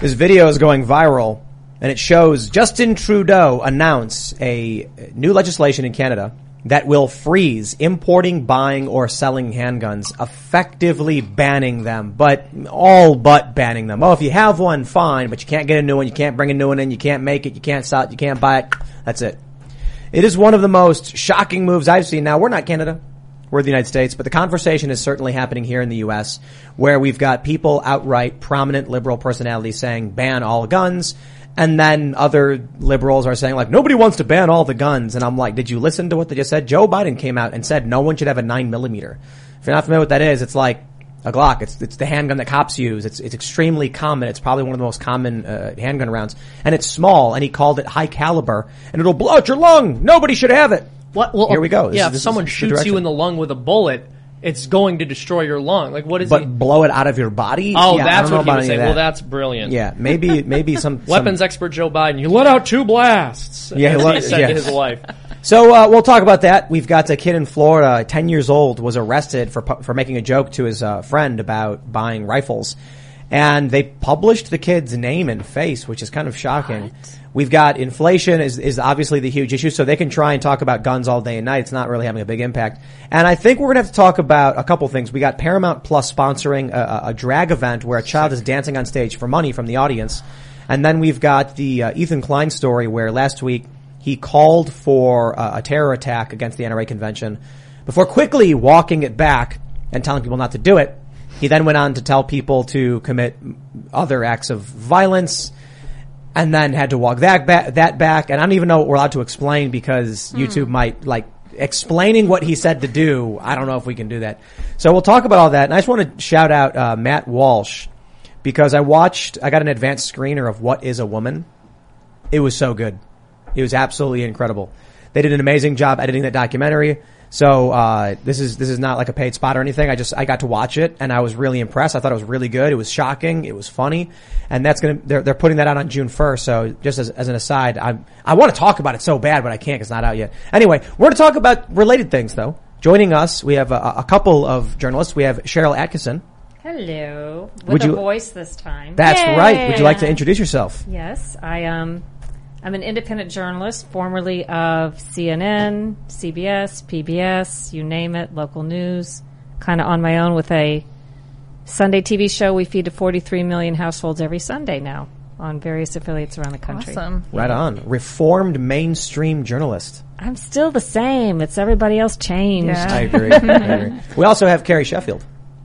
This video is going viral and it shows Justin Trudeau announce a new legislation in Canada that will freeze importing, buying, or selling handguns, effectively banning them, but all but banning them. Oh, if you have one, fine, but you can't get a new one, you can't bring a new one in, you can't make it, you can't sell it, you can't buy it. That's it. It is one of the most shocking moves I've seen. Now, we're not Canada. We're the United States, but the conversation is certainly happening here in the U.S., where we've got people outright prominent liberal personalities saying ban all guns, and then other liberals are saying like nobody wants to ban all the guns, and I'm like, did you listen to what they just said? Joe Biden came out and said no one should have a nine millimeter. If you're not familiar with that is, it's like a Glock. It's it's the handgun that cops use. It's it's extremely common. It's probably one of the most common uh, handgun rounds, and it's small. And he called it high caliber, and it'll blow out your lung. Nobody should have it. What? Well, Here we go. This yeah, is- if this someone the shoots you direction. in the lung with a bullet, it's going to destroy your lung. Like, what is But he? blow it out of your body. Oh, Yeah, I that's don't know what he about was any of saying. Well, that. that's brilliant. yeah, maybe maybe some some- Weapons expert Joe Biden, you let out two blasts. Yeah, he as let- he said yeah. to his wife. So uh, we'll talk about that. We've got a kid in Florida, ten years old, was arrested for pu- for making a joke to his uh, friend about buying rifles, and they published the kid's name and face, which is kind of shocking. We've got inflation is is obviously the huge issue, so they can try and talk about guns all day and night. It's not really having a big impact. And I think we're gonna have to talk about a couple things. We got Paramount Plus sponsoring a, a- a drag event where a child is dancing on stage for money from the audience, and then we've got the uh, Ethan Klein story where last week he called for uh, a terror attack against the NRA convention before quickly walking it back and telling people not to do it. He then went on to tell people to commit other acts of violence and then had to walk that back, that back. And I don't even know what we're allowed to explain because YouTube might like explaining what he said to do. I don't know if we can do that. So we'll talk about all that. And I just want to shout out uh, Matt Walsh because I watched. I got an advanced screener of What Is a Woman. It was so good. It was absolutely incredible. They did an amazing job editing that documentary. So uh, this is this is not like a paid spot or anything. I just I got to watch it and I was really impressed. I thought it was really good. It was shocking. It was funny, and that's gonna they're they're putting that out on June first. So just as, as an aside, I I want to talk about it so bad, but I can't 'cause it's not out yet. Anyway, we're to talk about related things though. Joining us, we have a, a couple of journalists. We have Sharyl Attkisson. Hello. With Would a you- voice this time. That's Yay! right. Would you like to introduce yourself? Yes, I um I'm an independent journalist, formerly of CNN, CBS, PBS, you name it, local news, kind of on my own with a Sunday TV show we feed to 43 million households every Sunday now on various affiliates around the country. Awesome. Right on. Reformed mainstream journalist. I'm still the same. It's everybody else changed. Yeah. I agree. I agree. We also have Carrie Sheffield.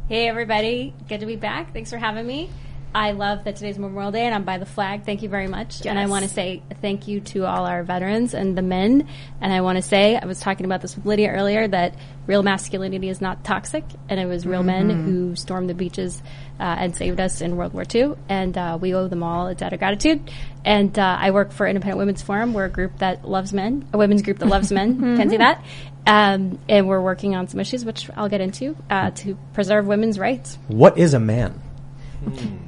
Hey everybody, good to be back. Thanks for having me. I love that today's Memorial Day and I'm by the flag. Thank you very much. And I want to say thank you to all our veterans and the men. And I want to say, I was talking about this with Lydia earlier, that real masculinity is not toxic. And it was real men who stormed the beaches uh, and saved us in World War II. And uh, we owe them all a debt of gratitude. And uh, I work for Independent Women's Forum. We're a group that loves men, a women's group that loves men. Can see that. Um, and we're working on some issues, which I'll get into, uh, to preserve women's rights. What is a man?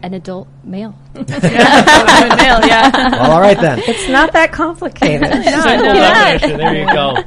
An adult male. male, yeah. Well, all right then. It's not that complicated. Simple definition. There you go.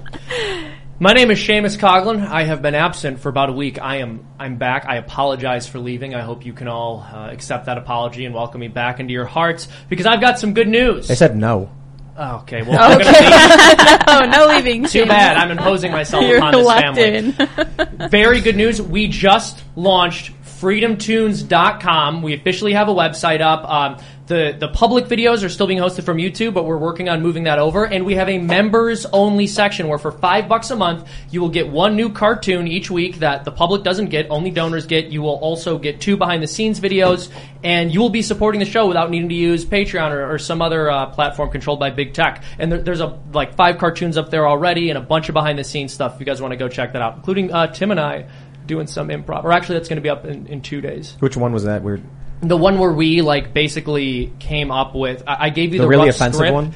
My name is Seamus Coughlin. I have been absent for about a week. I am I'm back. I apologize for leaving. I hope you can all uh, accept that apology and welcome me back into your hearts because I've got some good news. They said no. Oh, okay, well, I'm gonna leave. Oh, no leaving. Too bad. I'm imposing myself You're upon this family. in. Very good news. We just launched freedomtoons.com. We officially have a website up. Um, the, the public videos are still being hosted from YouTube, but we're working on moving that over. And we have a members only section where for five bucks a month, you will get one new cartoon each week that the public doesn't get, only donors get. You will also get two behind the scenes videos, and you will be supporting the show without needing to use Patreon or, or some other uh, platform controlled by big tech. And there, there's a like five cartoons up there already, and a bunch of behind the scenes stuff. If you guys want to go check that out, including uh, Tim and I doing some improv. Or actually, that's going to be up in, in two days. Which one was that? Weird. The one where we like basically came up with. I, I gave you The the, really rough offensive script. one?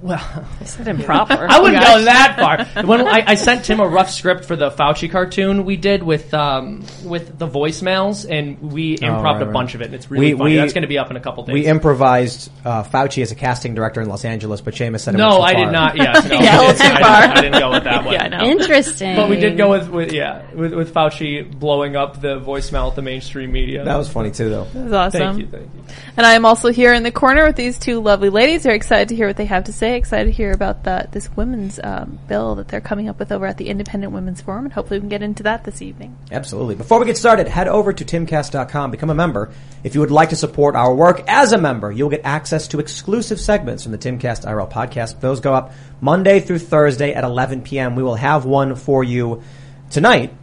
Well, Is it improper? I wouldn't go that far. When I, I sent Tim a rough script for the Fauci cartoon we did with um, with the voicemails, and we improv Oh, right, a right. bunch of it. And it's really We- funny. we- That's going to be up in a couple days. We improvised uh, Fauci as a casting director in Los Angeles, but Seamus said it no, went too I far. did not. Yes, no, Yeah, a I, didn't, too I, didn't, far. I didn't go with that one. Yeah, I know. Interesting. But we did go with, with yeah with, with Fauci blowing up the voicemail at the mainstream media. That was funny too, though. It was awesome. thank you, thank you. And I am also here in the corner with these two lovely ladies. Very excited to hear what they have to say. Excited to hear about the, this women's um, bill that they're coming up with over at the Independent Women's Forum, and hopefully we can get into that this evening. Absolutely. Before we get started, head over to timcast.com, become a member. If you would like to support our work as a member, you'll get access to exclusive segments from the Timcast IRL podcast. Those go up Monday through Thursday at 11 p.m. We will have one for you tonight.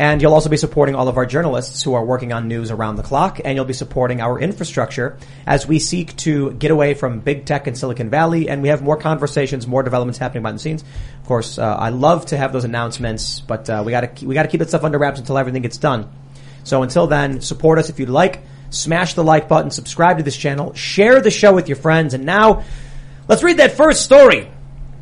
And you'll also be supporting all of our journalists who are working on news around the clock, and you'll be supporting our infrastructure as we seek to get away from big tech in Silicon Valley, and we have more conversations, more developments happening behind the scenes. Of course, uh, I love to have those announcements, but uh, we got to we got to keep that stuff under wraps until everything gets done. So until then, support us if you'd like. Smash the like button, subscribe to this channel, share the show with your friends, and now let's read that first story.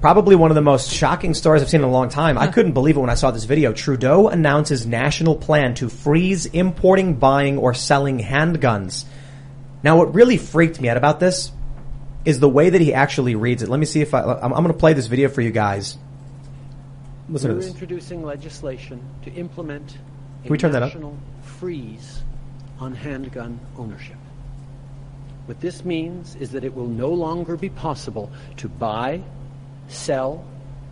Probably one of the most shocking stories I've seen in a long time. I couldn't believe it when I saw this video. Trudeau announces national plan to freeze importing, buying, or selling handguns. Now, what really freaked me out about this is the way that he actually reads it. Let me see if I, I'm, I'm going to play this video for you guys. Listen to We're this. introducing legislation to implement a we turn that up? national freeze on handgun ownership. What this means is that it will no longer be possible to buy, sell,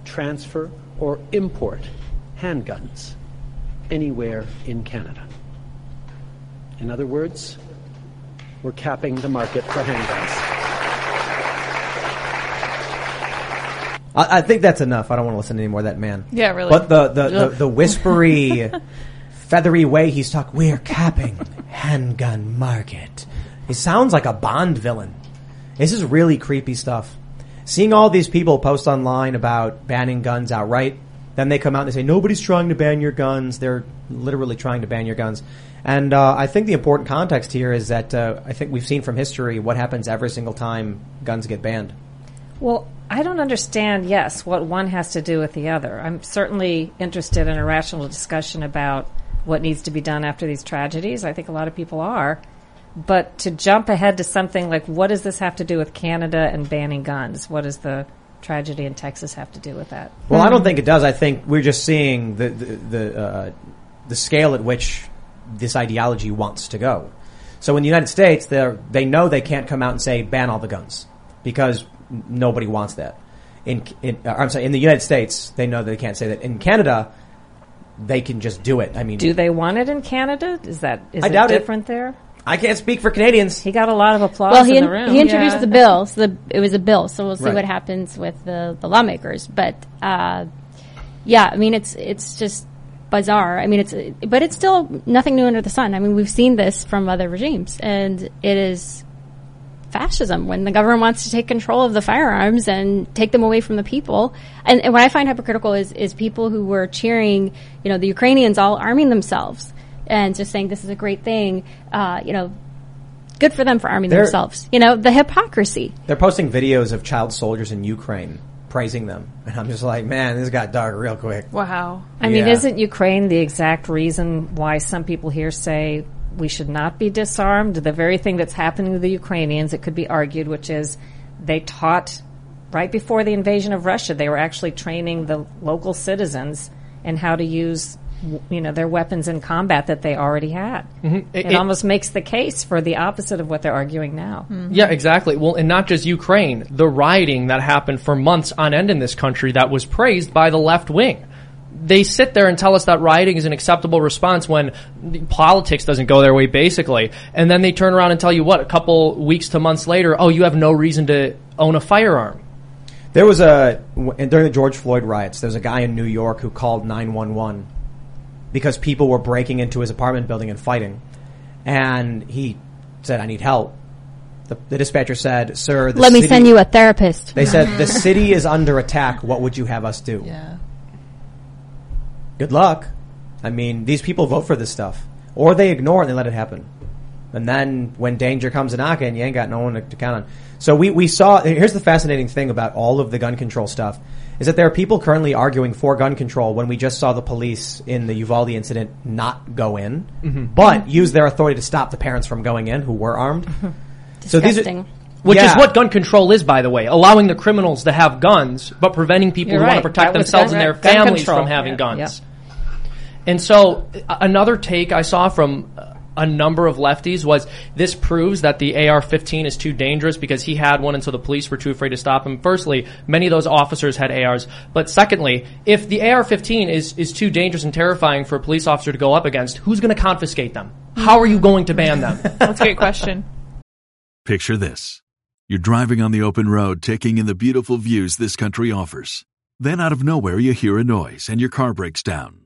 transfer, or import handguns anywhere in Canada. In other words, we're capping the market for handguns. I, I think that's enough. I don't want to listen anymore to that man. Yeah, really. But the the, the, the whispery, feathery way he's talking, we're capping handgun market. He sounds like a Bond villain. This is really creepy stuff. Seeing all these people post online about banning guns outright, then they come out and they say nobody's trying to ban your guns. They're literally trying to ban your guns. And uh, I think the important context here is that uh, I think we've seen from history what happens every single time guns get banned. Well, I don't understand, yes, what one has to do with the other. I'm certainly interested in a rational discussion about what needs to be done after these tragedies. I think a lot of people are. But to jump ahead to something like what does this have to do with Canada and banning guns? What does the tragedy in Texas have to do with that? Well, I don't think it does. I think we're just seeing the the the, uh, the scale at which this ideology wants to go. So in the United States, they they know they can't come out and say ban all the guns because nobody wants that. In, in uh, I'm sorry, in the United States, they know they can't say that. In Canada, they can just do it. I mean, Do they want it in Canada? Is that is I it doubt it. different there? I can't speak for Canadians. He got a lot of applause well, he, in the room. he introduced Yeah. the bill. So the, it was a bill. So we'll see Right. what happens with the, the lawmakers. But uh, yeah, I mean, it's it's just bizarre. I mean, it's but it's still nothing new under the sun. I mean, we've seen this from other regimes, and it is fascism when the government wants to take control of the firearms and take them away from the people. And, and what I find hypocritical is is people who were cheering, you know, the Ukrainians all arming themselves and just saying this is a great thing. Uh, you know, good for them for arming They're- themselves. You know, the hypocrisy. They're posting videos of child soldiers in Ukraine praising them, and I'm just like, man, this got dark real quick. Wow. I mean, isn't Ukraine the exact reason why some people here say we should not be disarmed? The very thing that's happening to the Ukrainians, it could be argued, which is they taught right before the invasion of Russia, they were actually training the local citizens in how to use w- you know their weapons in combat that they already had. Mm-hmm. It- It, it- almost makes the case for the opposite of what they're arguing now. Mm-hmm. Yeah, exactly. Well, and not just Ukraine, the rioting that happened for months on end in this country that was praised by the left wing. They sit there and tell us that rioting is an acceptable response when politics doesn't go their way, basically. And then they turn around and tell you what, a couple weeks to months later, oh, you have no reason to own a firearm. There was a w- during the George Floyd riots. There was a guy in New York who called nine one one because people were breaking into his apartment building and fighting, and he said, "I need help." The, the dispatcher said, "Sir, the Let me city-" send you a therapist. They said the city is under attack. What would you have us do? Yeah. Good luck. I mean, these people vote for this stuff, or they ignore it and they let it happen. And then when danger comes a knocking, you ain't got no one to, to count on. So we, we saw, here's the fascinating thing about all of the gun control stuff, is that there are people currently arguing for gun control when we just saw the police in the Uvalde incident not go in, but use their authority to stop the parents from going in who were armed. so these are, Disgusting. Which is what gun control is, by the way, allowing the criminals to have guns, but preventing people You're who want to protect That themselves gun- and their families from having Yeah. guns. Yep. And so, another take I saw from uh, a number of lefties was this proves that the AR-15 is too dangerous because he had one, and so the police were too afraid to stop him. Firstly, many of those officers had ARs, but secondly, if the AR-15 is is too dangerous and terrifying for a police officer to go up against, who's going to confiscate them? How are you going to ban them? That's a great question. Picture this. You're driving on the open road, taking in the beautiful views this country offers. Then out of nowhere, you hear a noise and your car breaks down.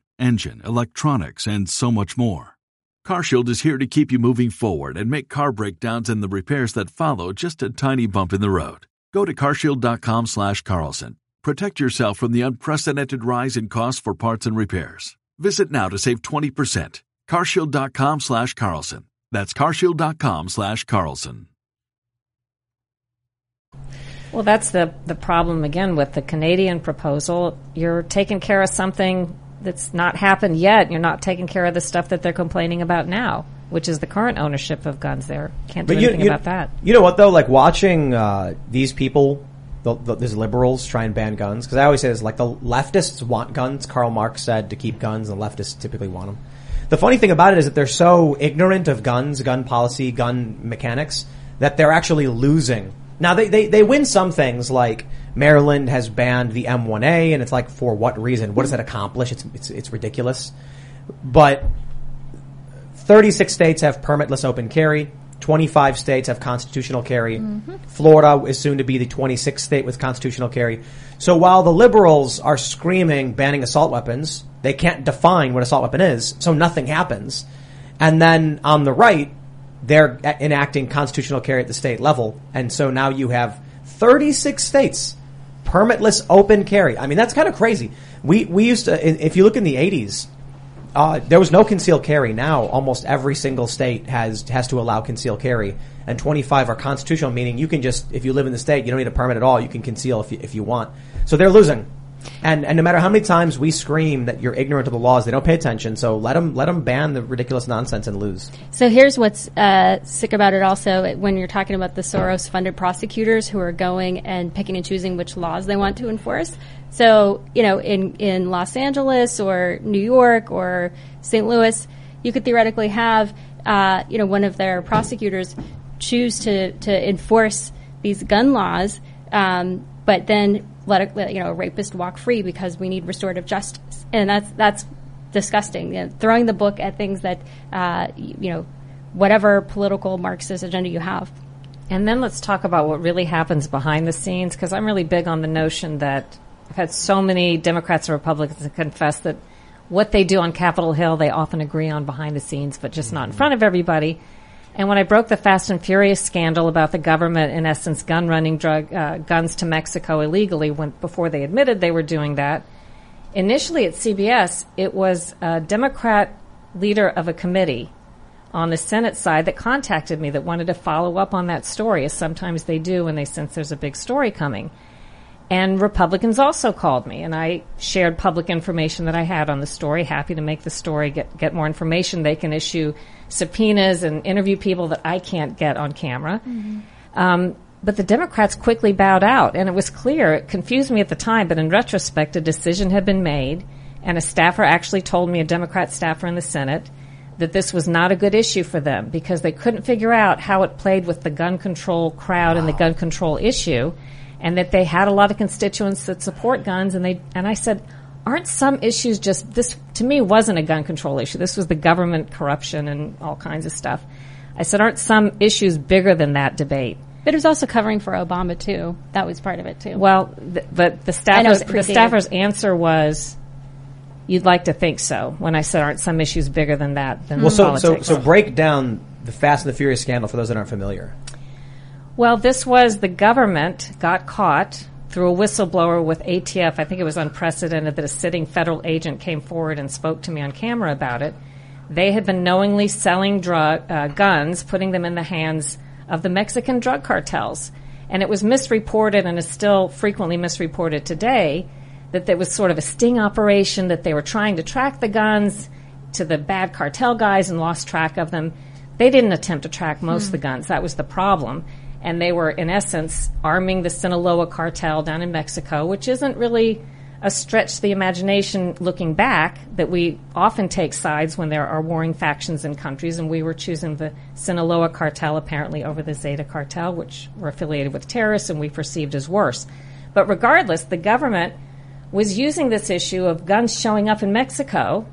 engine, electronics, and so much more. CarShield is here to keep you moving forward and make car breakdowns and the repairs that follow just a tiny bump in the road. Go to carshield.com/carlson. Protect yourself from the unprecedented rise in costs for parts and repairs. Visit now to save 20%. carshield.com/carlson. That's carshield.com/carlson. Well, that's the the problem again with the Canadian proposal. You're taking care of something that's not happened yet. You're not taking care of the stuff that they're complaining about now, which is the current ownership of guns. There can't do anything about that. You know what though? Like watching uh, these people, the, the, these liberals try and ban guns because I always say this: like the leftists want guns. Karl Marx said to keep guns, and the leftists typically want them. The funny thing about it is that they're so ignorant of guns, gun policy, gun mechanics that they're actually losing. Now they, they, they win some things like Maryland has banned the M1A and it's like for what reason? What does that accomplish? It's, it's, it's ridiculous. But 36 states have permitless open carry. 25 states have constitutional carry. Mm-hmm. Florida is soon to be the 26th state with constitutional carry. So while the liberals are screaming banning assault weapons, they can't define what assault weapon is, so nothing happens. And then on the right, they're enacting constitutional carry at the state level. And so now you have 36 states permitless open carry. I mean, that's kind of crazy. We, we used to, if you look in the 80s, uh, there was no concealed carry. Now almost every single state has has to allow concealed carry, and 25 are constitutional, meaning you can just if you live in the state, you don't need a permit at all. You can conceal if you, if you want. So they're losing, and and no matter how many times we scream that you're ignorant of the laws, they don't pay attention. So let them let them ban the ridiculous nonsense and lose. So here's what's uh, sick about it also when you're talking about the Soros funded prosecutors who are going and picking and choosing which laws they want to enforce. So, you know, in, in Los Angeles or New York or St. Louis, you could theoretically have, uh, you know, one of their prosecutors choose to, to enforce these gun laws, um, but then let a, you know, a rapist walk free because we need restorative justice. And that's, that's disgusting. You know, throwing the book at things that, uh, you know, whatever political Marxist agenda you have. And then let's talk about what really happens behind the scenes, because I'm really big on the notion that I've had so many Democrats and Republicans confess that what they do on Capitol Hill, they often agree on behind the scenes, but just not in front of everybody. And when I broke the Fast and Furious scandal about the government, in essence, gun running drug uh, guns to Mexico illegally, when before they admitted they were doing that, initially at CBS, it was a Democrat leader of a committee on the Senate side that contacted me that wanted to follow up on that story, as sometimes they do when they sense there's a big story coming. And Republicans also called me, and I shared public information that I had on the story. Happy to make the story get get more information. They can issue subpoenas and interview people that I can't get on camera. Um, but the Democrats quickly bowed out, and it was clear. It confused me at the time, but in retrospect, a decision had been made, and a staffer actually told me, a Democrat staffer in the Senate, that this was not a good issue for them because they couldn't figure out how it played with the gun control crowd and the gun control issue, and that they had a lot of constituents that support guns. And they and I said, aren't some issues just this? To me, wasn't a gun control issue. This was the government corruption and all kinds of stuff. I said, aren't some issues bigger than that debate? But it was also covering for Obama too. That was part of it too. Well, th- but the staffer's, the staffer's answer was, "You'd like to think so." When I said, "Aren't some issues bigger than that?" Than Well, so, so, politics? so break down the Fast and the Furious scandal for those that aren't familiar. Well, this was the government got caught through a whistleblower with ATF. I think it was unprecedented that a sitting federal agent came forward and spoke to me on camera about it. They had been knowingly selling drug uh, guns, putting them in the hands of the Mexican drug cartels, and it was misreported and is still frequently misreported today that there was sort of a sting operation that they were trying to track the guns to the bad cartel guys and lost track of them. They didn't attempt to track most of the guns. That was the problem. And they were, in essence, arming the Sinaloa cartel down in Mexico, which isn't really a stretch to the imagination looking back that we often take sides when there are warring factions in countries, and we were choosing the Sinaloa cartel apparently over the Zeta cartel, which were affiliated with terrorists and we perceived as worse. But regardless, the government was using this issue of guns showing up in Mexico,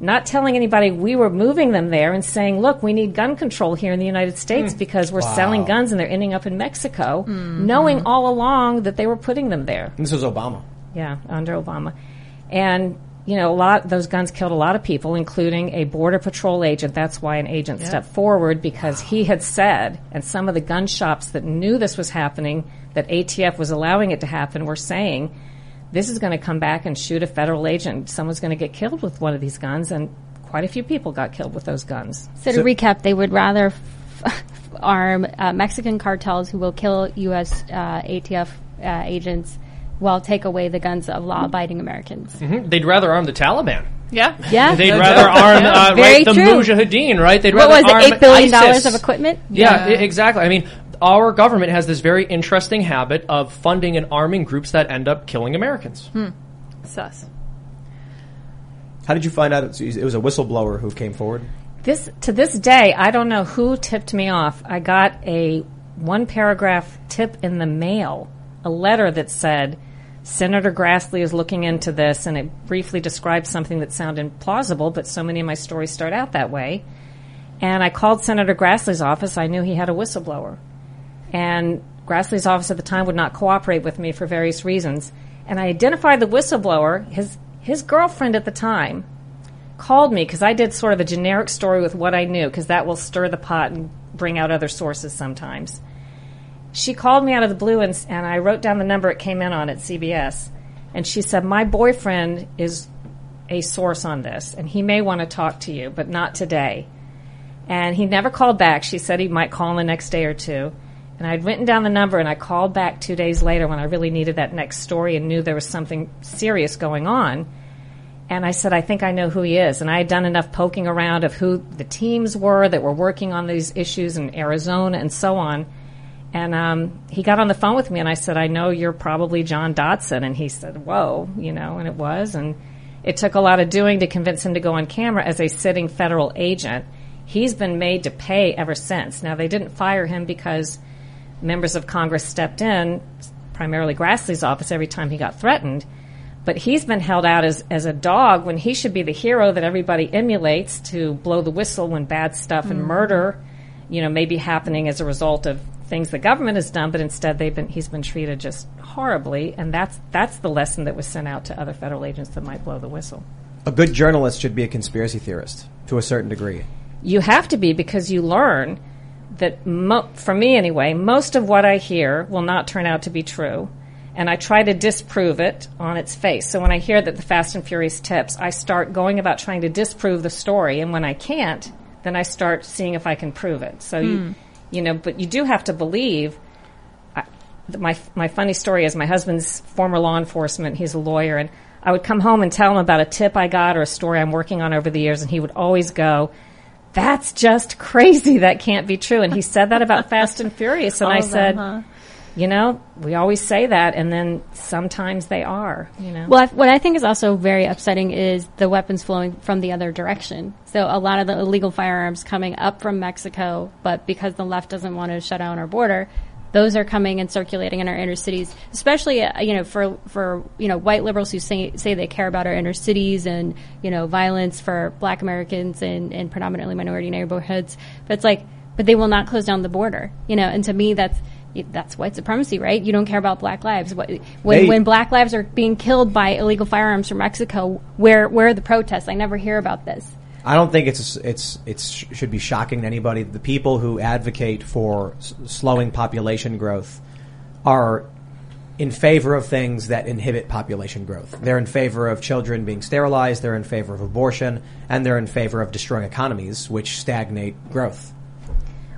not telling anybody we were moving them there and saying, look, we need gun control here in the United States hmm. because we're selling guns and they're ending up in Mexico, mm-hmm. knowing all along that they were putting them there. And this was Obama. Yeah, under Obama. And, you know, a lot, those guns killed a lot of people, including a Border Patrol agent. That's why an agent stepped forward because he had said, and some of the gun shops that knew this was happening, that ATF was allowing it to happen, were saying, this is going to come back and shoot a federal agent. Someone's going to get killed with one of these guns, and quite a few people got killed with those guns. So to recap, they would rather f- arm uh, Mexican cartels who will kill U.S. Uh, ATF uh, agents while take away the guns of law-abiding Americans. They'd rather arm the Taliban. Yeah. Yeah, They'd rather arm uh, right, the true. Mujahideen, right? They'd what rather was arm it? Eight billion dollars of equipment. Yeah, i- exactly. I mean, our government has this very interesting habit of funding and arming groups that end up killing Americans. Hmm. Sus. How did you find out it was it was a whistleblower who came forward? This to this day, I don't know who tipped me off. I got a one paragraph tip in the mail, a letter that said Senator Grassley is looking into this, and it briefly described something that sounded plausible, but so many of my stories start out that way. And I called Senator Grassley's office. I knew he had a whistleblower. And Grassley's office at the time would not cooperate with me for various reasons. And I identified the whistleblower. His, his girlfriend at the time called me because I did sort of a generic story with what I knew because that will stir the pot and bring out other sources sometimes. She called me out of the blue and, and I wrote down the number it came in on at CBS. And she said, My boyfriend is a source on this and he may want to talk to you, but not today. And he never called back. She said he might call in the next day or two. And I'd written down the number and I called back two days later when I really needed that next story and knew there was something serious going on. And I said, I think I know who he is. And I had done enough poking around of who the teams were that were working on these issues in Arizona and so on. And um, he got on the phone with me and I said, I know you're probably John Dodson. And he said, Whoa, you know, and it was. And it took a lot of doing to convince him to go on camera as a sitting federal agent. He's been made to pay ever since. Now, they didn't fire him because members of Congress stepped in, primarily Grassley's office, every time he got threatened. But he's been held out as, as a dog when he should be the hero that everybody emulates to blow the whistle when bad stuff and mm-hmm. murder, you know, may be happening as a result of things the government has done, but instead they've been he's been treated just horribly, and that's that's the lesson that was sent out to other federal agents that might blow the whistle. A good journalist should be a conspiracy theorist to a certain degree. You have to be because you learn that, mo- for me anyway, most of what I hear will not turn out to be true. And I try to disprove it on its face. So when I hear that the Fast and Furious tips, I start going about trying to disprove the story. And when I can't, then I start seeing if I can prove it. So you, hmm. you know, but you do have to believe. I, my my funny story is my husband's former law enforcement. He's a lawyer, and I would come home and tell him about a tip I got or a story I'm working on over the years, and he would always go, "That's just crazy. That can't be true." And he said that about Fast and Furious, and All I of them, said, huh? "You know, we always say that, and then sometimes they are." You know. Well, I, what I think is also very upsetting is the weapons flowing from the other direction. So a lot of the illegal firearms coming up from Mexico, but because the left doesn't want to shut down our border, those are coming and circulating in our inner cities. Especially, uh, you know, for for you know white liberals who say say they care about our inner cities and you know violence for Black Americans and, and predominantly minority neighborhoods. But it's like. but they will not close down the border. You know, and to me, that's that's white supremacy, right? You don't care about black lives. When when black lives are being killed by illegal firearms from Mexico, where where are the protests? I never hear about this. I don't think it's it's it's should be shocking to anybody. The people who advocate for s- slowing population growth are in favor of things that inhibit population growth. They're in favor of children being sterilized. They're in favor of abortion, and they're in favor of destroying economies, which stagnate growth.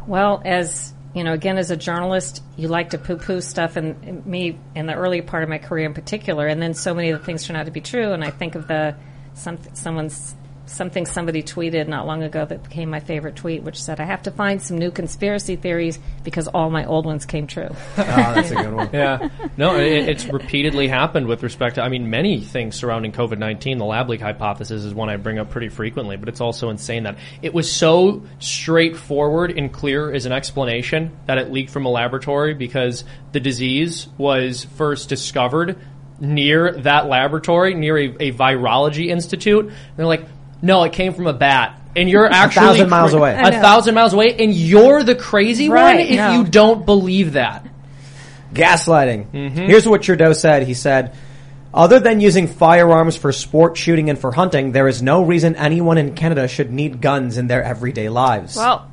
Well, as you know, again, as a journalist, you like to poo-poo stuff, and me in the early part of my career in particular, and then so many of the things turn out to be true. And I think of the some someone's something somebody tweeted not long ago that became my favorite tweet, which said, "I have to find some new conspiracy theories because all my old ones came true." Oh, that's a good one. Yeah, no, it, it's repeatedly happened with respect to. I mean, many things surrounding COVID nineteen. The lab leak hypothesis is one I bring up pretty frequently, but it's also insane that it was so straightforward and clear as an explanation that it leaked from a laboratory because the disease was first discovered near that laboratory, near a, a virology institute. And they're like, no, it came from a bat. And you're actually a thousand miles away. a thousand miles away, and you're the crazy Right, one if no. you don't believe that. Gaslighting. Mm-hmm. Here's what Trudeau said. He said, other than using firearms for sport shooting and for hunting, there is no reason anyone in Canada should need guns in their everyday lives. Well,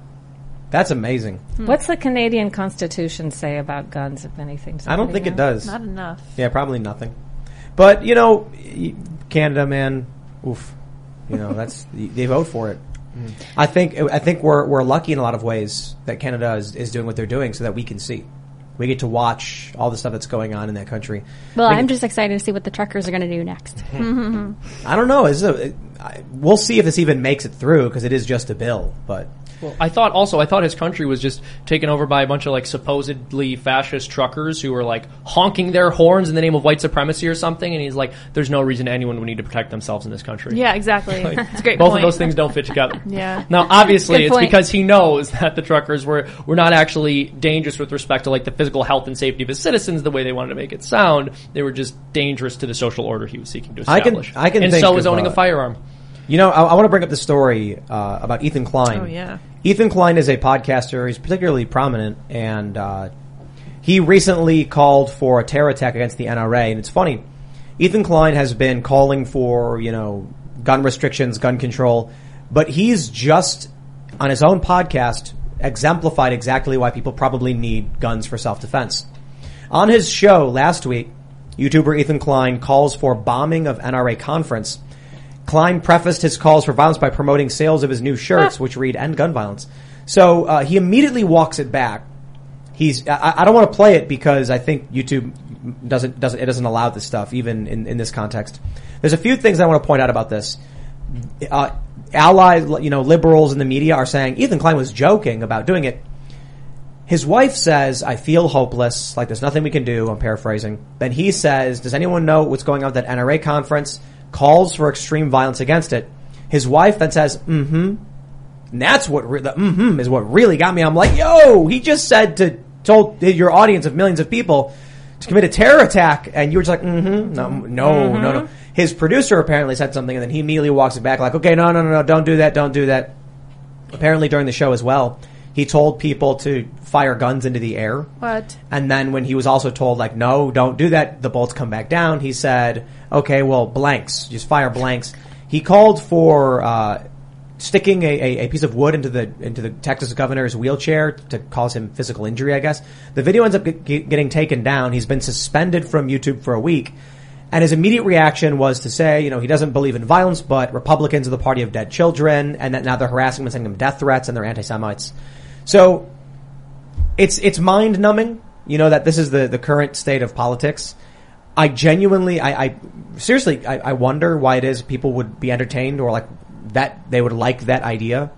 That's amazing. What's the Canadian Constitution say about guns, if anything? I don't Somebody think it does. not enough. Yeah, probably nothing. But, you know, Canada, man, oof. You know, that's, they vote for it. I think, I think we're, we're lucky in a lot of ways that Canada is, is doing what they're doing so that we can see. We get to watch all the stuff that's going on in that country. Well, I'm just excited to see what the truckers are going to do next. I don't know. Is it, I, we'll see if this even makes it through because it is just a bill. But Well, I thought also I thought his country was just taken over by a bunch of like supposedly fascist truckers who were like honking their horns in the name of white supremacy or something, and he's like, "There's no reason anyone would need to protect themselves in this country." Yeah, exactly. It's a great Both point. of those things don't fit together. Yeah. Now, obviously, Good it's point. because he knows that the truckers were were not actually dangerous with respect to like the physical health and safety of his citizens, the way they wanted to make it sound. They were just dangerous to the social order he was seeking to establish. I can- establish. I can and think so is owning uh, a firearm. You know, I, I want to bring up the story uh, about Ethan Klein. Oh, yeah. Ethan Klein is a podcaster. He's particularly prominent, and uh, he recently called for a terror attack against the NRA. And it's funny, Ethan Klein has been calling for you know gun restrictions, gun control, but he's just on his own podcast exemplified exactly why people probably need guns for self defense. On his show last week, YouTuber Ethan Klein calls for bombing of NRA conference. Klein prefaced his calls for violence by promoting sales of his new shirts, which read "End Gun Violence." So uh, he immediately walks it back. He's. I, I don't want to play it because I think YouTube doesn't doesn't it doesn't allow this stuff even in, in this context. There's a few things I want to point out about this. Uh, allies, you know, liberals in the media are saying Ethan Klein was joking about doing it. His wife says, I feel hopeless, like there's nothing we can do, I'm paraphrasing. Then he says, does anyone know what's going on at that NRA conference? Calls for extreme violence against it. His wife then says, mm-hmm. And that's what, re- the mm-hmm is what really got me. I'm like, yo, he just said to, told your audience of millions of people to commit a terror attack, and you were just like, mm-hmm, no, no, no, no. His producer apparently said something, and then he immediately walks it back like, okay, no, no, no, no, don't do that, don't do that apparently during the show as well, he told people to fire guns into the air. What? And then when he was also told like, no, don't do that, the bolts come back down, he said, okay, well, blanks, just fire blanks. He called for, uh, sticking a, a, a piece of wood into the, into the Texas governor's wheelchair to cause him physical injury, I guess. The video ends up get, get- getting taken down. He's been suspended from YouTube for a week. And his immediate reaction was to say, you know, he doesn't believe in violence, but Republicans are the party of dead children, and that now they're harassing him and sending him death threats, and they're anti-Semites. So, it's it's mind numbing, you know, that this is the the current state of politics. I genuinely, I, I seriously, I, I wonder why it is people would be entertained or like that they would like that idea.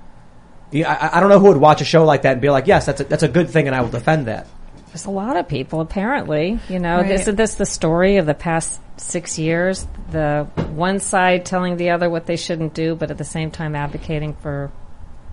Yeah, I, I don't know who would watch a show like that and be like, yes, that's a, that's a good thing, and I will defend that. There's a lot of people, apparently. You know, Right. isn't this the story of the past six years? The one side telling the other what they shouldn't do, but at the same time advocating for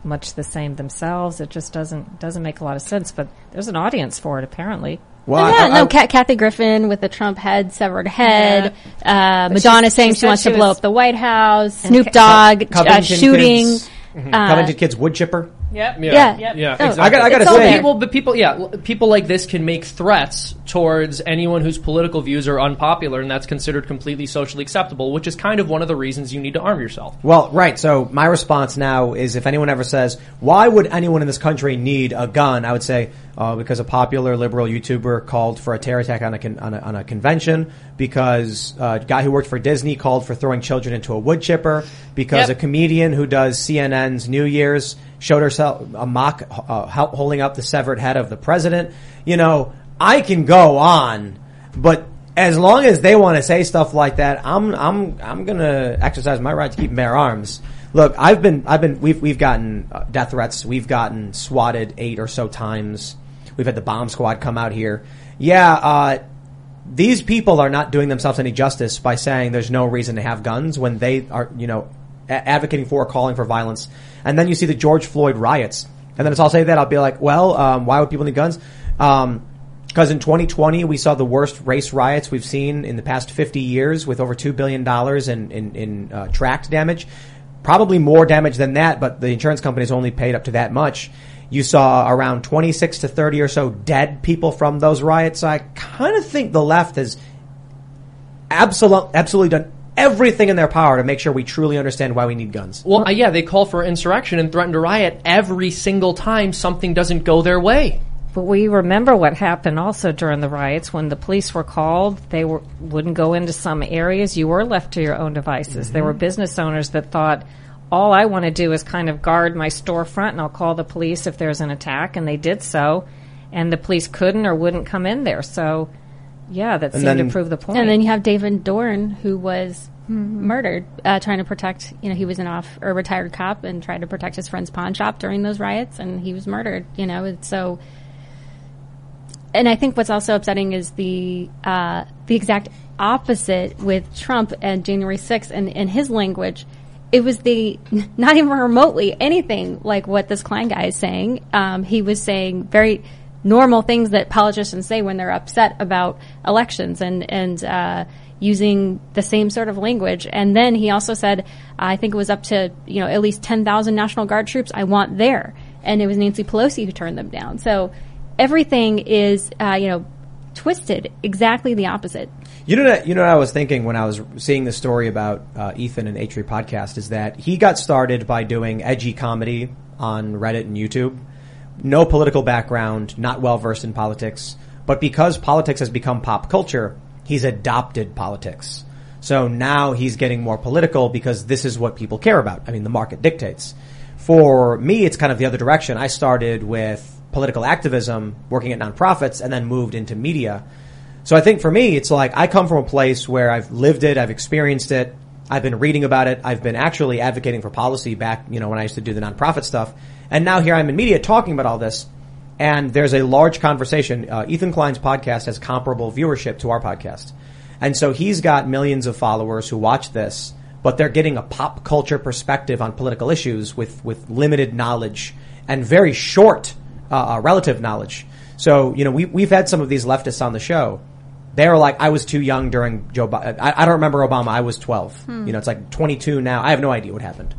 much the same themselves. It just doesn't doesn't make a lot of sense. But there's an audience for it, apparently. Well, yeah, I- no, I- Kathy Griffin with the Trump head, severed head. Uh, Madonna saying she she, said she wants to blow up the White House. Snoop Dogg uh, shooting. Kids, Uh, Covington Kids wood chipper. Yep. Yeah, Yeah. yeah, Oh, exactly. I got- I gotta It's say- there. people, but people, yeah, people like this can make threats towards anyone whose political views are unpopular, and that's considered completely socially acceptable, which is kind of one of the reasons you need to arm yourself. Well, right. So my response now is if anyone ever says, why would anyone in this country need a gun? I would say, uh, because a popular liberal YouTuber called for a terror attack on a, con- on a, on a convention, because uh, a guy who worked for Disney called for throwing children into a wood chipper, because Yep. a comedian who does CNN's New Year's showed herself a mock uh, holding up the severed head of the president. You know, I can go on, but as long as they want to say stuff like that, I'm I'm I'm gonna exercise my right to keep bear arms. Look, I've been I've been we've we've gotten uh, death threats. We've gotten swatted eight or so times. We've had the bomb squad come out here. Yeah, uh, these people are not doing themselves any justice by saying there's no reason to have guns when they are, you know, advocating for or calling for violence. And then you see the George Floyd riots. And then as I'll say that I'll be like, well, um, why would people need guns? Um, because in 2020 we saw the worst race riots we've seen in the past 50 years, with over two billion dollars in in, in uh, tracked damage. Probably more damage than that, but the insurance companies only paid up to that much. You saw around 26 to 30 or so dead people from those riots. I kind of think the left has absolutely absolutely done everything in their power to make sure we truly understand why we need guns. Well, uh, yeah, they call for insurrection and threaten to riot every single time something doesn't go their way. But we remember what happened also during the riots when the police were called. They were, wouldn't go into some areas. You were left to your own devices. There were business owners that thought, all I want to do is kind of guard my storefront and I'll call the police if there's an attack. And they did so. And the police couldn't or wouldn't come in there. So, yeah, that seemed then- to prove the point. And then you have David Dorn, who was murdered, uh, trying to protect. You know, he was an off or retired cop and tried to protect his friend's pawn shop during those riots, and he was murdered. You know, and so. And I think what's also upsetting is the uh, the exact opposite with Trump and January 6th and, in his language. It was the not even remotely anything like what this Klein guy is saying. Um, he was saying very normal things that politicians say when they're upset about elections and and uh, using the same sort of language. And then he also said, I think it was up to you know at least ten thousand National Guard troops I want there, and it was Nancy Pelosi who turned them down. So everything is uh, you know twisted exactly the opposite. You know, what, you know what I was thinking when I was seeing the story about uh, Ethan and H3 podcast is that he got started by doing edgy comedy on Reddit and YouTube. No political background, not well versed in politics, but because politics has become pop culture, he's adopted politics. So now he's getting more political because this is what people care about. I mean, the market dictates. For me, it's kind of the other direction. I started with political activism, working at nonprofits, and then moved into media. So I think for me, it's like I come from a place where I've lived it, I've experienced it, I've been reading about it, I've been actually advocating for policy back, you know, when I used to do the nonprofit stuff. And now here I'm in media talking about all this. And there's a large conversation. Uh, Ethan Klein's podcast has comparable viewership to our podcast. And so he's got millions of followers who watch this, but they're getting a pop culture perspective on political issues with, with limited knowledge and very short uh, uh, relative knowledge. So, you know, we, we've had some of these leftists on the show. They were like, I was too young during Joe. I, I don't remember Obama. I was 12. You know, it's like 22 now. I have no idea what happened.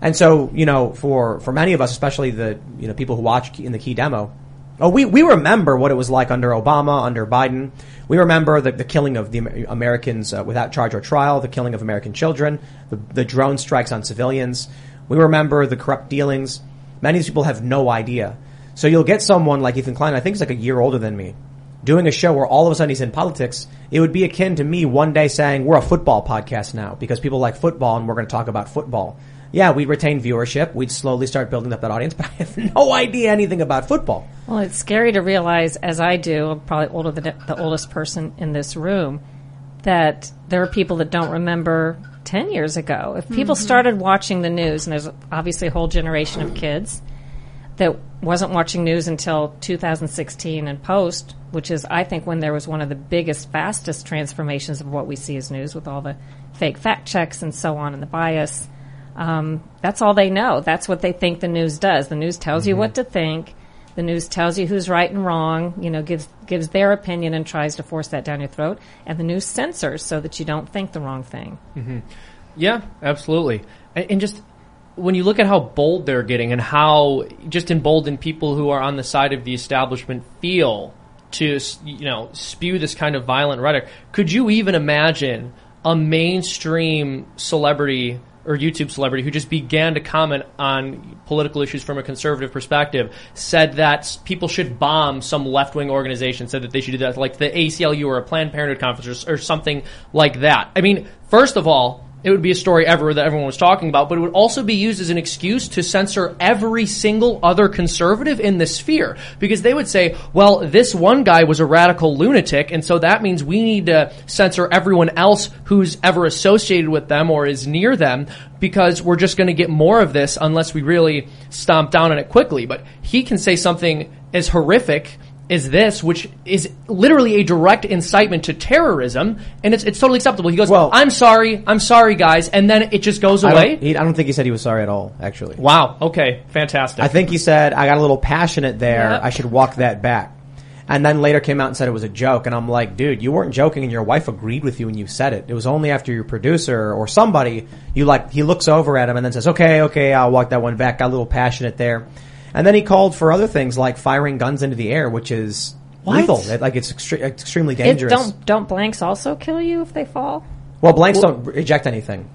And so, you know, for, for many of us, especially the, you know, people who watch in the key demo, oh, we, we remember what it was like under Obama, under Biden. We remember the, the killing of the Americans uh, without charge or trial, the killing of American children, the, the drone strikes on civilians. We remember the corrupt dealings. Many of these people have no idea. So you'll get someone like Ethan Klein, I think he's like a year older than me, doing a show where all of a sudden he's in politics. It would be akin to me one day saying, we're a football podcast now because people like football and we're going to talk about football. Yeah, we'd retain viewership. We'd slowly start building up that audience, but I have no idea anything about football. Well, it's scary to realize, as I do, I'm probably older than the oldest person in this room, that there are people that don't remember 10 years ago. If people mm-hmm. started watching the news, and there's obviously a whole generation of kids that wasn't watching news until 2016 and post, which is, I think, when there was one of the biggest, fastest transformations of what we see as news with all the fake fact checks and so on and the bias. Um, that's all they know. That's what they think the news does. The news tells you what to think. The news tells you who's right and wrong. You know, gives gives their opinion and tries to force that down your throat. And the news censors so that you don't think the wrong thing. Yeah, absolutely. And, and just when you look at how bold they're getting and how just emboldened people who are on the side of the establishment feel to you know spew this kind of violent rhetoric, could you even imagine a mainstream celebrity or YouTube celebrity who just began to comment on political issues from a conservative perspective said that people should bomb some left wing organization, said that they should do that, like the ACLU or a Planned Parenthood conference or, or something like that. I mean, first of all, it would be a story ever that everyone was talking about, but it would also be used as an excuse to censor every single other conservative in the sphere. Because they would say, well, this one guy was a radical lunatic, and so that means we need to censor everyone else who's ever associated with them or is near them, because we're just going to get more of this unless we really stomp down on it quickly. But he can say something as horrific is this, which is literally a direct incitement to terrorism, and it's it's totally acceptable. He goes, Well- "I'm sorry, I'm sorry, guys," and then it just goes I away. don't, he, I don't think he said he was sorry at all. Actually, Wow. Okay. Fantastic. I think he said I got a little passionate there. I should walk that back. And then later came out and said it was a joke. And I'm like, dude, you weren't joking, and your wife agreed with you when you said it. It was only after your producer or somebody you like. He looks over at him and then says, "Okay, okay, I'll walk that one back." Got a little passionate there. And then he called for other things like firing guns into the air, which is lethal. It- like it's extre- extremely It, dangerous. don't don't blanks also kill you if they fall? well, blanks don't eject anything.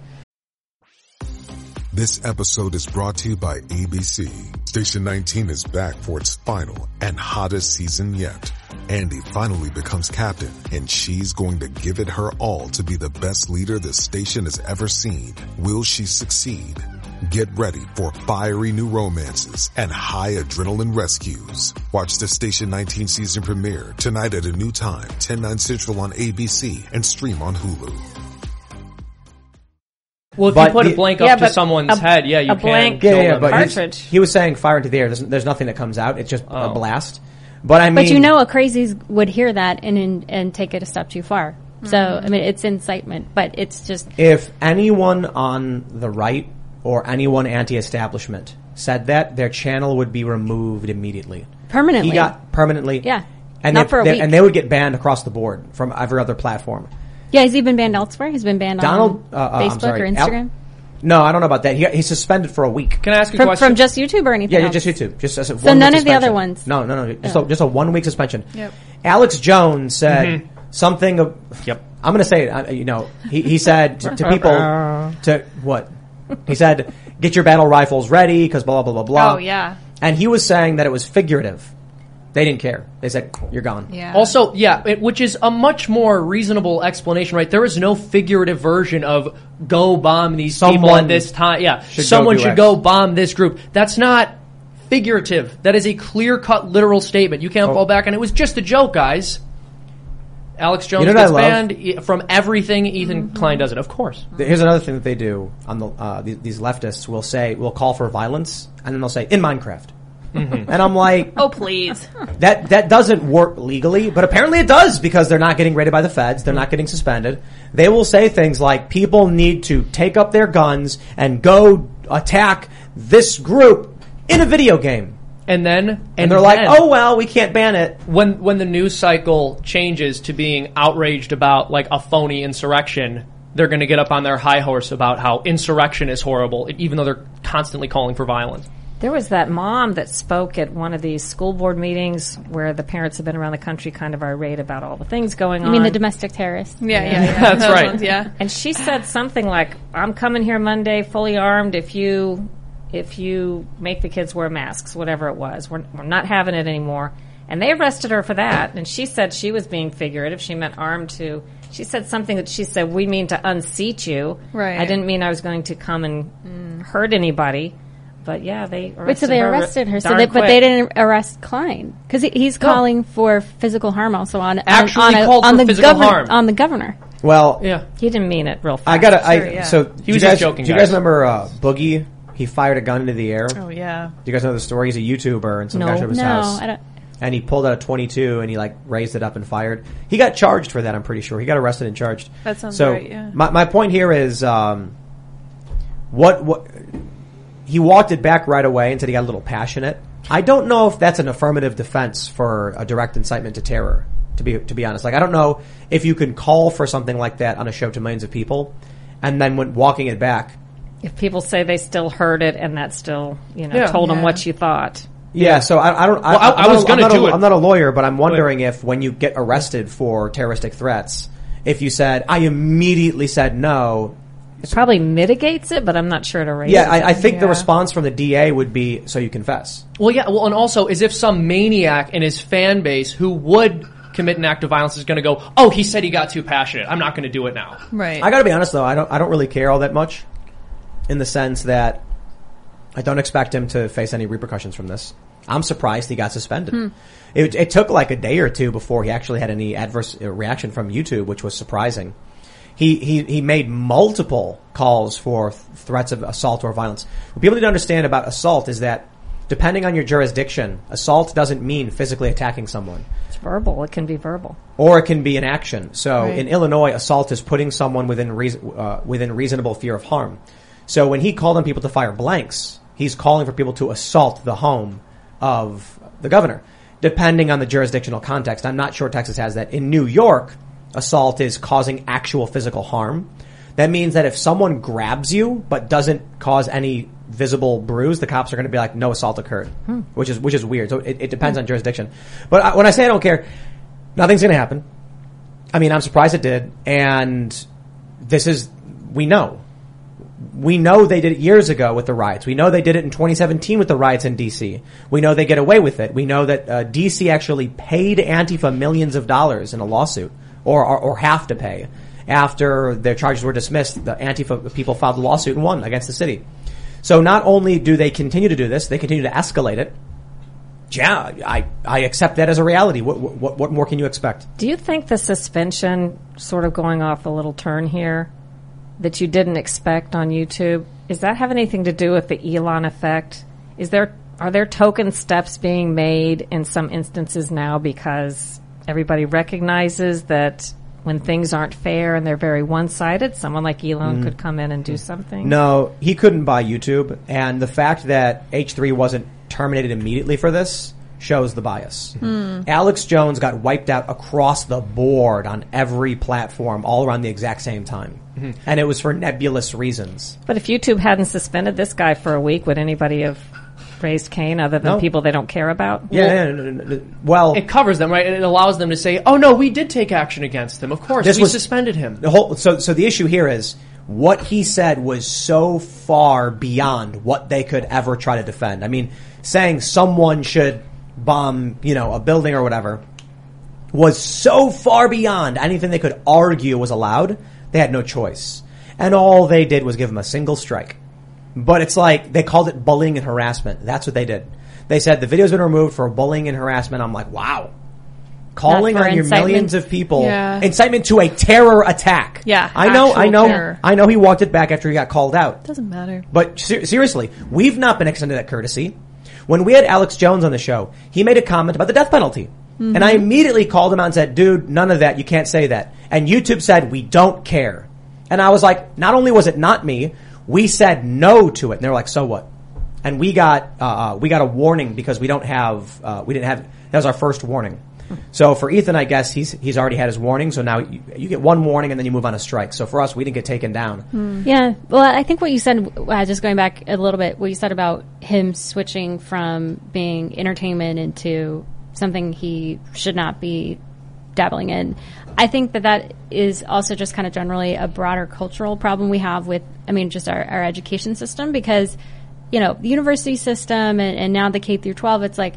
This episode is brought to you by ABC. Station 19 is back for its final and hottest season yet. Andy finally becomes captain and she's going to give it her all to be the best leader this station has ever seen. Will she succeed? Get ready for fiery new romances and high adrenaline rescues. Watch the Station 19 season premiere tonight at a new time, 10, 9 central on ABC and stream on Hulu. well, if but you put the- a blank Yeah, up to someone's a- head, yeah, you a can. blank- kill Yeah, yeah, but he was saying fire into the air. There's, there's nothing that comes out. It's just Oh. a blast. But I mean, But you know, a crazies would hear that and and, and take it a step too far. So Mm-hmm. I mean, it's incitement, but it's just if anyone on the right or anyone anti-establishment said that, their channel would be removed immediately. permanently. He got permanently. Yeah. And Not they, for a they- week. and they would get banned across the board from every other platform. yeah, has he been banned elsewhere? He's been banned Donald, on uh, uh, Facebook sorry, or Al- Instagram No, I don't know about that. He, he's suspended for a week. Can I ask you a from, question? from just YouTube or anything. Yeah, else? just YouTube. Just as a So one none week of the other ones? No, no, no. Just, Oh. a, just a one week suspension. Yep. Alex Jones said something. Of, Yep. I'm going to say it. You know, he, he said to, to people to what he said. Get your battle rifles ready because blah blah blah blah. Oh, yeah. And he was saying that it was figurative. They didn't care. They said you're gone. Yeah. Also, yeah, it, which is a much more reasonable explanation, right? There is no figurative version of go bomb these people Someone at this time. Yeah, should someone do should X. go bomb this group. That's not figurative. That is a clear cut literal statement. You can't Oh. fall back on it. It was just a joke, guys. Alex Jones You know what gets I love? banned e- from everything. Ethan Klein does it, of course. Here's another thing that they do on the uh, these, these leftists will say will call for violence and then they'll say in Minecraft. Mm-hmm. And I'm like, Oh, please. That that doesn't work legally, but apparently it does because they're not getting raided by the feds. They're not getting suspended. They will say things like people need to take up their guns and go attack this group in a video game. And then, and, And they're like, "Oh well, we can't ban it." when when the news cycle changes to being outraged about like a phony insurrection, they're going to get up on their high horse about how insurrection is horrible, even though they're constantly calling for violence. There was that mom that spoke at one of these school board meetings where the parents have been around the country kind of irate about all the things going I on. You mean, the domestic terrorist. Yeah, yeah, yeah. That's Those right. ones, yeah. and she said something like, "I'm coming here Monday fully armed. If you if you make the kids wear masks, whatever it was, we're, we're not having it anymore." And they arrested her for that. And she said she was being figurative. She meant armed to. She said something that she said, "We mean to unseat you." Right. I didn't mean I was going to come and hurt anybody. But yeah, they arrested Wait, so they her arrested her. So they, but they didn't arrest Klein because he, he's calling for physical harm also on on- Actually on, a, called on for the physical governor harm. on the governor. Well, Yeah. He didn't mean it real fast. I gotta. I Sure, yeah. so do was you just guys, joking, Do you guys guys. remember uh, Boogie? He fired a gun into the air. Oh, yeah. Do you guys know the story? He's a YouTuber and some No. guy showed up his No, house. I don't. and he pulled out a 22 and he like raised it up and fired. He got charged for that. I'm pretty sure he got arrested and charged. That sounds so right, yeah. My my point here is um, what what he walked it back right away and said he got a little passionate. I don't know if that's an affirmative defense for a direct incitement to terror. To be to be honest, like I don't know if you can call for something like that on a show to millions of people, and then when walking it back If people say they still heard it and that still, you know, Yeah. told them Yeah. what you thought. Yeah, so I, I don't. Well, I- I'm I not was a- gonna I'm not do a, it. I'm not a lawyer, but I'm wondering if when you get arrested for terroristic threats, if you said I immediately said no. It probably mitigates it, but I'm not sure to raise Yeah, it. I, I think the Yeah. response from the DA would be so you confess. Well, yeah. Well, and also, as if some maniac in his fan base who would commit an act of violence is going to go, "Oh, he said he got too passionate. I'm not going to do it now." Right. I got to be honest though, I don't. I don't really care all that much, in the sense that I don't expect him to face any repercussions from this. I'm surprised he got suspended. It, it took like a day or two before he actually had any adverse uh, reaction from YouTube, which was surprising. He, he, he made multiple calls for th- threats of assault or violence. What people need to understand about assault is that depending on your jurisdiction, assault doesn't mean physically attacking someone It's verbal. It can be verbal. or it can be an action. So Right. in Illinois, assault is putting someone within reason, uh, within reasonable fear of harm. So when he called on people to fire blanks, he's calling for people to assault the home of the governor, depending on the jurisdictional context. I'm not sure Texas has that. In New York, assault is causing actual physical harm. That means that if someone grabs you but doesn't cause any visible bruise, the cops are going to be like, "No assault occurred," hmm. which is which is weird. So it, it depends on jurisdiction. But I, when I say I don't care, nothing's going to happen. I mean, I'm surprised it did, and this is we know. We know they did it years ago with the riots. We know they did it in 2017 with the riots in DC. We know they get away with it. We know that uh, DC actually paid Antifa millions of dollars in a lawsuit, or, or or have to pay after their charges were dismissed. The Antifa people filed a lawsuit and won against the city. So not only do they continue to do this, they continue to escalate it. Yeah, I I accept that as a reality. What what what more can you expect? Do you think the suspension, sort of going off a little turn here, that you didn't expect on YouTube, is that have anything to do with the Elon effect? Is there are there token steps being made in some instances now because everybody recognizes that when things aren't fair and they're very one-sided, someone like Elon mm-hmm. could come in and do something? No, he couldn't buy YouTube, and the fact that H3 wasn't terminated immediately for this shows the bias. Hmm. Alex Jones got wiped out across the board on every platform all around the exact same time. Hmm. And it was for nebulous reasons. But if YouTube hadn't suspended this guy for a week, would anybody have raised Cain other than No. people they don't care about? Yeah, yeah, no, no, no, no. well, It covers them, right? And it allows them to say, "Oh no, we did take action against him. Of course, we suspended him." The whole so so the issue here is what he said was so far beyond what they could ever try to defend. I mean, saying someone should bomb, you know, a building or whatever was so far beyond anything they could argue was allowed. They had no choice. And all they did was give him a single strike. But it's like they called it bullying and harassment. That's what they did. They said the video's been removed for bullying and harassment. I'm like, wow. Calling on your incitement? millions of people, Yeah. incitement to a terror attack. Yeah, I know, I know, terror. I know. He walked it back after he got called out. Doesn't matter. But ser- seriously, we've not been extended that courtesy. When we had Alex Jones on the show, he made a comment about the death penalty. And I immediately called him out and said, dude, none of that. You can't say that. And YouTube said, we don't care. And I was like, not only was it not me, we said no to it. And they're like, so what? And we got, uh, uh, we got a warning because we don't have, uh, we didn't have, that was our first warning. So for Ethan, I guess he's, he's already had his warning. So now you, you get one warning and then you move on a strike. So for us, we didn't get taken down. Yeah. Well, I think what you said, uh, just going back a little bit, what you said about him switching from being entertainment into something he should not be dabbling in. I think that that is also just kind of generally a broader cultural problem we have with, I mean, just our, our education system because, you know, the university system and, and now the K through 12, it's like,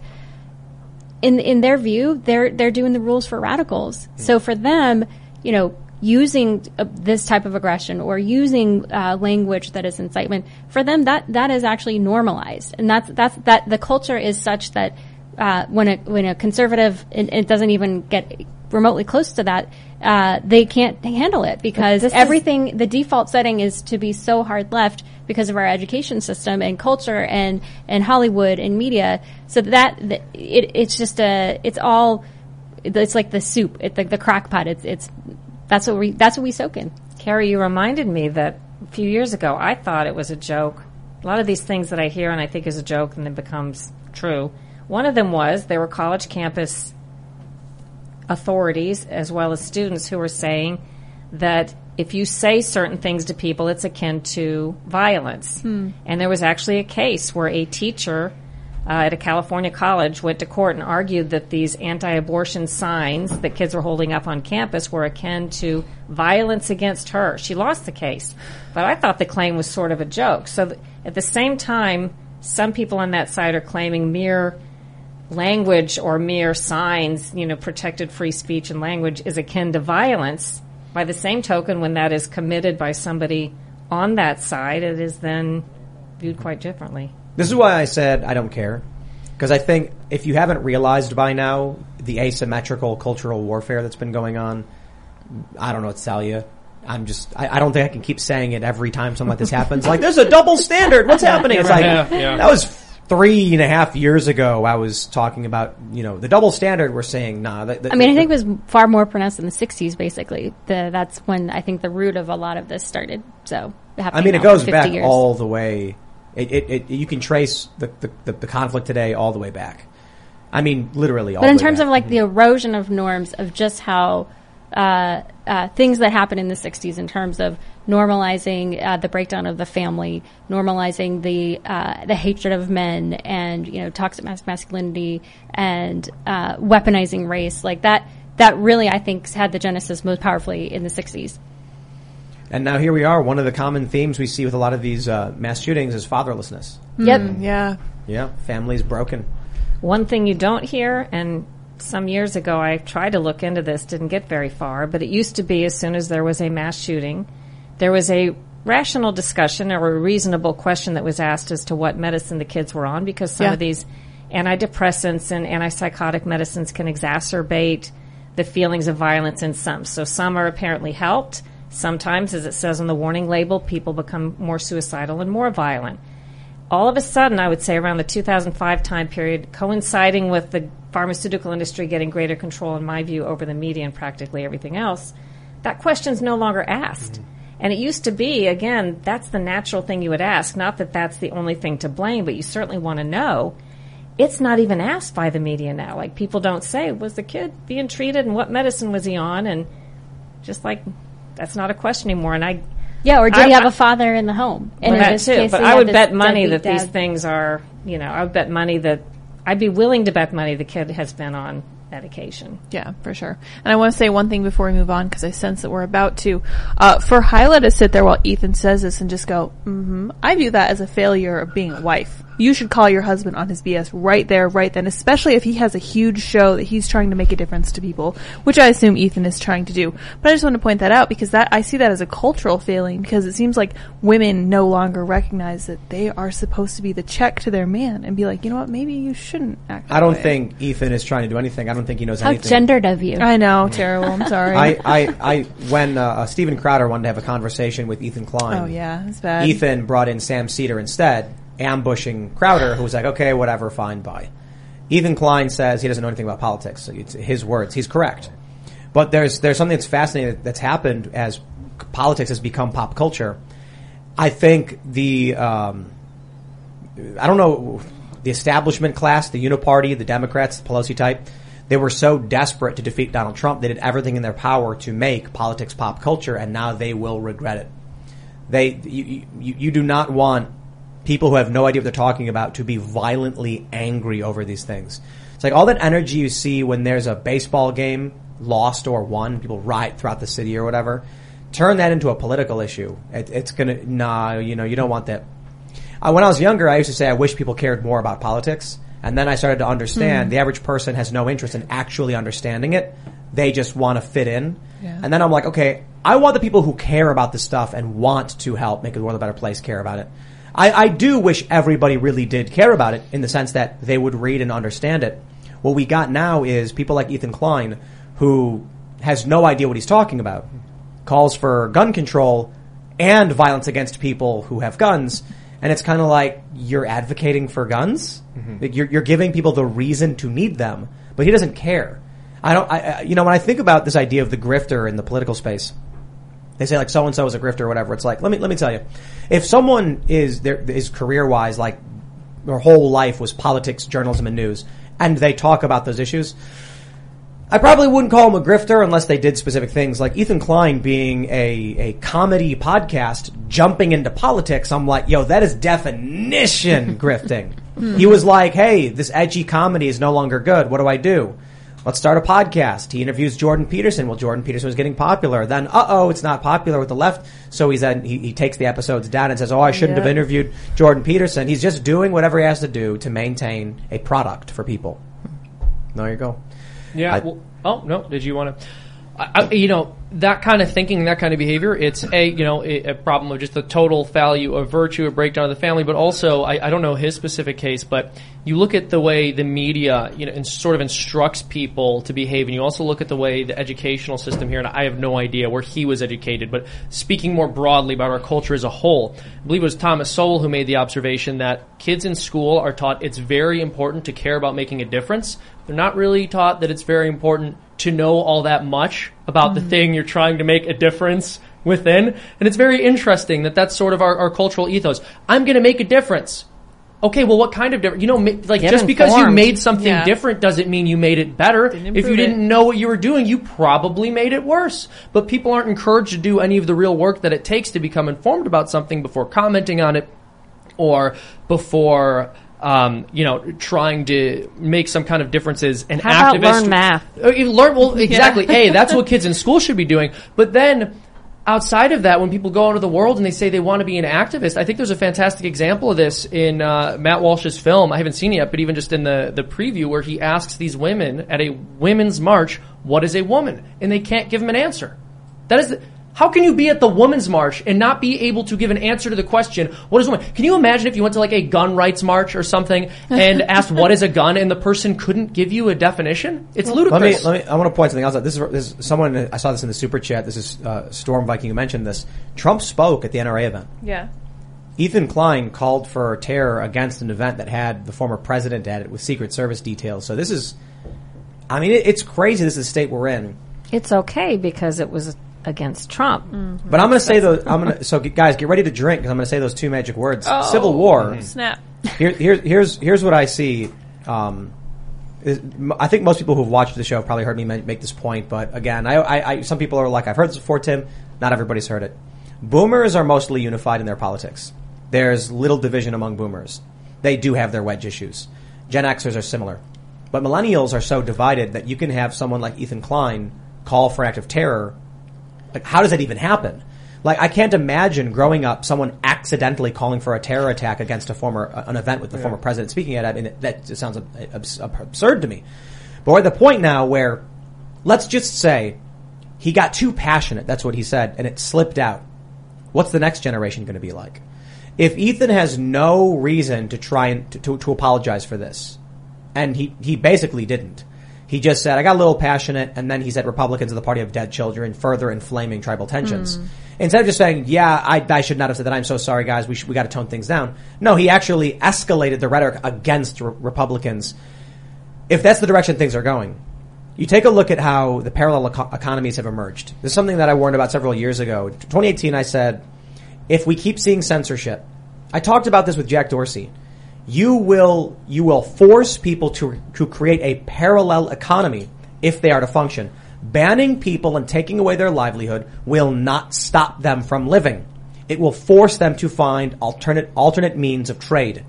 in in their view, they're they're doing the rules for radicals. So for them, you know, using uh, this type of aggression or using uh, language that is incitement for them, that that is actually normalized, and that's that's that the culture is such that uh, when a when a conservative it, it doesn't even get remotely close to that, uh, they can't handle it because This is- everything the default setting is to be so hard left because of our education system and culture and and Hollywood and media. So that, it it's just a it's all it's like the soup, it's like the crock pot. It's it's that's what we that's what we soak in. Carrie, you reminded me that a few years ago I thought it was a joke. A lot of these things that I hear and I think is a joke and then becomes true. One of them was there were college campus authorities as well as students who were saying that if you say certain things to people, it's akin to violence. And there was actually a case where a teacher uh, at a California college went to court and argued that these anti-abortion signs that kids were holding up on campus were akin to violence against her. She lost the case, but I thought the claim was sort of a joke. So th- at the same time, some people on that side are claiming mere language or mere signs, you know, protected free speech and language is akin to violence. By the same token, when that is committed by somebody on that side, it is then viewed quite differently. This is why I said I don't care. Because I think if you haven't realized by now the asymmetrical cultural warfare that's been going on, I don't know what to tell you. I'm just, I, I don't think I can keep saying it every time something like this happens. Like, there's a double standard. What's happening? It's like, Yeah, yeah. that was three and a half years ago. I was talking about, you know, the double standard. We're saying, nah. The, the, I mean, I think it was far more pronounced in the '60s. Basically, the, that's when I think the root of a lot of this started. So, I mean, it goes back all the way. It, it, it, you can trace the, the, the, the conflict today all the way back. I mean, literally all But the in terms back. of like the mm-hmm. erosion of norms of just how uh, uh, things that happened in the 60s in terms of normalizing uh, the breakdown of the family, normalizing the uh, the hatred of men, and you know toxic masculinity, and uh, weaponizing race, like that. That really, I think, had the genesis most powerfully in the 60s. And now here we are. One of the common themes we see with a lot of these uh, mass shootings is fatherlessness. Yep. Yeah. Yeah, families broken. One thing you don't hear, and some years ago I tried to look into this, didn't get very far, but it used to be as soon as there was a mass shooting, there was a rational discussion or a reasonable question that was asked as to what medicine the kids were on because some Yeah. of these antidepressants and antipsychotic medicines can exacerbate the feelings of violence in some. So some are apparently helped. Sometimes, as it says on the warning label, people become more suicidal and more violent all of a sudden, I would say around the 2005 time period, coinciding with the pharmaceutical industry getting greater control, in my view, over the media and practically everything else, that question's no longer asked. Mm-hmm. And it used to be, again, that's the natural thing you would ask. Not that that's the only thing to blame, but you certainly want to know. It's not even asked by the media now. Like, people don't say, was the kid being treated and what medicine was he on? And just like, that's not a question anymore. And I, Yeah, or did I- he have I- a father in the home? And well, in that too. case, But I would bet money deadbeat that these things are, you know, I would bet money that I'd be willing to bet money the kid has been on medication. Yeah, for sure. And I want to say one thing before we move on because I sense that we're about to. Uh, for Hila to sit there while Ethan says this and just go, mm-hmm, I view that as a failure of being a wife. You should call your husband on his BS right there, right then, especially if he has a huge show that he's trying to make a difference to people, which I assume Ethan is trying to do. But I just want to point that out because that I see that as a cultural failing because it seems like women no longer recognize that they are supposed to be the check to their man and be like, you know what, maybe you shouldn't act. I don't way." think Ethan is trying to do anything. I don't think he knows How anything. gendered of you. I know, terrible. I'm sorry. I, I, I, when uh, uh, Stephen Crowder wanted to have a conversation with Ethan Klein, oh yeah, it's bad. Ethan brought in Sam Seder instead, ambushing Crowder, who was like, okay, whatever, fine, bye. Ethan Klein says he doesn't know anything about politics. So it's his words. He's correct. But there's, there's something that's fascinating that's happened as politics has become pop culture. I think the, um, I don't know, the establishment class, the Uniparty, the Democrats, the Pelosi type, they were so desperate to defeat Donald Trump, they did everything in their power to make politics pop culture, and now they will regret it. They, you, you, you do not want people who have no idea what they're talking about to be violently angry over these things. It's like all that energy you see when there's a baseball game lost or won, people riot throughout the city or whatever. Turn that into a political issue. It, it's gonna, nah, you know, you don't want that. Uh, when I was younger, I used to say I wish people cared more about politics. And then I started to understand the average person has no interest in actually understanding it. They just want to fit in. And then I'm like, okay, I want the people who care about this stuff and want to help make the world a better place care about it. I, I do wish everybody really did care about it in the sense that they would read and understand it. What we got now is people like Ethan Klein who has no idea what he's talking about, calls for gun control and violence against people who have guns. And it's kind of like you're advocating for guns. Mm-hmm. Like, You're, you're giving people the reason to need them, but he doesn't care. I don't, I, I- you know, when I think about this idea of the grifter in the political space, they say like so and so is a grifter or whatever. It's like let me let me tell you, if someone is their is career wise like their whole life was politics, journalism, and news, and they talk about those issues, I probably wouldn't call them a grifter unless they did specific things. Like Ethan Klein being a, a comedy podcast jumping into politics, I'm like, yo, that is definition grifting. Hmm. He was like, hey, this edgy comedy is no longer good. What do I do? Let's start a podcast. He interviews Jordan Peterson. Well, Jordan Peterson was getting popular. Then, uh oh, it's not popular with the left. So he's then, he, he takes the episodes down and says, oh, I shouldn't Yeah. have interviewed Jordan Peterson. He's just doing whatever he has to do to maintain a product for people. There you go. Yeah. I- well, oh no. Did you want to? I, you know that kind of thinking, that kind of behavior. It's a you know a, problem of just the total value of virtue, a breakdown of the family, but also I, I don't know his specific case, but you look at the way the media you know and sort of instructs people to behave, and you also look at the way the educational system here. And I have no idea where he was educated, but speaking more broadly about our culture as a whole, I believe it was Thomas Sowell who made the observation that kids in school are taught it's very important to care about making a difference. They're not really taught that it's very important to know all that much about the mm-hmm. thing you're trying to make a difference within. And it's very interesting that that's sort of our, our cultural ethos. I'm going to make a difference. Okay, well, what kind of difference? You know, ma- like Get just because you made something Yeah. different doesn't mean you made it better. If you improve didn't know what you were doing, you probably made it worse. But people aren't encouraged to do any of the real work that it takes to become informed about something before commenting on it or before um, you know trying to make some kind of differences. and How about learn math? Uh, you learn well exactly. hey, that's what kids in school should be doing. But then. Outside of that, when people go out into the world and they say they want to be an activist, I think there's a fantastic example of this in uh, Matt Walsh's film. I haven't seen it yet, but even just in the, the preview where he asks these women at a women's march, what is a woman? And they can't give him an answer. That is, the, how can you be at the women's march and not be able to give an answer to the question, what is a woman? Can you imagine if you went to like a gun rights march or something and asked what is a gun and the person couldn't give you a definition? It's Let me, ludicrous. let me, I want to point something else out. This is, this is someone, I saw this in the super chat. This is, uh, Storm Viking who mentioned this. Trump spoke at the NRA event. Yeah. Ethan Klein called for terror against an event that had the former president at it with Secret Service details. So this is, I mean, it, it's crazy. This is the state we're in. It's okay because it was against Trump. But I'm going to say those. I'm going to. So guys, get ready to drink because I'm going to say those two magic words: Oh. civil war. Snap. Here, here, here's here's what I see. Um, is- m- I think most people who've watched the show have probably heard me make this point, but again, I, I, I some people are like, I've heard this before, Tim. Not everybody's heard it. Boomers are mostly unified in their politics. There's little division among boomers. They do have their wedge issues. Gen Xers are similar, but millennials are so divided that you can have someone like Ethan Klein call for an act of terror like, how does that even happen? Like, I can't imagine growing up someone accidentally calling for a terror attack against a former, uh, an event with the former president speaking at. I mean, that sounds ab- abs- absurd to me. But we're at the point now where, let's just say, he got too passionate. That's what he said, and it slipped out. What's the next generation going to be like? If Ethan has no reason to try and to, to, to apologize for this, and he, he basically didn't. He just said, I got a little passionate, and then he said Republicans are the party of dead children, further inflaming tribal tensions. Hmm. Instead of just saying, yeah, I, I should not have said that, I'm so sorry guys, we, should, we gotta tone things down. No, he actually escalated the rhetoric against re- Republicans. If that's the direction things are going, you take a look at how the parallel eco- economies have emerged. This is something that I warned about several years ago. 2018, I said, if we keep seeing censorship, I talked about this with Jack Dorsey. You will you will force people to to create a parallel economy if they are to function. Banning people and taking away their livelihood will not stop them from living. It will force them to find alternate alternate means of trade.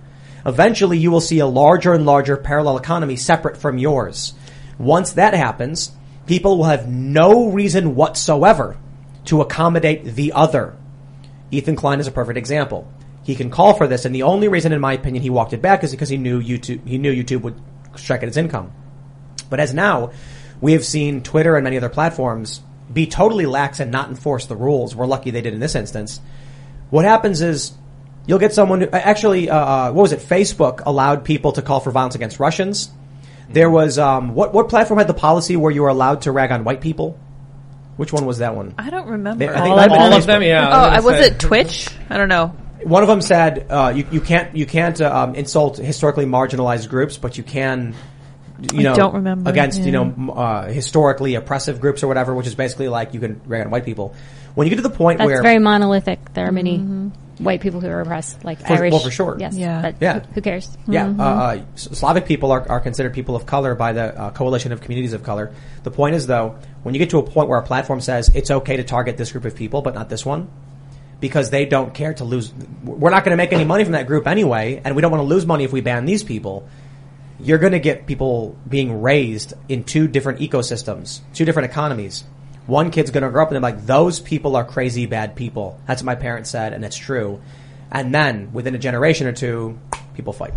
Eventually, you will see a larger and larger parallel economy separate from yours. Once that happens, people will have no reason whatsoever to accommodate the other. Ethan Klein is a perfect example. He can call for this, and the only reason, in my opinion, he walked it back is because he knew YouTube. He knew YouTube would strike at his income. But as now, we have seen Twitter and many other platforms be totally lax and not enforce the rules. We're lucky they did in this instance. What happens is you'll get someone who actually, uh, uh, what was it? Facebook allowed people to call for violence against Russians. There was um, what what platform had the policy where you were allowed to rag on white people? Which one was that one? I don't remember. I think all it might have been of them, yeah. oh, I was was it Twitch? I don't know. One of them said uh, you, you can't you can't uh, um, insult historically marginalized groups, but you can. You I know, don't remember, against you know uh, historically oppressive groups or whatever, which is basically like you can rag on white people. When you get to the point That's where very monolithic. There are many. white people who are oppressed, like For- Irish. well, for sure. Yes. Yeah. But Yeah. Who, who cares? Yeah, uh, uh, Slavic people are, are considered people of color by the uh, Coalition of Communities of Color. The point is, though, when you get to a point where a platform says it's okay to target this group of people, but not this one, because they don't care to lose, we're not going to make any money from that group anyway, and we don't want to lose money if we ban these people. You're going to get people being raised in two different ecosystems, two different economies. One kid's going to grow up and they're like, those people are crazy bad people. That's what my parents said, and it's true. And then within a generation or two, people fight.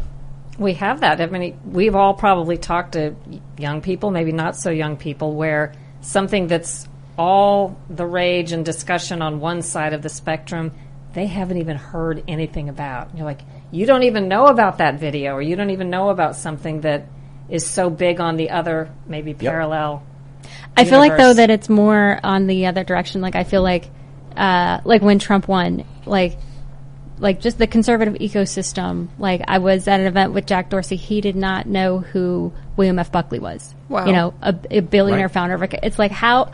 We have that. I mean, we've all probably talked to young people, maybe not so young people, where something that's all the rage and discussion on one side of the spectrum, they haven't even heard anything about. You're like, you don't even know about that video, or you don't even know about something that is so big on the other, maybe parallel. I feel like though that it's more on the other direction. Like I feel like, uh, like when Trump won, like, like just the conservative ecosystem. Like I was at an event with Jack Dorsey. He did not know who William F. Buckley was. Wow. You know, a, a billionaire Right. founder of a, it's like how,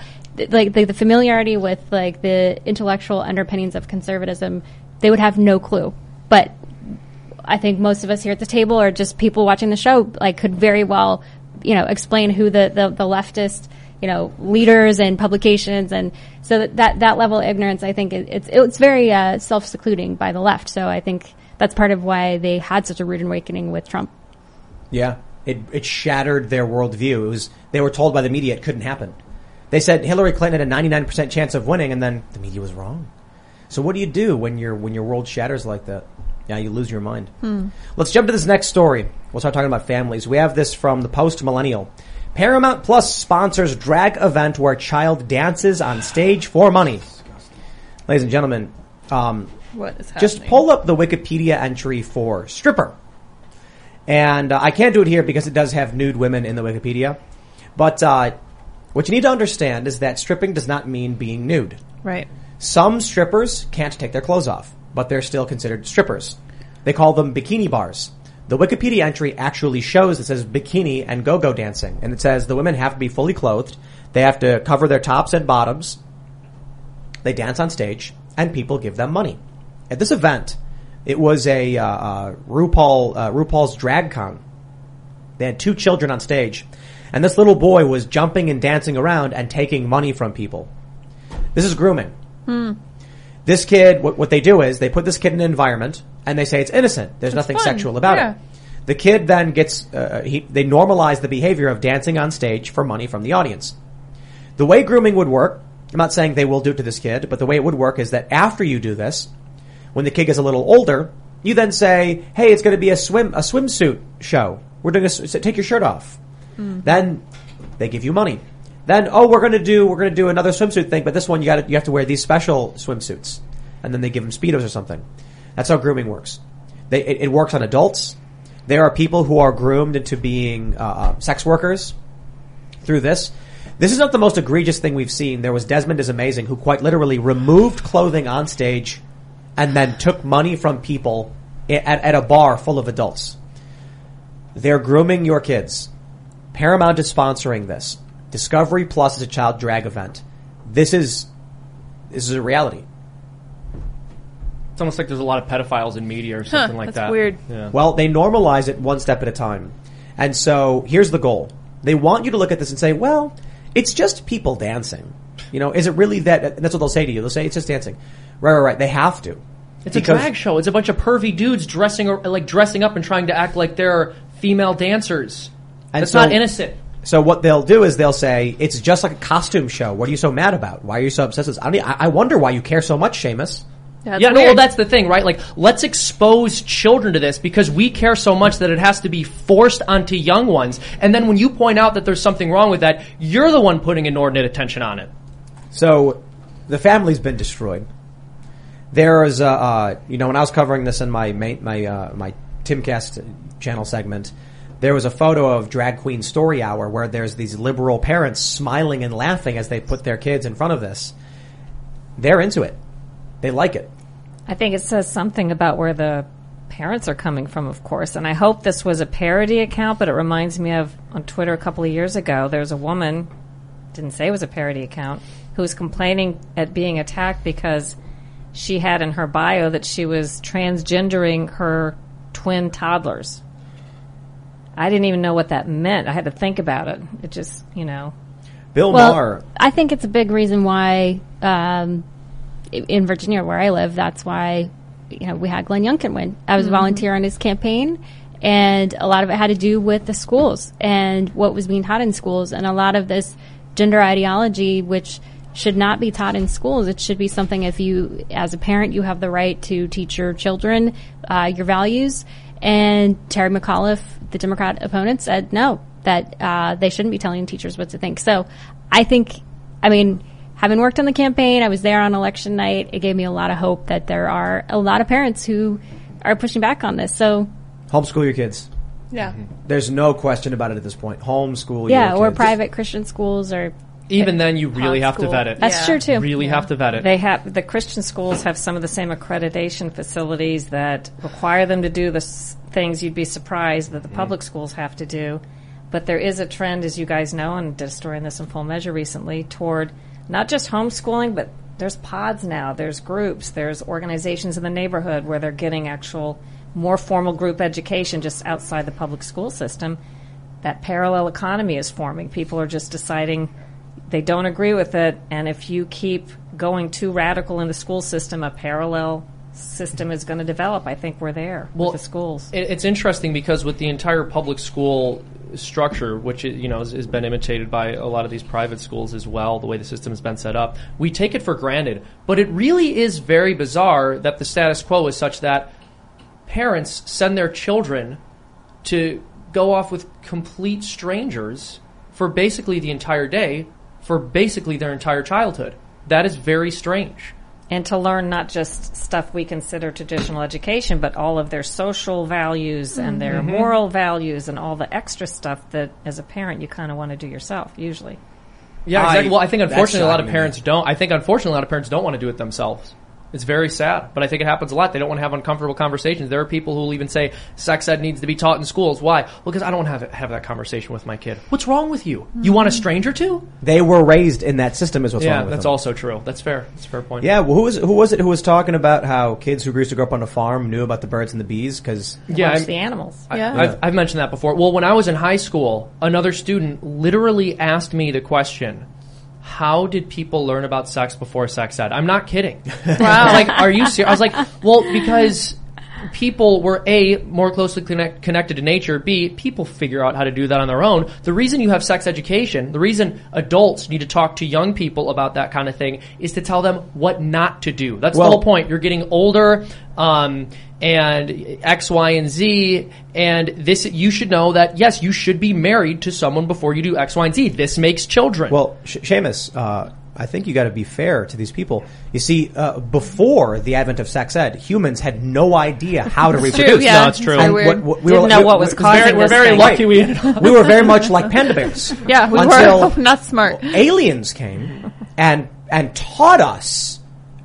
like the, the familiarity with like the intellectual underpinnings of conservatism, they would have no clue. But I think most of us here at the table or just people watching the show like could very well, you know, explain who the, the, the leftist, you know, leaders and publications and so that, that, that level of ignorance, I think it, it's, it's very, uh, self-secluding by the left. So I think that's part of why they had such a rude awakening with Trump. Yeah, it it shattered their worldview. It was they were told by the media it couldn't happen. They said Hillary Clinton had a 99% chance of winning, and then the media was wrong. So what do you do when your when your world shatters like that? Yeah, you lose your mind. Let's jump to this next story. We'll start talking about families. We have this from the Post Millennial. Paramount Plus sponsors drag event where child dances on stage for money. Ladies and gentlemen, um, What is happening? just pull up the Wikipedia entry for stripper. And uh, I can't do it here because it does have nude women in the Wikipedia. But uh, what you need to understand is that stripping does not mean being nude. Right. Some strippers can't take their clothes off, but they're still considered strippers. They call them bikini bars. The Wikipedia entry actually shows it says bikini and go-go dancing, and it says the women have to be fully clothed. They have to cover their tops and bottoms. They dance on stage, and people give them money. At this event, it was a uh, uh, RuPaul uh, RuPaul's Drag Con. They had two children on stage, and this little boy was jumping and dancing around and taking money from people. This is grooming. This kid, what, what they do is they put this kid in an environment and they say it's innocent. There's nothing fun. sexual about Yeah. it. The kid then gets, uh, he, they normalize the behavior of dancing on stage for money from the audience. The way grooming would work, I'm not saying they will do it to this kid, but the way it would work is that after you do this, when the kid gets a little older, you then say, "Hey, it's going to be a swim a swimsuit show. We're doing a take your shirt off." Then they give you money. Then oh, we're to do we're to do another swimsuit thing, but this one you got you have to wear these special swimsuits, and then they give them speedos or something. That's how grooming works. They, it, it works on adults. There are people who are groomed into being uh, uh, sex workers through this. This is not the most egregious thing we've seen. There was Desmond is Amazing, who quite literally removed clothing on stage and then took money from people at, at a bar full of adults. They're grooming your kids. Paramount is sponsoring this. Discovery Plus is a child drag event. This is this is a reality. It's almost like there's a lot of pedophiles in media or something like that's that. weird. Yeah. Well, they normalize it one step at a time. And so here's the goal. They want you to look at this and say, well, it's just people dancing. You know, is it really that? and That's what they'll say to you. They'll say it's just dancing. Right, right, right. They have to. It's a drag show. It's a bunch of pervy dudes dressing like dressing up and trying to act like they're female dancers. And That's so- not innocent. So what they'll do is they'll say it's just like a costume show. What are you so mad about? Why are you so obsessed with this? I, don't, I I wonder why you care so much, Seamus. That's yeah, no, well, that's the thing, right? Like, let's expose children to this because we care so much that it has to be forced onto young ones. And then when you point out that there's something wrong with that, you're the one putting inordinate attention on it. So the family's been destroyed. There is, uh, uh, you know, when I was covering this in my my uh, my Timcast channel segment, there was a photo of Drag Queen Story Hour where there's these liberal parents smiling and laughing as they put their kids in front of this. They're into it. They like it. I think it says something about where the parents are coming from, of course. And I hope this was a parody account, but it reminds me of on Twitter a couple of years ago, there's a woman, didn't say it was a parody account, who was complaining at being attacked because she had in her bio that she was transgendering her twin toddlers. I didn't even know what that meant. I had to think about it. It just, you know, Bill Well, Maher. I think it's a big reason why um, in Virginia, where I live, that's why you know we had Glenn Youngkin win. I was a volunteer on his campaign, and a lot of it had to do with the schools and what was being taught in schools, and a lot of this gender ideology, which should not be taught in schools. It should be something if you, as a parent, you have the right to teach your children uh, your values. And Terry McAuliffe, the Democrat opponent, said no, that uh, they shouldn't be telling teachers what to think. So I think, I mean, having worked on the campaign, I was there on election night. It gave me a lot of hope that there are a lot of parents who are pushing back on this. So Homeschool your kids. Yeah. There's no question about it at this point. Homeschool yeah, your or private Christian schools or Even then, you really have to vet it. that's Yeah. true too. Really have to vet it. They have the Christian schools have some of the same accreditation facilities that require them to do the s- things you'd be surprised that the mm. public schools have to do. But there is a trend, as you guys know, and did a story on this in Full Measure recently, toward not just homeschooling, but there's pods now, there's groups, there's organizations in the neighborhood where they're getting actual more formal group education just outside the public school system. That parallel economy is forming. People are just deciding they don't agree with it, and if you keep going too radical in the school system, a parallel system is going to develop. I think we're there Well, with the schools. It, it's interesting because with the entire public school structure, which you know has, has been imitated by a lot of these private schools as well, the way the system has been set up, we take it for granted. But it really is very bizarre that the status quo is such that parents send their children to go off with complete strangers for basically the entire day, for basically their entire childhood. That is very strange. and to learn not just stuff we consider traditional education, but all of their social values and their Mm-hmm. moral values and all the extra stuff that, as a parent, you kind of want to do yourself, usually. Yeah, I- Well, I think unfortunately a lot of shocking me. parents don't. I think unfortunately a lot of parents don't want to do it themselves. It's very sad, but I think it happens a lot. They don't want to have uncomfortable conversations. There are people who will even say sex ed needs to be taught in schools. Why? Well, because I don't want to have, have that conversation with my kid. What's wrong with you? You want a mm-hmm. stranger to? They were raised in that system, is what's yeah, wrong with that's them. also true. That's fair. That's a fair point. Yeah, well, who was who was it who was talking about how kids who used to grow up on a farm knew about the birds and the bees? Because yeah. I'm- the animals. I- Yeah. I've, I've mentioned that before. Well, when I was in high school, another student literally asked me the question, how did people learn about sex before sex ed? I'm not kidding. Wow. like, are you serious? I was like, well, because people were A, more closely connect, connected to nature, B, people figure out how to do that on their own. The reason you have sex education, the reason adults need to talk to young people about that kind of thing is to tell them what not to do. That's Well- the whole point. You're getting older, um, and X, Y, and Z, and this, you should know that, yes, you should be married to someone before you do X, Y, and Z. This makes children. Well, Sh- Seamus, uh, I think you got to be fair to these people. You see, uh, before the advent of sex ed, humans had no idea how to reproduce. true, yeah. No, it's true. It's And weird. what- what- we Didn't were- know we- what was we- causing very, we're very thing. lucky we ended we were very much like panda bears. Yeah, we Until- were not smart. aliens came and and taught us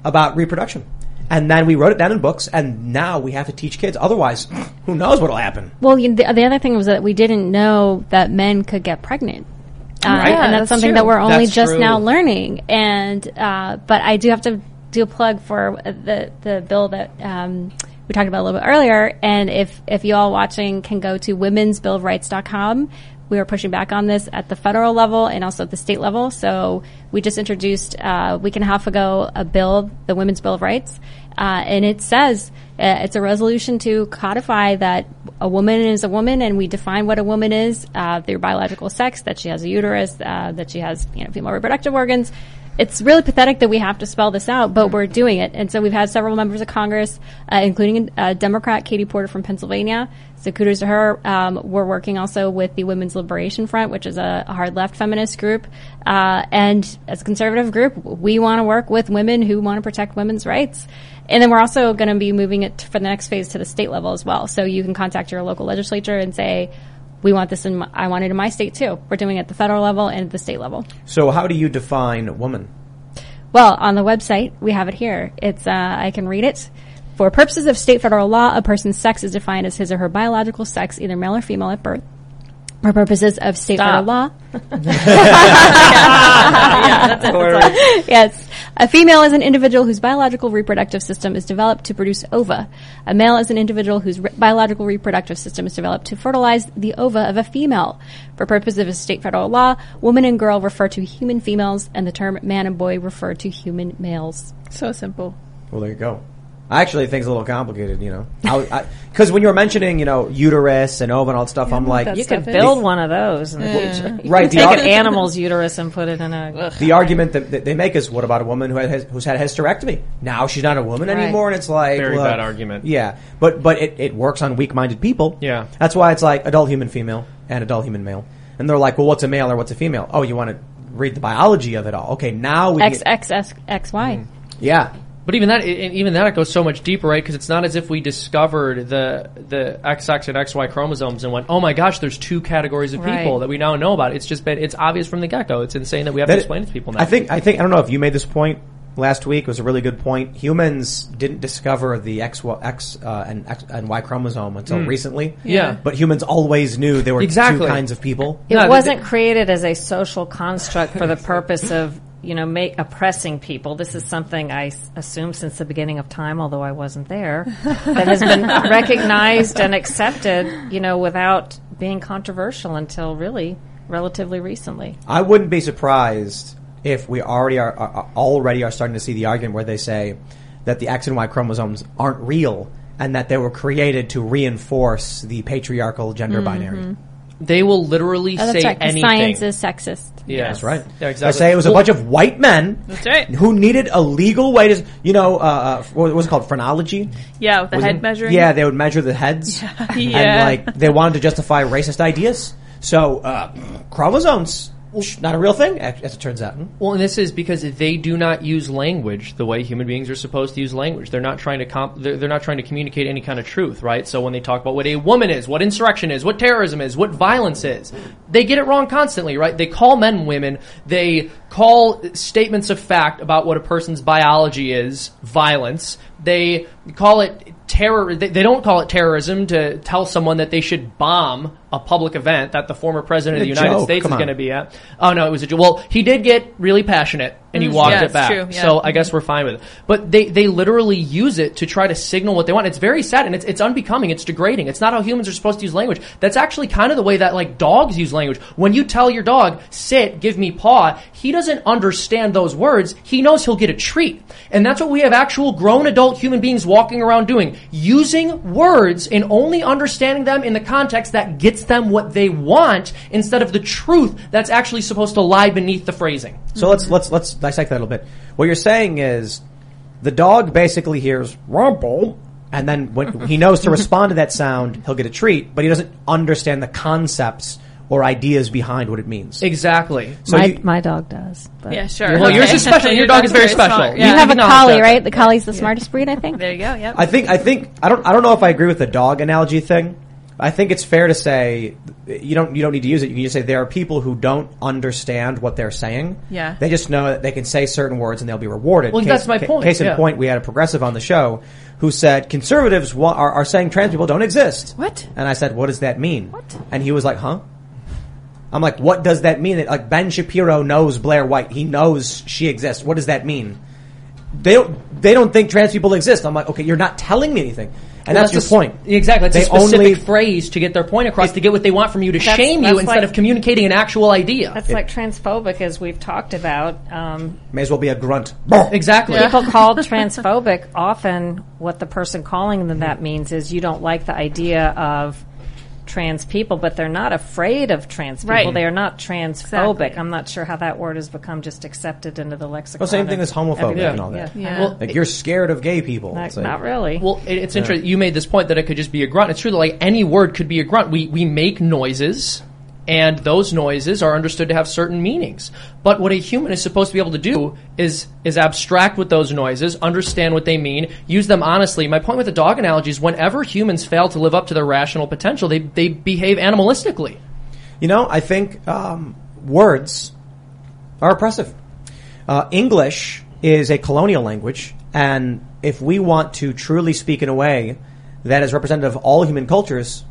about reproduction. And then we wrote it down in books, and now we have to teach kids. Otherwise, who knows what'll happen? Well, the, the other thing was that we didn't know that men could get pregnant. Uh, Right. and that's, that's something true. that we're only That's just true. now learning. And uh, but I do have to do a plug for the the bill that um, we talked about a little bit earlier. And if if you all watching can go to womensbillofrights.com. We are pushing back on this at the federal level and also at the state level. So we just introduced uh, a week and a half ago a bill, the Women's Bill of Rights, uh, and it says it's a resolution to codify that a woman is a woman, and we define what a woman is uh, their biological sex, that she has a uterus, uh, that she has you know female reproductive organs. It's really pathetic that we have to spell this out, but we're doing it. And so we've had several members of Congress, uh, including a Democrat, Katie Porter from Pennsylvania. So kudos to her. Um, we're working also with the Women's Liberation Front, which is a, a hard left feminist group. Uh, and as a conservative group, we want to work with women who want to protect women's rights. And then we're also going to be moving it for the next phase to the state level as well. So you can contact your local legislature and say, we want this in my, I want it in my state too. We're doing it at the federal level and at the state level. So, how do you define woman? Well, on the website, we have it here. It's, uh, I can read it. For purposes of state federal law, a person's sex is defined as his or her biological sex, either male or female at birth. For purposes of state Stop. federal law, yeah, that's it. That's all. yes. A female is an individual whose biological reproductive system is developed to produce ova. A male is an individual whose re- biological reproductive system is developed to fertilize the ova of a female. For purposes of state federal law, woman and girl refer to human females, and the term man and boy refer to human males. So simple. Well, there you go. I actually think it's a little complicated, you know, because when you were mentioning, you know, uterus and ova and all that stuff, I'm like, You stuff could is- build one of those. In the future. You Right, can the take ar- an animal's uterus and put it in a. the argument that, that they make is, what about a woman who has, who's had a hysterectomy? Now she's not a woman Right. anymore, and it's like Very look, bad argument. Yeah, but but it, it works on weak-minded people. Yeah. that's why it's like adult human female and adult human male, and they're like, well, what's a male or what's a female? Oh, you want to read the biology of it all? Okay, now we X get- X X X Y. yeah. But even that, even that, it goes so much deeper, right? Because it's not as if we discovered the the XX and XY chromosomes and went, "Oh my gosh, there's two categories of people Right. that we now know about." It's just been, it's obvious from the get go. It's insane that we have to That- explain it to people now. I think I think I don't know if you made this point last week. It was a really good point. Humans didn't discover the X, Y- X uh, and X and Y chromosome until recently. Hmm. Yeah. but humans always knew there were Exactly. two kinds of people. It No, wasn't created as a social construct for the purpose of, you know, make, oppressing people. This is something I s- assume since the beginning of time, although I wasn't there, that has been recognized and accepted, you know, without being controversial until really relatively recently. I wouldn't be surprised if we already are, are already are starting to see the argument where they say that the X and Y chromosomes aren't real and that they were created to reinforce the patriarchal gender Mm-hmm. binary. They will literally Oh, that's say right. 'cause anything. Science is sexist. yeah, That's right. Yeah, They exactly. say it was a Well, bunch of white men That's right. who needed a legal way to, you know, uh, uh, what was it called? Phrenology? Yeah, with the Was head it- measuring. Yeah, they would measure the heads. Yeah. And like, they wanted to justify racist ideas. So, uh, chromosomes, not a real thing, as as it turns out. Hmm? Well, and this is because they do not use language the way human beings are supposed to use language. They're not trying to comp- they're, they're not trying to communicate any kind of truth, right? So when they talk about what a woman is, what insurrection is, what terrorism is, what violence is, they get it wrong constantly, right? They call men women. They call statements of fact about what a person's biology is violence. They call it terror. They, they don't call it terrorism to tell someone that they should bomb a public event that the former president of the United joke, States is on. going to be at. Oh no, it was a joke. Well, he did get really passionate and he walked Yeah, it back. true, yeah. So I guess we're fine with it. But they, they literally use it to try to signal what they want. It's very sad and it's, it's unbecoming. It's degrading. It's not how humans are supposed to use language. That's actually kind of the way that like dogs use language. When you tell your dog, sit, give me paw, he doesn't understand those words. He knows he'll get a treat. And that's what we have actual grown adult human beings walking around doing. Using words and only understanding them in the context that gets them what they want instead of the truth that's actually supposed to lie beneath the phrasing. So let's let's let's dissect that a little bit. What you're saying is the dog basically hears rumble, and then when he knows to respond to that sound, he'll get a treat, but he doesn't understand the concepts or ideas behind what it means. Exactly. So my, you- my dog does. But Yeah, sure. Well, yours is special. Your dog is very special. smart, You You have a collie, right? The collie's the smartest breed, I think. There you go. Yep. I think I think I don't I don't know if I agree with the dog analogy thing. I think it's fair to say you don't you don't need to use it. You can just say there are people who don't understand what they're saying. Yeah. They just know that they can say certain words and they'll be rewarded. Well, that's my point, Case in yeah. point, we had a progressive on the show who said conservatives wa- are, are saying trans people don't exist. What? And I said, what does that mean? What? And he was like, huh? I'm like, what does that mean? That Like Ben Shapiro knows Blair White. He knows she exists. What does that mean? They don't. They don't think trans people exist. I'm like, okay, you're not telling me anything, and Well, that's, your a s- point. Exactly. It's They a specific only- phrase to get their point across, to get what they want from you, to That's- shame you that's instead of communicating an actual idea. That's like transphobic, as we've talked about. Um, May as well be a grunt. exactly. people call transphobic often what the person calling them that means is you don't like the idea of trans people but they're not afraid of trans people Right. they are not transphobic Exactly. i'm not sure how that word has become just accepted into the lexicon Well, same thing as homophobic everybody. and all that. yeah, Yeah. Well, Like you're scared of gay people. Not, It's like- not really Well, it, it's interesting. You made this point that it could just be a grunt. It's true that like any word could be a grunt. We we make noises, and those noises are understood to have certain meanings. But what a human is supposed to be able to do is is abstract with those noises, understand what they mean, use them honestly. My point with the dog analogy is whenever humans fail to live up to their rational potential, they they behave animalistically. You know, I think um, words are oppressive. Uh, English is a colonial language, and if we want to truly speak in a way that is representative of all human cultures,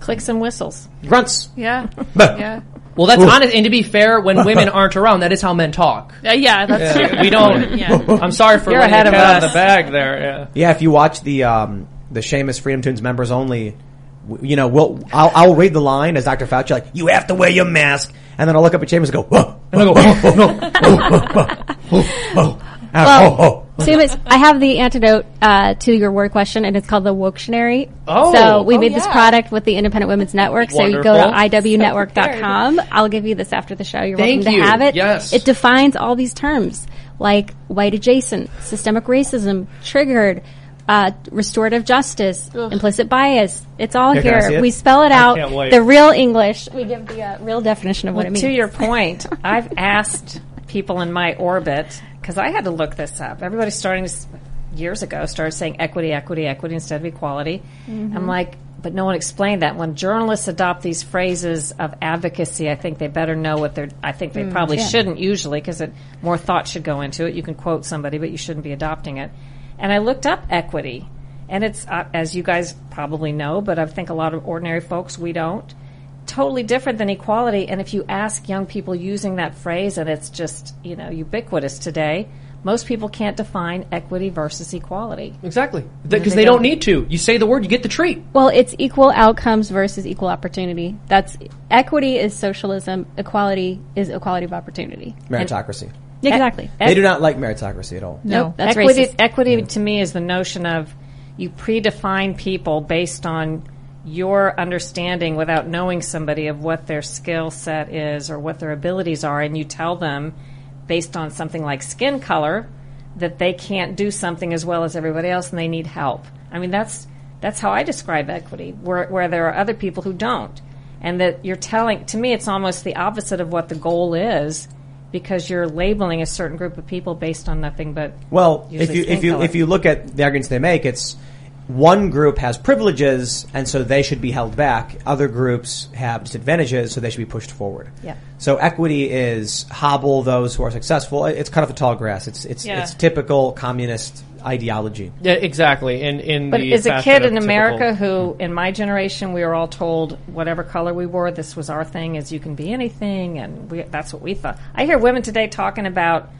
Clicks and whistles. Grunts. Yeah. Yeah. Well, that's honest. And to be fair, when women aren't around, that is how men talk. Uh, yeah, that's true. We don't. Yeah. I'm sorry for You're letting ahead the of cat out us. the bag there. Yeah. Yeah, if you watch the um, the Seamus FreedomToons members only, w- you know, we'll I'll, I'll read the line as Dr. Fauci, like you have to wear your mask, and then I'll look up at Seamus and go, whoa, And I go, oh, oh, no. oh, oh, Well, oh, oh. Seamus, I have the antidote uh, to your word question, and it's called the Woketionary. Oh, so we oh, made this product with the Independent Women's Network. So you go to Wonderful. iwnetwork.com. I'll give you this after the show. You're Thank welcome you. to have it. Yes. It defines all these terms like white adjacent, systemic racism, triggered. Uh, restorative justice, implicit bias. It's all Here, can here. it? We spell it out. can't wait. The real English. We give the uh, real definition of what it means. to your point, I've asked people in my orbit because I had to look this up. Everybody's starting to years ago started saying equity, equity, equity instead of equality. I'm like, but no one explained that. When journalists adopt these phrases of advocacy, I think they better know what they're. I think they probably shouldn't usually because more thought should go into it. You can quote somebody, but you shouldn't be adopting it. And I looked up equity, and it's uh, as you guys probably know, but I think a lot of ordinary folks we don't totally different than equality. And if you ask young people using that phrase, and it's just you know ubiquitous today, most people can't define equity versus equality. Exactly. Because they they don't don't. need to. You say the word, you get the treat. Well, it's equal outcomes versus equal opportunity. That's equity is socialism. Equality is equality of opportunity. Meritocracy. Exactly. They do not like meritocracy at all. Nope, that's equity, racist. equity to me is the notion of you predefine people based on your understanding without knowing somebody of what their skill set is or what their abilities are, and you tell them based on something like skin color that they can't do something as well as everybody else and they need help. I mean, that's that's how I describe equity, where where there are other people who don't, and that you're telling. To me, it's almost the opposite of what the goal is. Because you're labeling a certain group of people based on nothing but Well, if you if you color. if you look at the arguments they make, it's one group has privileges and so they should be held back. Other groups have disadvantages, so they should be pushed forward. Yeah. So equity is hobble those who are successful. It's kind of the tall grass. It's it's Yeah. it's typical communist ideology. Yeah, exactly. In in But the as a kid in America typical- who, hmm. in my generation, we were all told whatever color we wore, this was our thing, as you can be anything, and we, that's what we thought. I hear women today talking about,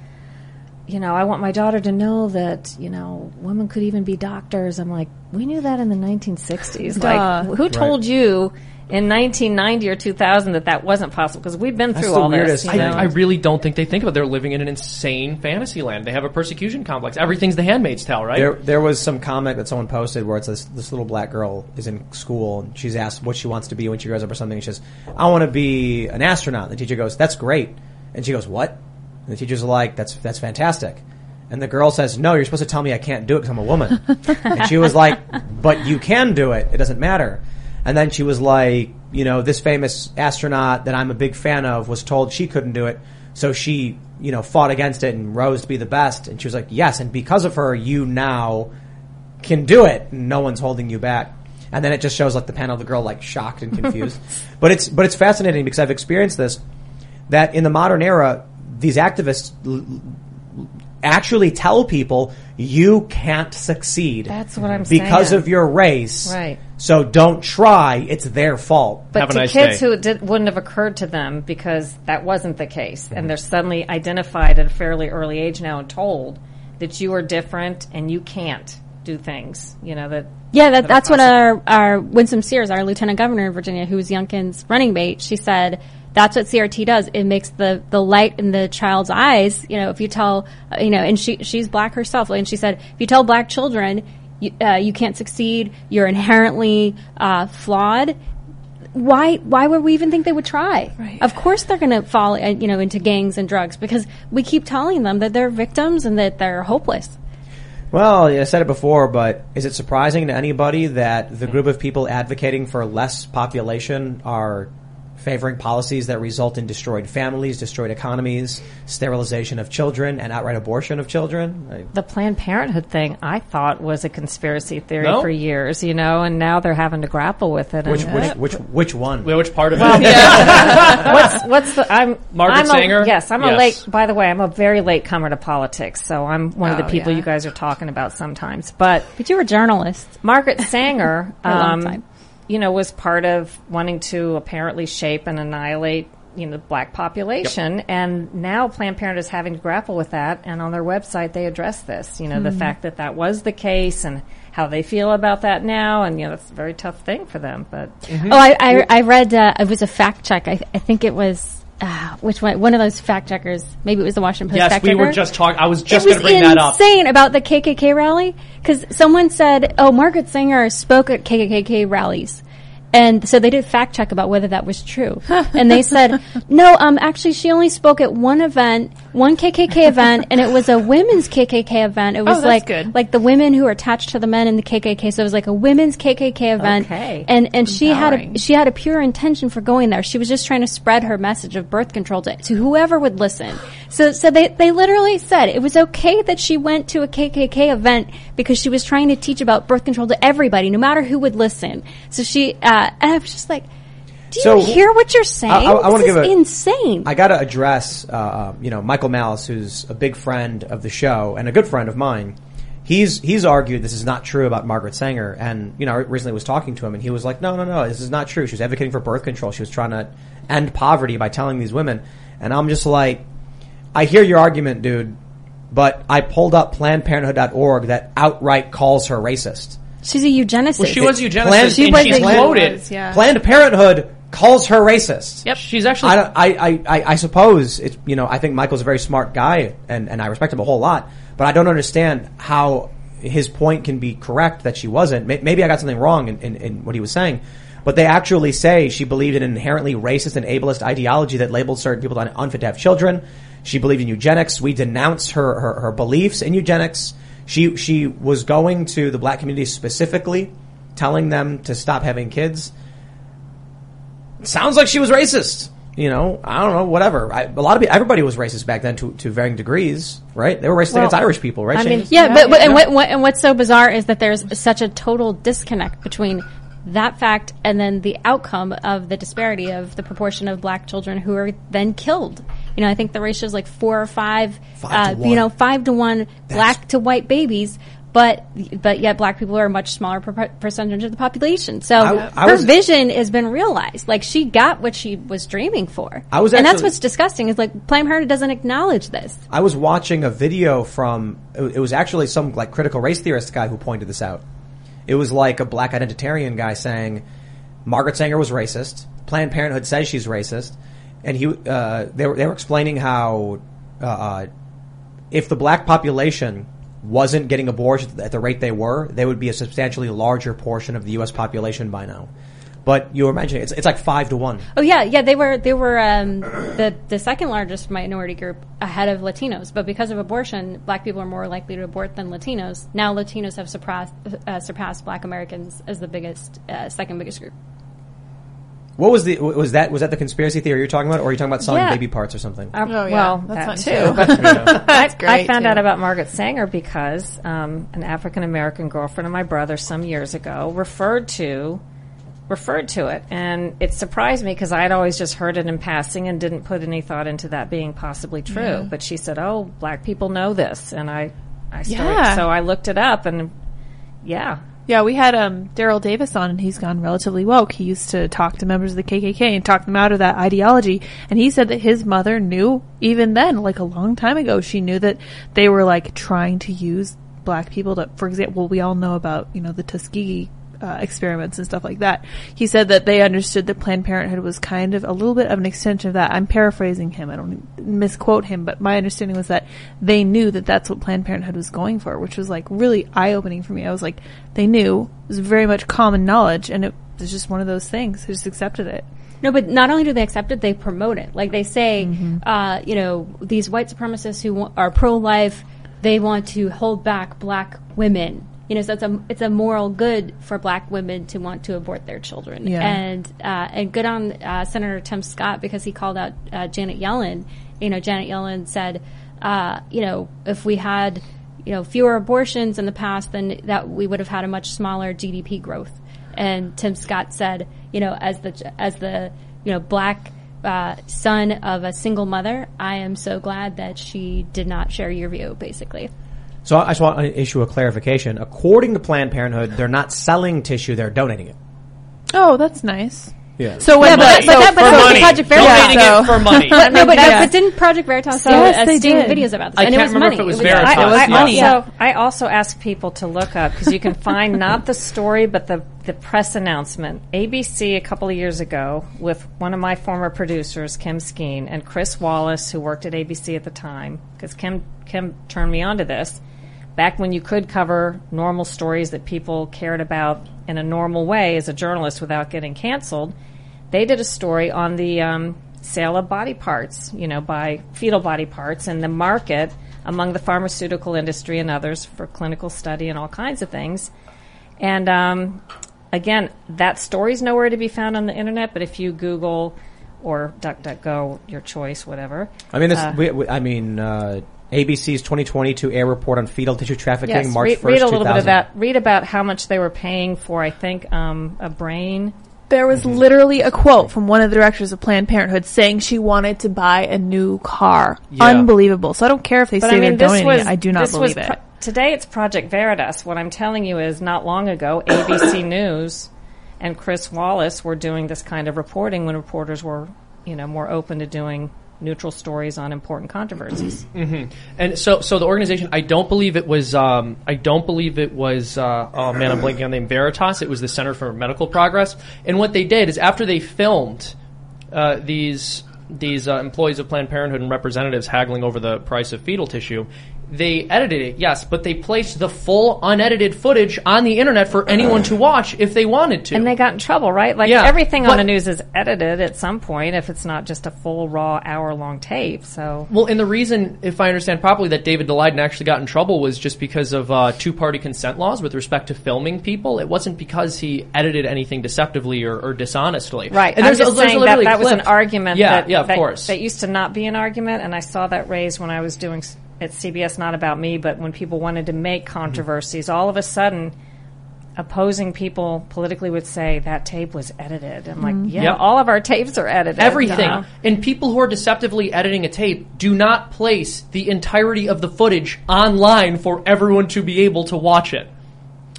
you know, I want my daughter to know that, you know, women could even be doctors. I'm like, we knew that in the 1960s. Duh. Like, who told you in 1990 or 2000 that that wasn't possible? Because we've been through the all weirdest this. You I, know? I really don't think they think about. it. They're living in an insane fantasy land. They have a persecution complex. Everything's the Handmaid's Tale, right? There, there was some comment that someone posted where it's this, this little black girl is in school and she's asked what she wants to be when she grows up or something. And she says, "I want to be an astronaut." And the teacher goes, "That's great." And she goes, "What?" And the teacher's are like, "That's that's fantastic." And the girl says, "No, you're supposed to tell me I can't do it because I'm a woman." and she was like, "But you can do it. It doesn't matter." And then she was like, "You know, this famous astronaut that I'm a big fan of was told she couldn't do it, so she." You know, fought against it and rose to be the best. And she was like, yes, and because of her, you now can do it. and No one's holding you back. And then it just shows like the panel of the girl like shocked and confused. but it's but it's fascinating because I've experienced this that in the modern era these activists l- l- actually tell people you can't succeed. That's what I'm because saying. of your race. Right. So don't try. It's their fault. But Have a to nice kids day. who it did, wouldn't have occurred to them because that wasn't the case, and they're suddenly identified at a fairly early age now and told that you are different and you can't do things. You know that. Yeah, that, that that's what possible. our, our Winsome Sears, our lieutenant governor in Virginia, who was Youngkin's running mate, she said that's what CRT does. It makes the, the light in the child's eyes. You know, if you tell, uh, you know, and she she's black herself, and she said if you tell black children you, uh, you can't succeed, you're inherently uh, flawed. Why? Why would we even think they would try? Right. Of course, they're going to fall, uh, you know, into gangs and drugs because we keep telling them that they're victims and that they're hopeless. Well, I said it before, but is it surprising to anybody that the group of people advocating for less population are favoring policies that result in destroyed families, destroyed economies, sterilization of children, and outright abortion of children? The Planned Parenthood thing, I thought was a conspiracy theory No? for years, you know, and now they're having to grapple with it. Which, which, which, which one? Wait, Which part of it? what's what's the I'm Margaret I'm Sanger? A, yes, I'm a late. By the way, I'm a very late comer to politics, so I'm one of Oh, the people yeah. you guys are talking about sometimes. But But you were a journalist. Margaret Sanger, For a long um, time. You know, was part of wanting to apparently shape and annihilate, you know, the black population. And now Planned Parenthood is having to grapple with that. And on their website, they address this, you know, the fact that that was the case and how they feel about that now. And, you know, it's a very tough thing for them. But Oh, I, I, I read, uh, it was a fact check. I, I think it was, uh, which one, one of those fact checkers, maybe it was the Washington Post Yes, we were just talking. I was just going to bring that up. insane about the KKK rally because someone said, "Oh, Margaret Sanger spoke at KKK rallies." And so they did fact check about whether that was true. and they said, no, um, actually she only spoke at one event, one KKK event, and it was a women's KKK event. It was that's like, good. like the women who are attached to the men in the KKK. So it was like a women's KKK event. Okay. And, and she had a, she had a pure intention for going there. She was just trying to spread her message of birth control to, to whoever would listen. So, so they, they literally said it was okay that she went to a KKK event because she was trying to teach about birth control to everybody, no matter who would listen. So she, uh, and I was just like, do you So- hear what you're saying? I- I- I wanna give is a- insane. I got to address, uh, you know, Michael Malice, who's a big friend of the show and a good friend of mine. He's he's argued this is not true about Margaret Sanger, and you know, I recently was talking to him, and he was like, "No, no, no, this is not true. She was advocating for birth control. She was trying to end poverty by telling these women." And I'm just like, I hear your argument, dude, but I pulled up PlannedParenthood.org that outright calls her racist. She's a eugenicist. Well, she was eugenicist, Planned- and was she's a- quoted. Was, yeah. Planned Parenthood calls her racist. Yep, she's actually. I, don't, I, I, I, I suppose it's you know I think Michael's a very smart guy and, and I respect him a whole lot, but I don't understand how his point can be correct that she wasn't. Maybe I got something wrong in, in, in what he was saying, but they actually say she believed in an inherently racist and ableist ideology that labeled certain people unfit to have children. She believed in eugenics. We denounce her, her, her beliefs in eugenics. She she was going to the black community specifically, telling them to stop having kids sounds like she was racist. You know, I don't know, whatever. I, a lot of people, everybody was racist back then to, to varying degrees, right? They were racist against Irish people, right? I mean, Yeah, but, but and, what, what, and what's so bizarre is that there's such a total disconnect between that fact and then the outcome of the disparity of the proportion of black children who are then killed. You know, I think the ratio is like four or five, Five uh, you know, five to one black to white babies. But but yet black people are a much smaller per- percentage of the population. So I- I her was- vision has been realized. Like she got what she was dreaming for. I was and that's what's disgusting. Is like Planned Parenthood doesn't acknowledge this. I was watching a video from, it was actually some like critical race theorist guy who pointed this out. It was like a black identitarian guy saying, Margaret Sanger was racist. Planned Parenthood says she's racist. And he, uh, they were, they were explaining how, uh, if the black population wasn't getting abortions at the rate they were, they would be a substantially larger portion of the U.S. population by now. But you were mentioning it's, it's like five to one. Oh yeah, yeah. They were they were um, the the second largest minority group ahead of Latinos, but because of abortion, Black people are more likely to abort than Latinos. Now Latinos have surpassed uh, surpassed Black Americans as the biggest uh, second biggest group. What was the was that was that the conspiracy theory you're talking about, or are you talking about selling Yeah. baby parts or something? Uh, Oh, yeah. Well, That's that fun, too. too. But That's I great, found too. out about Margaret Sanger because um, an African American girlfriend of my brother some years ago referred to referred to it, and it surprised me because I'd always just heard it in passing and didn't put any thought into that being possibly true. But she said, "Oh, black people know this," and I, I started, Yeah. so I looked it up, and yeah, Yeah, we had um, Daryl Davis on, and he's gone relatively woke. He used to talk to members of the KKK and talk them out of that ideology. And he said that his mother knew, even then, like a long time ago, she knew that they were like trying to use black people to, for example, we all know about you know the Tuskegee. Uh, experiments and stuff like that. He said that they understood that Planned Parenthood was kind of a little bit of an extension of that. I'm paraphrasing him. I don't misquote him, but my understanding was that they knew that that's what Planned Parenthood was going for, which was like really eye opening for me. I was like, they knew. It was very much common knowledge, and it was just one of those things. They just accepted it. No, but not only do they accept it, they promote it. Like they say, Mm-hmm. uh, you know, these white supremacists who wa- are pro-life, they want to hold back black women. You know, so it's a it's a moral good for black women to want to abort their children. Yeah. And uh, and good on uh, Senator Tim Scott because he called out uh, Janet Yellen. You know, Janet Yellen said, uh, you know, if we had you know fewer abortions in the past, then that we would have had a much smaller GDP growth. And Tim Scott said, you know, as the as the you know black uh, son of a single mother, I am so glad that she did not share your view. Basically, So I just want to issue a clarification. According to Planned Parenthood, they're not selling tissue; they're donating it. Oh, that's nice. Yeah. So when Yeah, but, but, so that, but for that was money. the Project Veritas. Donating So- it for money. But, no, but, Yeah. but didn't Project Veritas do Yes, a they sting did. videos about this? I and can't it was remember money. if it was was Veritas. I- it was I money. also I also ask people to look up because you can find not the story but the the press announcement. ABC a couple of years ago with one of my former producers, Kim Skeen, and Chris Wallace, who worked at ABC at the time, because Kim Kim turned me on to this. Back when you could cover normal stories that people cared about in a normal way as a journalist without getting canceled, they did a story on the um, sale of body parts, you know, by fetal body parts and the market among the pharmaceutical industry and others for clinical study and all kinds of things. And um, again, that story's nowhere to be found on the internet, but if you Google or DuckDuckGo, your choice, whatever. I mean. Uh, we, we, I mean, uh, ABC's 2022 air report on fetal tissue trafficking, Yes, March read, 1st, read a little 2000. bit of that. Read about how much they were paying for, I think, um, a brain. there was Mm-hmm. literally a quote from one of the directors of Planned Parenthood saying she wanted to buy a new car. Yeah. Unbelievable. So I don't care if they But say I mean, they're this donating was it. I do not this was believe it. pro- today it's Project Veritas. What I'm telling you is, not long ago, ABC News and Chris Wallace were doing this kind of reporting when reporters were, you know, more open to doing neutral stories on important controversies. And so, so the organization, I don't believe it was, um, I don't believe it was, uh, oh man, I'm blanking on the name, Veritas. It was the Center for Medical Progress. And what they did is after they filmed, uh, these, these, uh, employees of Planned Parenthood and representatives haggling over the price of fetal tissue, they edited it, yes, but they placed the full unedited footage on the internet for anyone to watch if they wanted to. And they got in trouble, right? Like Yeah, everything but- on the news is edited at some point if it's not just a full raw hour long tape. So Well, and the reason, if I understand properly, that David Daleiden actually got in trouble was just because of uh, two-party consent laws with respect to filming people. It wasn't because he edited anything deceptively or, or dishonestly. Right. And I'm there's, just there's saying that that was an argument Yeah, that, yeah, of that, course. that used to not be an argument, and I saw that raised when I was doing at CBS Not About Me, but when people wanted to make Mm-hmm. controversies, all of a sudden, opposing people politically would say that tape was edited. I'm like, yeah, Yep. all of our tapes are edited. Everything. you know? And people who are deceptively editing a tape do not place the entirety of the footage online for everyone to be able to watch it.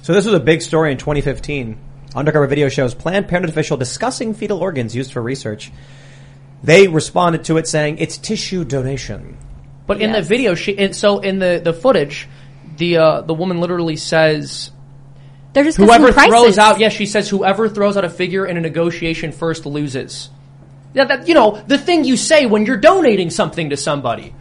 So this was a big story in 2015. Undercover video shows Planned Parenthood official discussing fetal organs used for research. They responded to it saying it's tissue donation. But in the video, she and so in the the footage, the uh, the woman literally says They're just whoever throws out yeah she says whoever throws out a figure in a negotiation first loses. Yeah that you know the thing you say when you're donating something to somebody.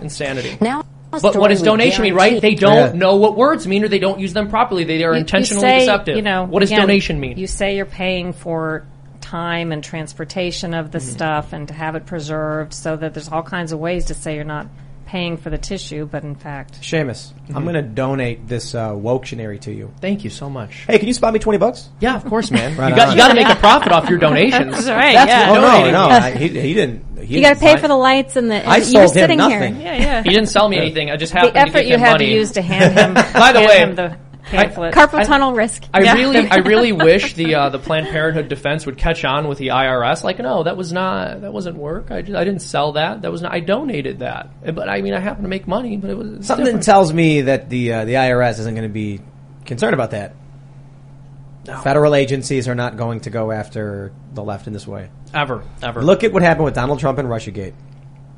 Insanity. Now, but what does donation mean right? they don't Yeah. know what words mean or they don't use them properly. They are You- you intentionally say, deceptive. You know, what does again, donation mean? You say you're paying for time and transportation of the Mm-hmm. stuff and to have it preserved so that there's all kinds of ways to say you're not paying for the tissue, but in fact, Seamus, I'm going to donate this uh, Woketionary to you. thank you so much Hey, can you spot me 20 bucks? yeah of course man Right you got on. you got to make a profit off your donations That's right, that's yeah. what Oh no, no. I, he, he didn't. He You got to pay for the lights and the. And I you sold were him sitting nothing. here. yeah, yeah. he didn't sell me anything I just have the happened to effort give you him had money to use to hand him, By the hand way, him the pamphlet. Carpal I- tunnel risk. I really, I really wish the uh, the Planned Parenthood defense would catch on with the IRS. Like, no, that was not, that wasn't work. I, just, I didn't sell that. That was not. I donated that. But I mean, I happen to make money. But it was Something different. tells me that the uh, the IRS isn't going to be concerned about that. Federal agencies are not going to go after the left in this way. ever, ever. Look at what happened with Donald Trump and RussiaGate.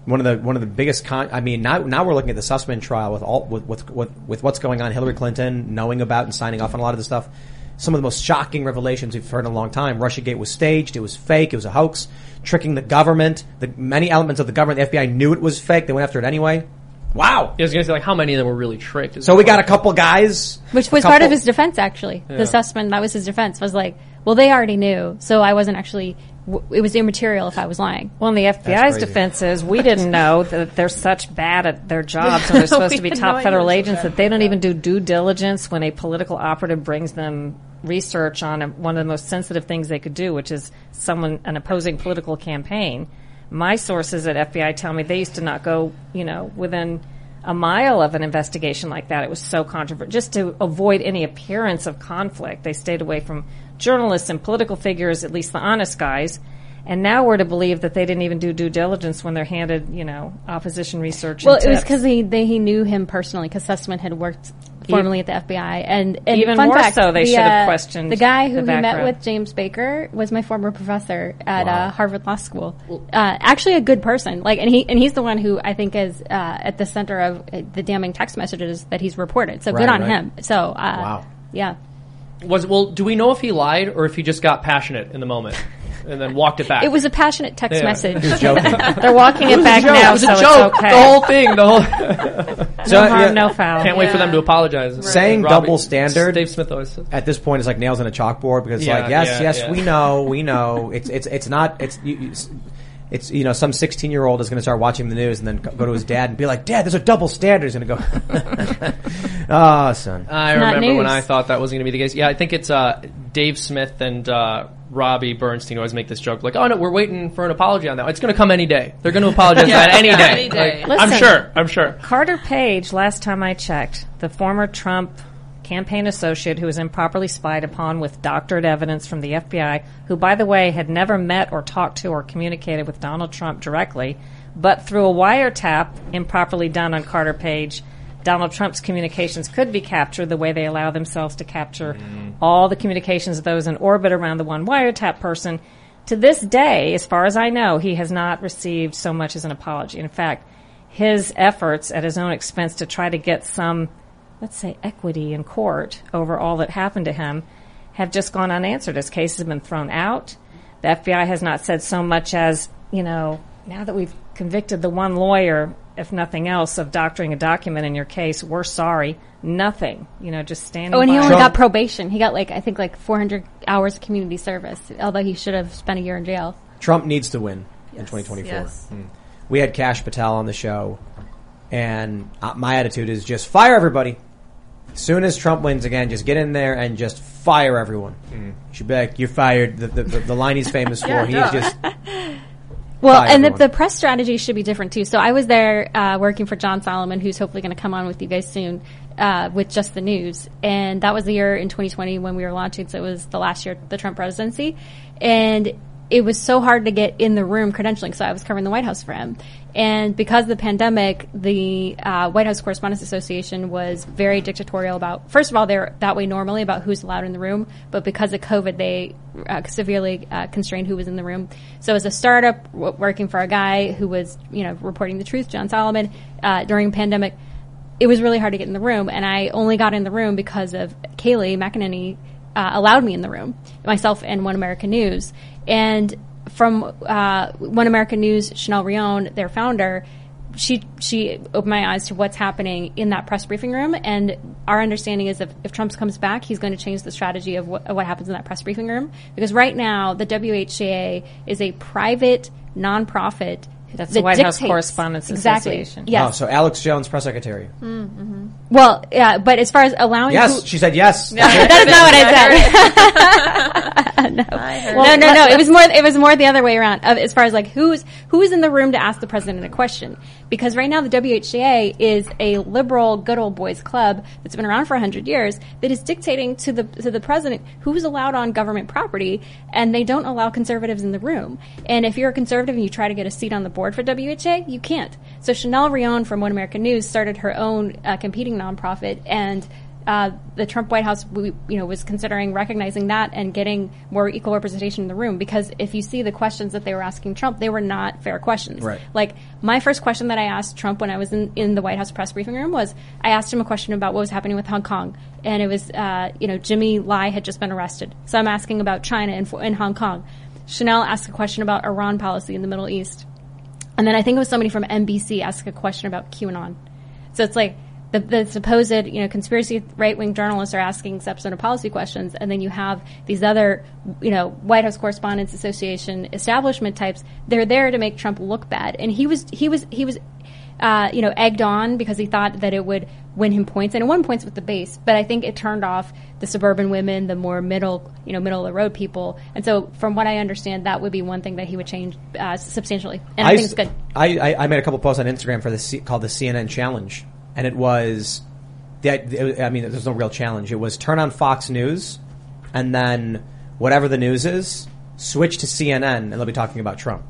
One of the one of the biggest con. I mean, now now we're looking at the Sussman trial with all with with, with with what's going on. Hillary Clinton knowing about and signing off on a lot of the stuff. Some of the most shocking revelations we've heard in a long time. RussiaGate was staged. It was fake. It was a hoax, tricking the government. The many elements of the government. The FBI knew it was fake. They went after it anyway. Wow. I was going to say, like, how many of them were really tricked? So we got a couple guys, Which a was part of his defense, actually. The Sussman, that was his defense, was like, well, they already knew, so I wasn't actually, w- it was immaterial if I was lying. Well, and the FBI's crazy. defense is we didn't know that they're such bad at their jobs and they're supposed to be top no federal they were so agents that they don't even do due diligence when a political operative brings them research on a, one of the most sensitive things they could do, which is someone an opposing political campaign. My sources at FBI tell me they used to not go, you know, within a mile of an investigation like that. It was so controversial. Just to avoid any appearance of conflict, they stayed away from journalists and political figures, at least the honest guys. And now we're to believe that they didn't even do due diligence when they're handed, you know, opposition research. Well, and it was because he, they, he knew him personally, because Sussman had worked formerly at the FBI. And, and Even fun more fact, so, they the, should have uh, questioned the guy who the we met with, James Baker, was my former professor at uh, Harvard Law School. Uh, actually, a good person. Like, and he and he's the one who I think is uh, at the center of uh, the damning text messages that he's reported. So Right, good on right. him. So uh, Wow. yeah. Was well, do we know if he lied or if he just got passionate in the moment and then walked it back? It was a passionate text Yeah. message. He was joking. They're walking it back Joke, now, it was so a joke. it's okay. The whole thing. The whole. So, no harm, yeah, no foul. Can't wait for them to apologize. Saying Robbie- double standard- Dave Smith always says. At this point, it's like nails in a chalkboard because it's Yeah, like, yes, yeah, yes, yeah. we know, we know. It's it's it's not. It's you, you, it's you know some 16 year old is going to start watching the news and then go go to his dad and be like, Dad, there's a double standard. He's going to go, oh son. I It's not remember when news. I thought that was going to be the case. Yeah, I think it's uh, Dave Smith and uh, Robbie Bernstein always make this joke like, "Oh no, we're waiting for an apology on that. It's going to come any day. They're going to apologize for that any day." any day. Like, I'm Listen. sure. I'm sure. Carter Page, last time I checked, the former Trump campaign associate who was improperly spied upon with doctored evidence from the FBI, who, by the way, had never met or talked to or communicated with Donald Trump directly, but through a wiretap improperly done on Carter Page, Donald Trump's communications could be captured the way they allow themselves to capture all the communications of those in orbit around the one wiretap person. To this day, as far as I know, he has not received so much as an apology. In fact, his efforts at his own expense to try to get some, let's say, equity in court over all that happened to him have just gone unanswered. His case has been thrown out. The FBI has not said so much as, you know, now that we've convicted the one lawyer, if nothing else, of doctoring a document in your case, we're sorry. Nothing. You know, just standing Oh, and he only Trump- got probation. He got like I think like 400 hours of community service, although he should have spent a year in jail. Trump needs to win in 2024. yes. We had Kash Patel on the show, and uh, my attitude is just fire everybody. As soon as Trump wins again, just get in there and just fire everyone. You should be like, you're fired. The, the, the, the line he's famous for. Yeah, he's just Well, and the, the press strategy should be different too. So I was there uh, working for John Solomon, who's hopefully going to come on with you guys soon uh, with just the news. And that was the year in 2020 when we were launching. So it was the last year the Trump presidency, and it was so hard to get in the room credentialing. So I was covering the White House for him, and because of the pandemic, the uh, White House Correspondents Association was very dictatorial about. First of all, they're that way normally about who's allowed in the room, but because of COVID, they uh, severely uh, constrained who was in the room. So as a startup w- working for a guy who was, you know, reporting the truth, John Solomon, uh, during pandemic, it was really hard to get in the room. And I only got in the room because of Kayleigh McEnany uh, allowed me in the room, myself and One American News. And from uh, One American News, Chanel Rion, their founder, she she opened my eyes to what's happening in that press briefing room. And our understanding is if, if Trump comes back, he's going to change the strategy of what, of what happens in that press briefing room. Because right now, the WHA is a private nonprofit. That's that the White House Correspondents exactly. Association. Yes. oh, so Alex Jones, press secretary. Well, yeah, but as far as allowing Yes, who- she said yes. that's not what I said. no. no, no, no. It was more. It was more the other way around. Of, as far as like who's who's in the room to ask the president a question, because right now the WHA is a liberal, good old boys club that's been around for hundred years that is dictating to the to the president who's allowed on government property, and they don't allow conservatives in the room. And if you're a conservative and you try to get a seat on the board for WHA, you can't. So Chanel Rion from One American News started her own uh, competing nonprofit and uh, the Trump White House, we, you know, was considering recognizing that and getting more equal representation in the room. Because if you see the questions that they were asking Trump, they were not fair questions. Right. Like my first question that I asked Trump when I was in, in the White House press briefing room was, I asked him a question about what was happening with Hong Kong, and it was, uh, you know, Jimmy Lai had just been arrested, so I'm asking about China and, and Hong Kong. Chanel asked a question about Iran policy in the Middle East. And then I think it was somebody from NBC asked a question about QAnon. So it's like the, the supposed, you know, conspiracy right wing journalists are asking substantive policy questions, and then you have these other, you know, White House Correspondents Association establishment types. They're there to make Trump look bad, and he was he was he was. Uh, you know, egged on because he thought that it would win him points, and it won points with the base. But I think it turned off the suburban women, the more middle, you know, middle of the road people. And so, from what I understand, that would be one thing that he would change uh, substantially, and I, think it's good. I, I, I made a couple posts on Instagram for the C, called the CNN challenge, and it was, that I mean, there's no real challenge. It was turn on Fox News, and then whatever the news is, switch to CNN, and they'll be talking about Trump.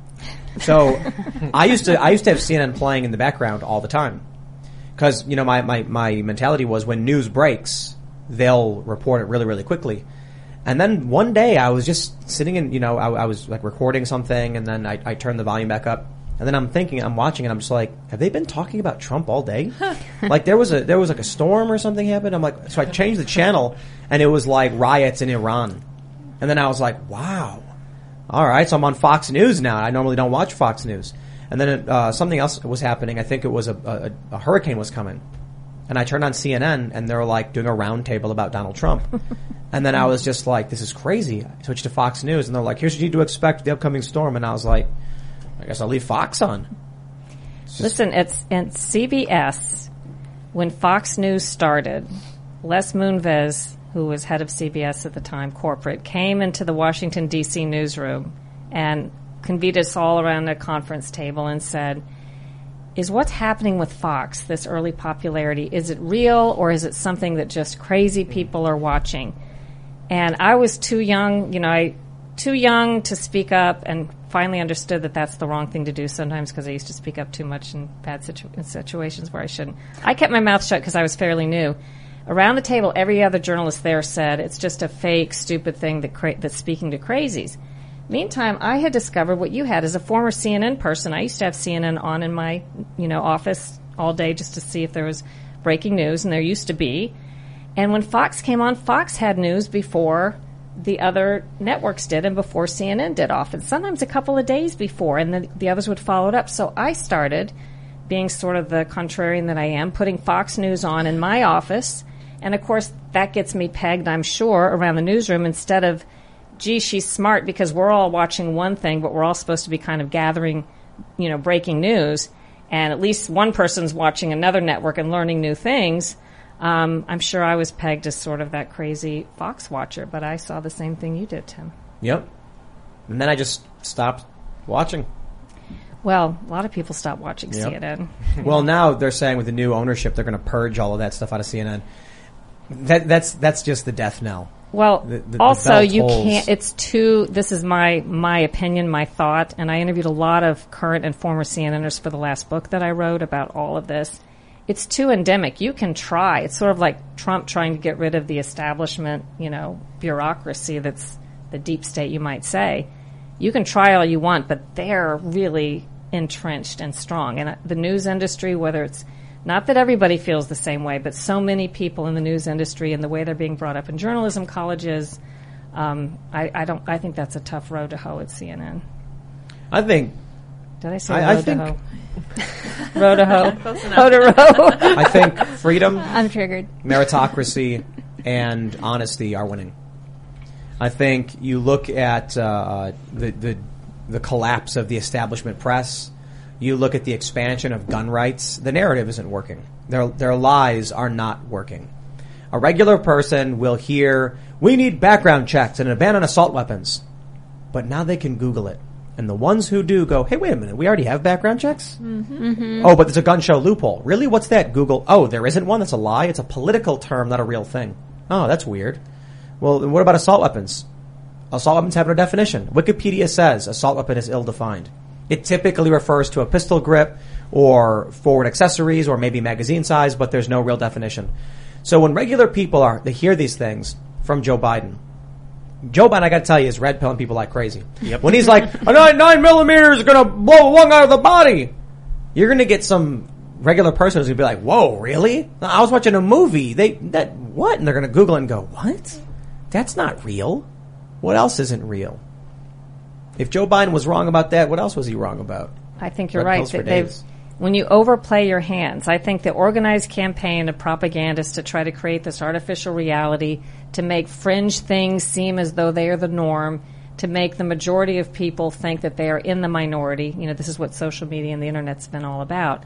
So I used to I used to have CNN playing in the background all the time Cause, you know, my, my, my mentality was when news breaks, they'll report it really, really quickly. And then one day I was just sitting in, you know, I, I was like recording something and then I, I turned the volume back up. And then I'm thinking, I'm watching and I'm just like, have they been talking about Trump all day? like there was a, there was like a storm or something happened. I'm like, so I changed the channel and it was like riots in Iran. And then I was like, wow. All right. So I'm on Fox News now. I normally don't watch Fox News. And then uh, something else was happening. I think it was a, a, a hurricane was coming. And I turned on CNN and they were like doing a roundtable about Donald Trump. and then I was just like, this is crazy. I switched to Fox News and they're like, here's what you need to expect the upcoming storm. And I was like, I guess I'll leave Fox on. Listen, it's in CBS when Fox News started. Les Moonves, who was head of CBS at the time, corporate, came into the Washington D.C. newsroom and convened us all around a conference table and said, "Is what's happening with Fox, this early popularity, is it real or is it something that just crazy people are watching?" And I was too young, you know, I too young to speak up and finally understood that that's the wrong thing to do sometimes because I used to speak up too much in bad situ- in situations where I shouldn't. I kept my mouth shut because I was fairly new. Around the table, every other journalist there said it's just a fake, stupid thing that cra- that's speaking to crazies. Meantime, I had discovered what you had as a former CNN person. I used to have CNN on in my, you know, office all day just to see if there was breaking news, and there used to be. And when Fox came on, Fox had news before the other networks did and before CNN did often, sometimes a couple of days before, and the, the others would follow it up. So I started being sort of the contrarian that I am, putting Fox News on in my office. And of course, that gets me pegged, I'm sure, around the newsroom instead of, gee, she's smart because we're all watching one thing, but we're all supposed to be kind of gathering, you know, breaking news. And at least one person's watching another network and learning new things. Um, I'm sure I was pegged as sort of that crazy Fox watcher, but I saw the same thing you did, Tim. Yep. And then I just stopped watching. Well, a lot of people stopped watching Yep. CNN. well, now they're saying with the new ownership, they're going to purge all of that stuff out of CNN. That, that's that's just the death knell. Well, The- the- the also bell you can't. It's too. This is my my opinion, my thought, and I interviewed a lot of current and former CNNers for the last book that I wrote about all of this. It's too endemic. You can try. It's sort of like Trump trying to get rid of the establishment, you know, bureaucracy that's the deep state, you might say. You can try all you want, but they're really entrenched and strong. And uh, the news industry, whether it's not that everybody feels the same way, but so many people in the news industry and the way they're being brought up in journalism colleges, um, I, I don't. I think that's a tough road to hoe at CNN. I think Did I say I- I road think- to hoe? road to hoe. Close enough. Hoe to row. I think freedom, I'm triggered. meritocracy, and honesty are winning. I think you look at uh, the, the the collapse of the establishment press. You look at the expansion of gun rights. The narrative isn't working. Their their lies are not working. A regular person will hear, "We need background checks and a ban on assault weapons," but now they can Google it. And the ones who do go, "Hey, wait a minute, we already have background checks." Mm-hmm. Oh, but there's a gun show loophole. Really? What's that? Google. Oh, there isn't one. That's a lie. It's a political term, not a real thing. Oh, that's weird. Well, what about assault weapons? Assault weapons have no definition. Wikipedia says assault weapon is ill-defined. It typically refers to a pistol grip or forward accessories or maybe magazine size, but there's no real definition. So when regular people are, they hear these things from Joe Biden. Joe Biden, I gotta tell you, is red pilling people like crazy. When he's like, a nine, nine millimeter is gonna blow a lung out of the body, you're gonna get some regular person who's gonna be like, whoa, really? I was watching a movie. They, that, what? And they're gonna Google it and go, what? That's not real. What else isn't real? If Joe Biden was wrong about that, what else was he wrong about? I think you're Red right. That they've- When you overplay your hands, I think the organized campaign of propagandists to try to create this artificial reality, to make fringe things seem as though they are the norm, to make the majority of people think that they are in the minority. You know, this is what social media and the internet's been all about.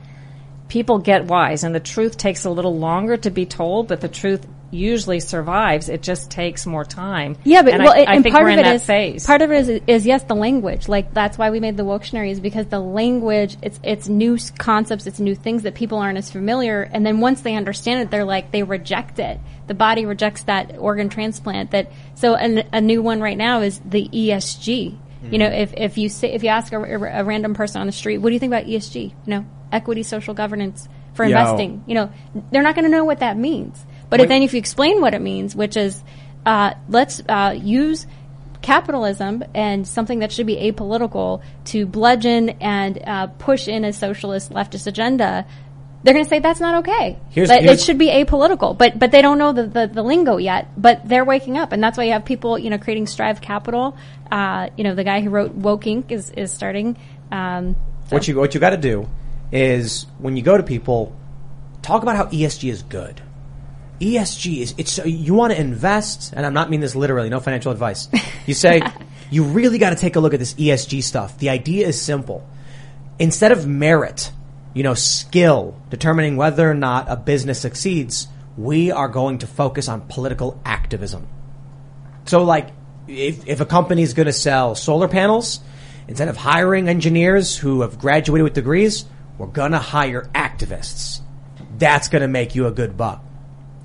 People get wise, and the truth takes a little longer to be told, but the truth usually survives. It just takes more time. Yeah, but and well, I, I and think part we're of in it that is phase. part of it is, is yes the language. Like that's why we made the Woketionary is because the language it's it's new concepts, it's new things that people aren't as familiar. And then once they understand it, they're like they reject it. The body rejects that organ transplant. That so an, a new one right now is the ESG. You know, hmm. if if you say if you ask a, a random person on the street, what do you think about ESG? You know, equity, social governance. for Yo. investing. You know, they're not going to know what that means. But if then if you explain what it means, which is uh, let's uh, use capitalism and something that should be apolitical to bludgeon and uh, push in a socialist leftist agenda, they're going to say that's not okay. Here's- that it should be apolitical, but but they don't know the, the, the lingo yet. But they're waking up, and that's why you have people, you know, creating Strive Capital. Uh, you know, the guy who wrote Woke Inc. is is starting. Um, so- What you what you got to do is when you go to people, talk about how ESG is good. ESG is it's you want to invest, and I'm not mean this literally. No financial advice. You say you really got to take a look at this ESG stuff. The idea is simple. Instead of merit, you know, skill determining whether or not a business succeeds, we are going to focus on political activism. So like, if, if a company is going to sell solar panels, instead of hiring engineers who have graduated with degrees, we're going to hire activists. That's going to make you a good buck.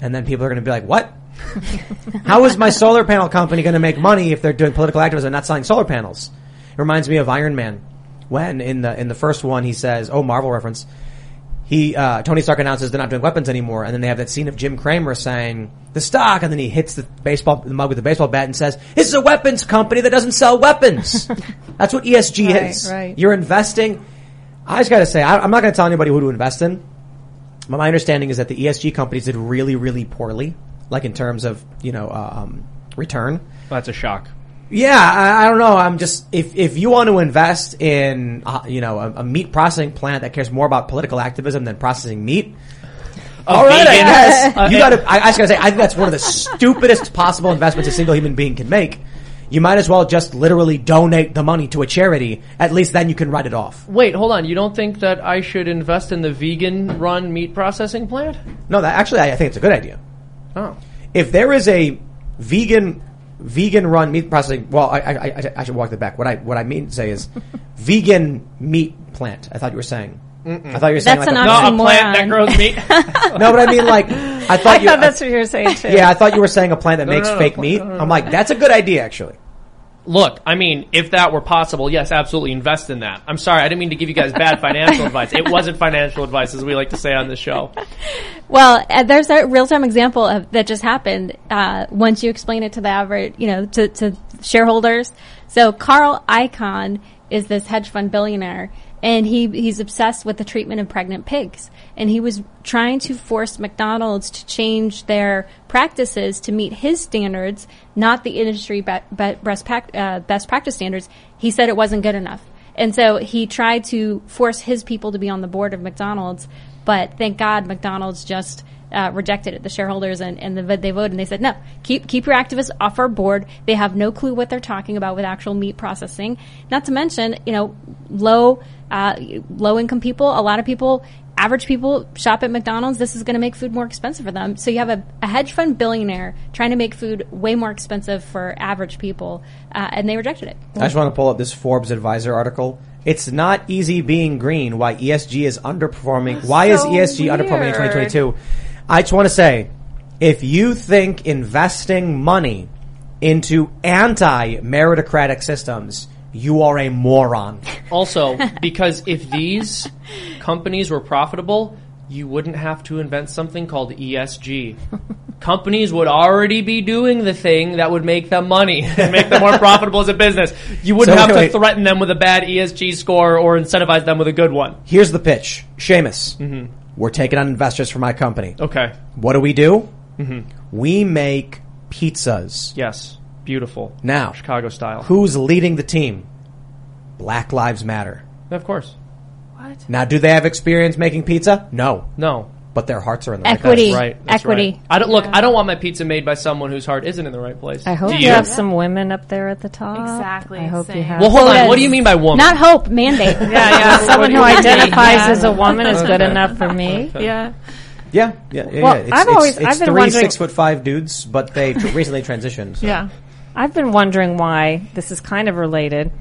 And then people are going to be like, what? How is my solar panel company going to make money if they're doing political activism and not selling solar panels? It reminds me of Iron Man. When in the, in the first one he says, oh, Marvel reference, he uh, Tony Stark announces they're not doing weapons anymore, and then they have that scene of Jim Cramer saying the stock, and then he hits the baseball the mug with the baseball bat and says, "This is a weapons company that doesn't sell weapons." That's what ESG Right, is. right. You're investing. I just got to say, I, I'm not going to tell anybody who to invest in. But my understanding is that the ESG companies did really, really poorly, like in terms of you know uh, um, return. That's a shock. Yeah, I, I don't know. I'm just if if you want to invest in uh, you know a, a meat processing plant that cares more about political activism than processing meat. All right, I vegan- guess Uh, you got to. I, I just gotta say, I think that's one of the stupidest possible investments a single human being can make. You might as well just literally donate the money to a charity. At least then you can write it off. Wait, hold on. You don't think that I should invest in the vegan-run meat processing plant? No, that actually I, I think it's a good idea. Oh, If there is a vegan vegan run meat processing, well, I, I, I, I should walk that back. What I what I mean to say is vegan meat plant. I thought you were saying. I thought you were saying That's like an a, no, a plant that grows meat. no, but I mean like I thought I you. thought that's what you were saying too. yeah, I thought you were saying a plant that makes no, no, fake no, meat. no, no, I'm like, that's a good idea, actually. Look, I mean, if that were possible, yes, absolutely invest in that. I'm sorry, I didn't mean to give you guys bad financial advice. It wasn't financial advice, as we like to say on this show. Well, uh, there's a real time example of that just happened. Uh, once you explain it to the average, you know, to, to shareholders. So Carl Icahn is this hedge fund billionaire, and he he's obsessed with the treatment of pregnant pigs, and he was trying to force McDonald's to change their practices to meet his standards, not the industry be, be, best, uh, best practice standards. He said it wasn't good enough. And so he tried to force his people to be on the board of McDonald's, but thank God McDonald's just uh, rejected it. The shareholders and, and the, they voted and they said, no, keep, keep your activists off our board. They have no clue what they're talking about with actual meat processing. Not to mention, you know, low, uh, low income people, a lot of people, average people shop at McDonald's. This is going to make food more expensive for them. So you have a, a hedge fund billionaire trying to make food way more expensive for average people, uh, and they rejected it. I just want to pull up this Forbes Advisor article. It's not easy being green. Why ESG is underperforming. Why is so ESG underperforming in 2022? I just want to say, if you think investing money into anti-meritocratic systems, you are a moron. Also, because if these companies were profitable, you wouldn't have to invent something called ESG. Companies would already be doing the thing that would make them money and make them more profitable as a business. You wouldn't So have to threaten them with a bad ESG score or incentivize them with a good one. Here's the pitch. Seamus, mm-hmm. We're taking on investors for my company. Okay. What do we do? Mm-hmm. We make pizzas. Yes. Beautiful. Now, Chicago style. who's leading the team? Black Lives Matter. Of course. What? Now, do they have experience making pizza? No. No. But their hearts are in the Equity. right place. Right. That's Equity. right. I don't look. I don't want my pizza made by someone whose heart isn't in the right place. I hope Do you you? have some women up there at the top. Exactly, I hope you have. Well, hold on. Quotas. What do you mean by woman? Not hope, mandate. yeah, yeah. Someone who do you mean? identifies Yeah. as a woman is good enough for me. Yeah. Yeah, yeah, yeah. Well, yeah. It's, I've it's, always- it's I've been three wondering- six foot five dudes, but they tr- recently transitioned. so. Yeah. I've been wondering why this is kind of related.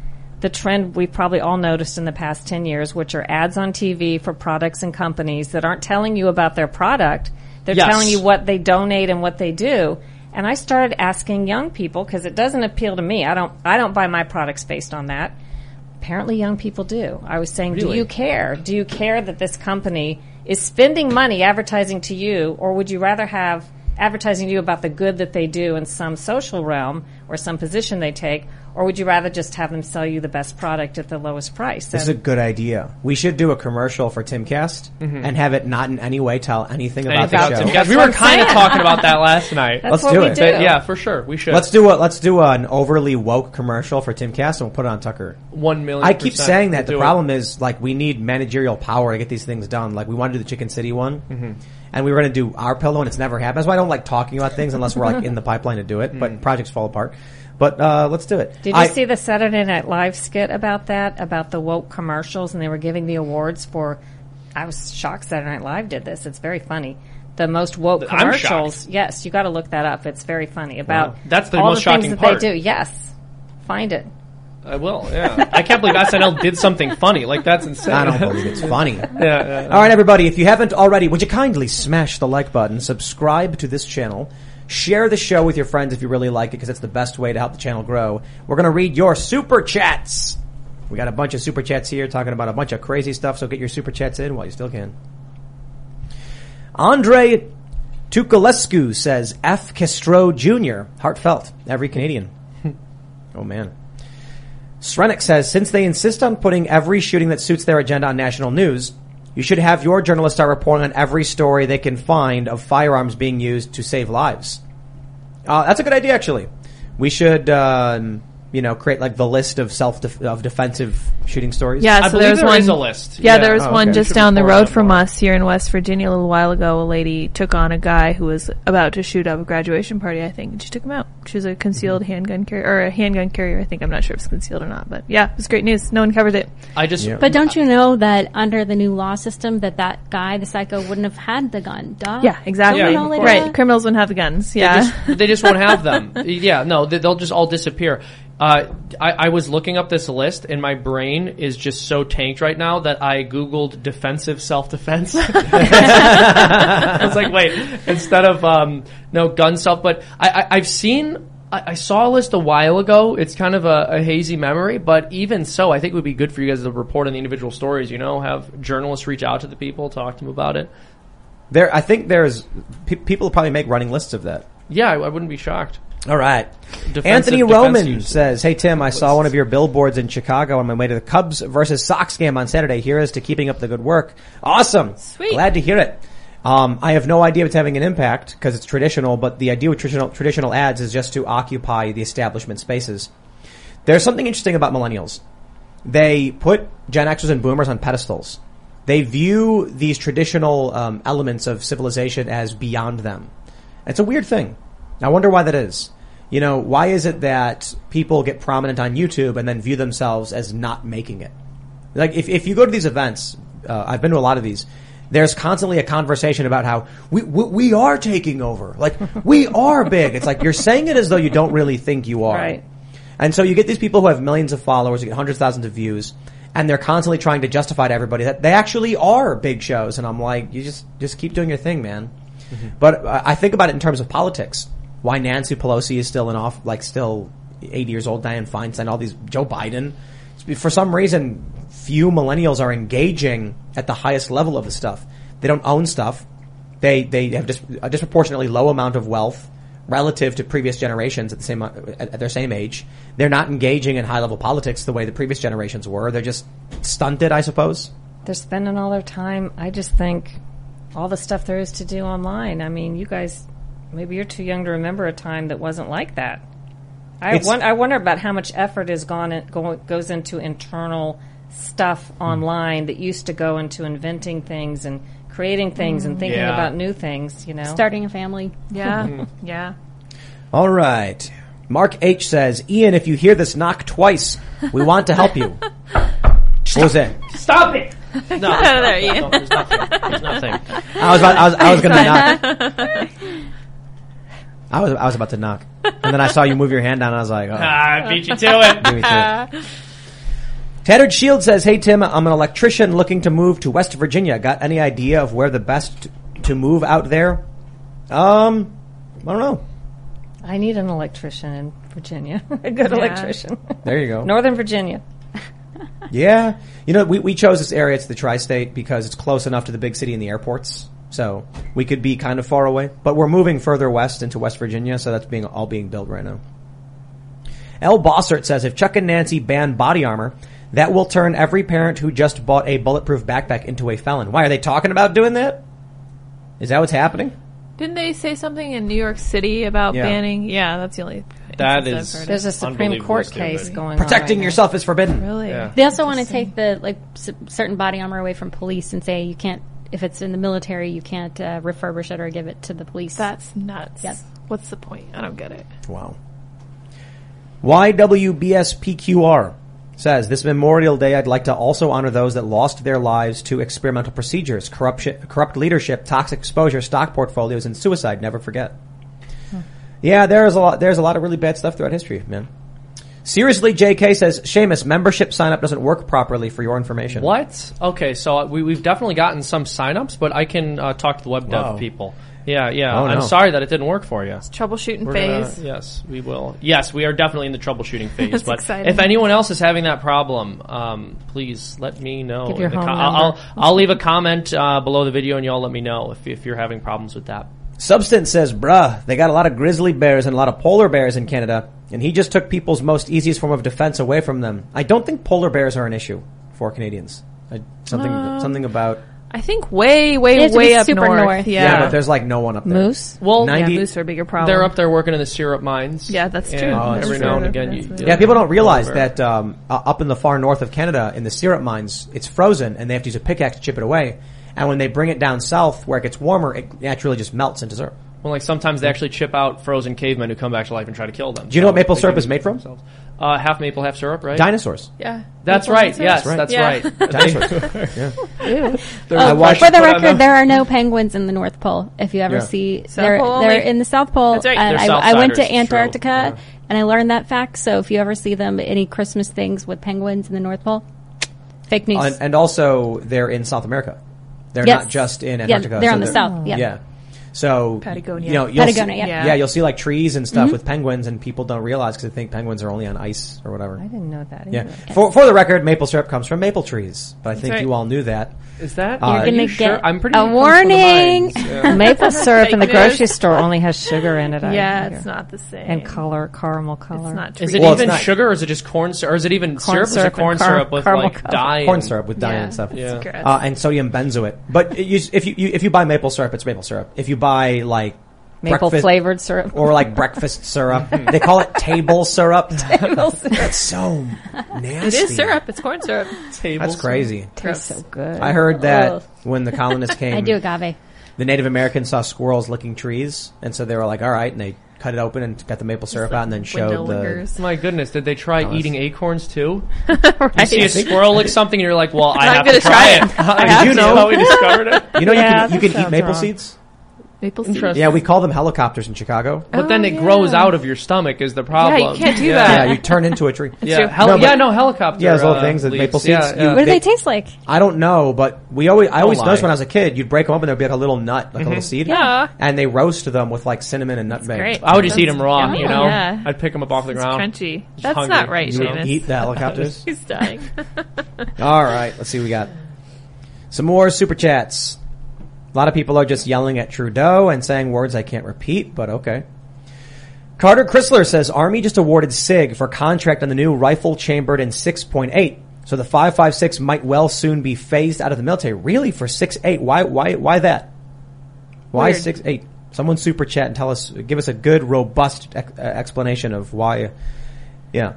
The trend we've probably all noticed in the past 10 years, which are ads on TV for products and companies that aren't telling you about their product. They're Yes. telling you what they donate and what they do. And I started asking young people because it doesn't appeal to me. I don't, I don't buy my products based on that. Apparently young people do. I was saying, do you care? Do you care that this company is spending money advertising to you, or would you rather have advertising to you about the good that they do in some social realm or some position they take, or would you rather just have them sell you the best product at the lowest price? This is a good idea. We should do a commercial for Timcast and have it not in any way tell anything about Anything the about show. Tim we were kind of talking about that last night. That's Let's what do we it. do. Yeah, for sure, we should. Let's do a let's do an overly woke commercial for Timcast and we'll put it on Tucker. one million. I keep saying that. We'll The problem is like we need managerial power to get these things done. Like we want to do the Chicken City one, Mm-hmm. and we were going to do our pillow, and it's never happened. That's why I don't like talking about things unless we're like in the pipeline to do it. Mm. But projects fall apart. But uh, let's do it. Did you I- see the Saturday Night Live skit about that, about the woke commercials, and they were giving the awards for? I was shocked Saturday Night Live did this. It's very funny. The most woke I'm commercials. Yes, you got to look that up. It's very funny about Wow. That's the all most the things shocking that part. they do. Yes, find it. I will. Yeah, I can't believe SNL did something funny. Like that's insane. I don't believe it's funny. yeah, yeah. All right, everybody, if you haven't already, would you kindly smash the like button, subscribe to this channel, share the show with your friends if you really like it, because it's the best way to help the channel grow. We're going to read your super chats. We got a bunch of super chats here talking about a bunch of crazy stuff, so get your super chats in while you still can. Andre Tukulescu says F. Castro Jr. Heartfelt. Every Canadian. oh man. Srenick says, since they insist on putting every shooting that suits their agenda on national news, you should have your journalists start reporting on every story they can find of firearms being used to save lives. Uh, that's a good idea, actually. We should, um, you know, create like the list of self of defensive shooting stories. Yeah, I so believe there was there one. is a list. Yeah, Yeah. there was Oh, one okay. just down the road from more. us here in West Virginia a little while ago. A lady took on a guy who was about to shoot up a graduation party, I think, and she took him out. She was a concealed Mm-hmm. handgun carrier, or a handgun carrier, I think. I'm not sure if it's concealed or not, but yeah, it was great news. No one covered it. I just. Yeah. But don't you know that under the new law system that that guy, the psycho, wouldn't have had the gun? Duh. Yeah, exactly. Yeah, know of like course. Right, criminals wouldn't have the guns. They Yeah. just, they just won't have them. Yeah, no, they, they'll just all disappear. Uh, I, I was looking up this list, and my brain is just so tanked right now that I googled defensive self-defense. I was like, wait, instead of um, no gun self, but I, I, I've seen. I I saw a list a while ago. It's kind of a, a hazy memory, but even so, I think it would be good for you guys to report on the individual stories. You know, have journalists reach out to the people, talk to them about it. There, I think there's pe- people probably make running lists of that. Yeah, I, I wouldn't be shocked. All right. Defensive Anthony Roman users. says, "Hey Tim, I saw one of your billboards in Chicago on my way to the Cubs versus Sox game on Saturday. Here is to keeping up the good work. Awesome. Sweet. Glad to hear it. Um, I have no idea if it's having an impact because it's traditional, but the idea with traditional traditional ads is just to occupy the establishment spaces. There's something interesting about millennials. They put Gen Xers and Boomers on pedestals. They view these traditional um, elements of civilization as beyond them. It's a weird thing. I wonder why that is. You know, why is it that people get prominent on YouTube and then view themselves as not making it? Like, if, if you go to these events, uh, I've been to a lot of these, there's constantly a conversation about how we, we, we are taking over. Like, we are big. It's like you're saying it as though you don't really think you are. Right. And so you get these people who have millions of followers, you get hundreds of thousands of views, and they're constantly trying to justify to everybody that they actually are big shows. And I'm like, you just, just keep doing your thing, man. But uh, I think about it in terms of politics. Why Nancy Pelosi is still in off, like still 80 years old, Dianne Feinstein, all these, Joe Biden. For some reason, few millennials are engaging at the highest level of the stuff. They don't own stuff. They, they have dis- a disproportionately low amount of wealth relative to previous generations at the same, at, at their same age. They're not engaging in high level politics the way the previous generations were. They're just stunted, I suppose. They're spending all their time. I just think all the stuff there is to do online. I mean, you guys, maybe you're too young to remember a time that wasn't like that. I, won- I wonder about how much effort is gone in, go, goes into internal stuff online that used to go into inventing things and creating things and mm. thinking Yeah. about new things. You know, Starting a family. Yeah. Mm-hmm. yeah. All right. Mark H says, Ian, if you hear this knock twice, we want to help you. what was that? Stop it! No, Get out of there, Ian. no, there's nothing. There's nothing. I was about, I was, I was gonna knock. I was, I was about to knock. And then I saw you move your hand down and I was like, oh, Ah, I beat you to it. give me to it. Tattered Shield says, Hey Tim, I'm an electrician looking to move to West Virginia. Got any idea of where the best to move out there? Um, I don't know. I need an electrician in Virginia, a good electrician. There you go. Northern Virginia. Yeah. You know, we, we chose this area, it's the tri-state, because it's close enough to the big city and the airports. So we could be kind of far away, but we're moving further west into West Virginia, so that's being all being built right now. L. Bossert says if Chuck and Nancy ban body armor, that will turn every parent who just bought a bulletproof backpack into a felon. Why are they talking about doing that? Is that what's happening? Didn't they say something in New York City about Yeah. banning? Yeah, that's the only. That is. instance is- There's a. Supreme Court case going Protecting on. right yourself is forbidden. really. Yeah. They also want to take the like s- certain body armor away from police and say you can't if it's in the military you can't uh, refurbish it or give it to the police. That's nuts. Yep. What's the point? I don't get it. Wow. YWBSPQR says this Memorial Day I'd like to also honor those that lost their lives to experimental procedures, corruption, corrupt leadership, toxic exposure, stock portfolios, and suicide. Never forget. Yeah, there's a lot. There's a lot of really bad stuff throughout history, man. Seriously, JK says, Seamus, membership sign up doesn't work properly for your information. What? Okay, so we, we've definitely gotten some signups, but I can uh, talk to the web dev Wow. people. Yeah, yeah. Oh, I'm sorry that it didn't work for you. Troubleshooting We're gonna- phase. yes, we will. Yes, we are definitely in the troubleshooting phase. That's but exciting. if anyone else is having that problem, um, please let me know. Give your the home I'll, I'll. I'll leave a comment uh, below the video, and y'all let me know if if you're having problems with that. Substance says, bruh, they got a lot of grizzly bears and a lot of polar bears in Canada, and he just took people's most easiest form of defense away from them. I don't think polar bears are an issue for Canadians. I, something, something about, I think way, way, They have to way up super north. north. Yeah. yeah. but there's like no one up there. Moose. Well, yeah, moose are a bigger problem. they're up there working in the syrup mines. Yeah, that's true. And Oh, that's every true. now and again, That's you. Yeah, people don't realize that um, uh, up in the far north of Canada, in the syrup mines, it's frozen, and they have to use a pickaxe to chip it away. And when they bring it down south, where it gets warmer, it naturally just melts into syrup. Well, like sometimes they actually chip out frozen cavemen who come back to life and try to kill them. Do you know what maple syrup is made from? themselves. Uh, half maple, half syrup, right? Dinosaurs. Yeah. That's Maple right. syrup? Yes, right. that's Yeah. right. Dinosaurs. yeah. There's I a watched- For the put on record, there are no penguins in the North Pole. If you ever Yeah. see, South they're Pole they're only? in the South Pole. That's right. And They're I, I went to true. Antarctica Yeah. and I learned that fact. So if you ever see them any Christmas things with penguins in the North Pole, fake news. and, and also they're in South America. They're Yes. not just in Yeah, Antarctica. they're so on the south, yeah. So Patagonia. you know, you'll Patagonia, see, yeah. Mm-hmm. Yeah. you'll see like trees and stuff with penguins, and people don't realize because they think penguins are only on ice or whatever. I didn't know that. Yeah. Either. For for the record, maple syrup comes from maple trees, but I think right. you all knew that. Is that? You're gonna you sure? get I'm pretty a sure it comes from the warning. Yeah. Maple syrup in the grocery store only has sugar in it. Yeah, hear. it's not the same. And color, caramel color. It's not Is it Well, even sugar, or is it just corn syrup, or is it even Corn syrup? Is it syrup and corn car- syrup with caramel like dye? Corn and- syrup with dye Yeah. and stuff. Yeah. Uh, and sodium benzoate. But you, if you, you if you buy maple syrup, it's maple syrup. If you buy like Maple breakfast- flavored syrup. or like breakfast syrup, they call it table syrup. Table, That's so nasty. It is syrup. It's corn syrup. Table That's crazy. Tastes so good. I heard that Ugh. when the colonists came, I do agave. the Native Americans saw squirrels licking trees, and so they were like, "All right," and they cut it open and got the maple syrup out, and then showed the. lingers. My goodness, did they try eating acorns too? right. You see a squirrel lick something, and you're like, "Well, I I'm have gonna try, try it." it. I Did have you to. know how we discovered it? You know, Yeah, you can, you can eat maple wrong. seeds. Maple syrup. Interesting. Yeah, we call them helicopters in Chicago. But then Oh, it grows out of your stomach is the problem. Yeah, you can't do Yeah. that. Yeah, you turn into a tree. Yeah, true. hel- No, but- yeah, no helicopter. Yeah, those little uh, things that leaves. maple seeds, yeah. you- What do They- they taste like? I don't know, but we always, I always lie. noticed when I was a kid, you'd break them open, there'd be like a little nut, like a little seed. Yeah. And they roast them with like cinnamon and nutmeg. great. I would just eat them raw. yummy. You know, Yeah. I'd pick them up off the It's ground. crunchy. That's hungry. not right, You would Seamus. eat the helicopters. He's dying. All right, let's see what we got. Some more super chats. A lot of people are just yelling at Trudeau and saying words I can't repeat, but okay. Carter Chrysler says Army just awarded SIG for contract on the new rifle chambered in 6.8. So the 5.56 might well soon be phased out of the military. Really for 6.8? Why why why that? Why Weird. 6.8? Someone super chat and tell us give us a good robust ex- uh, explanation of why yeah.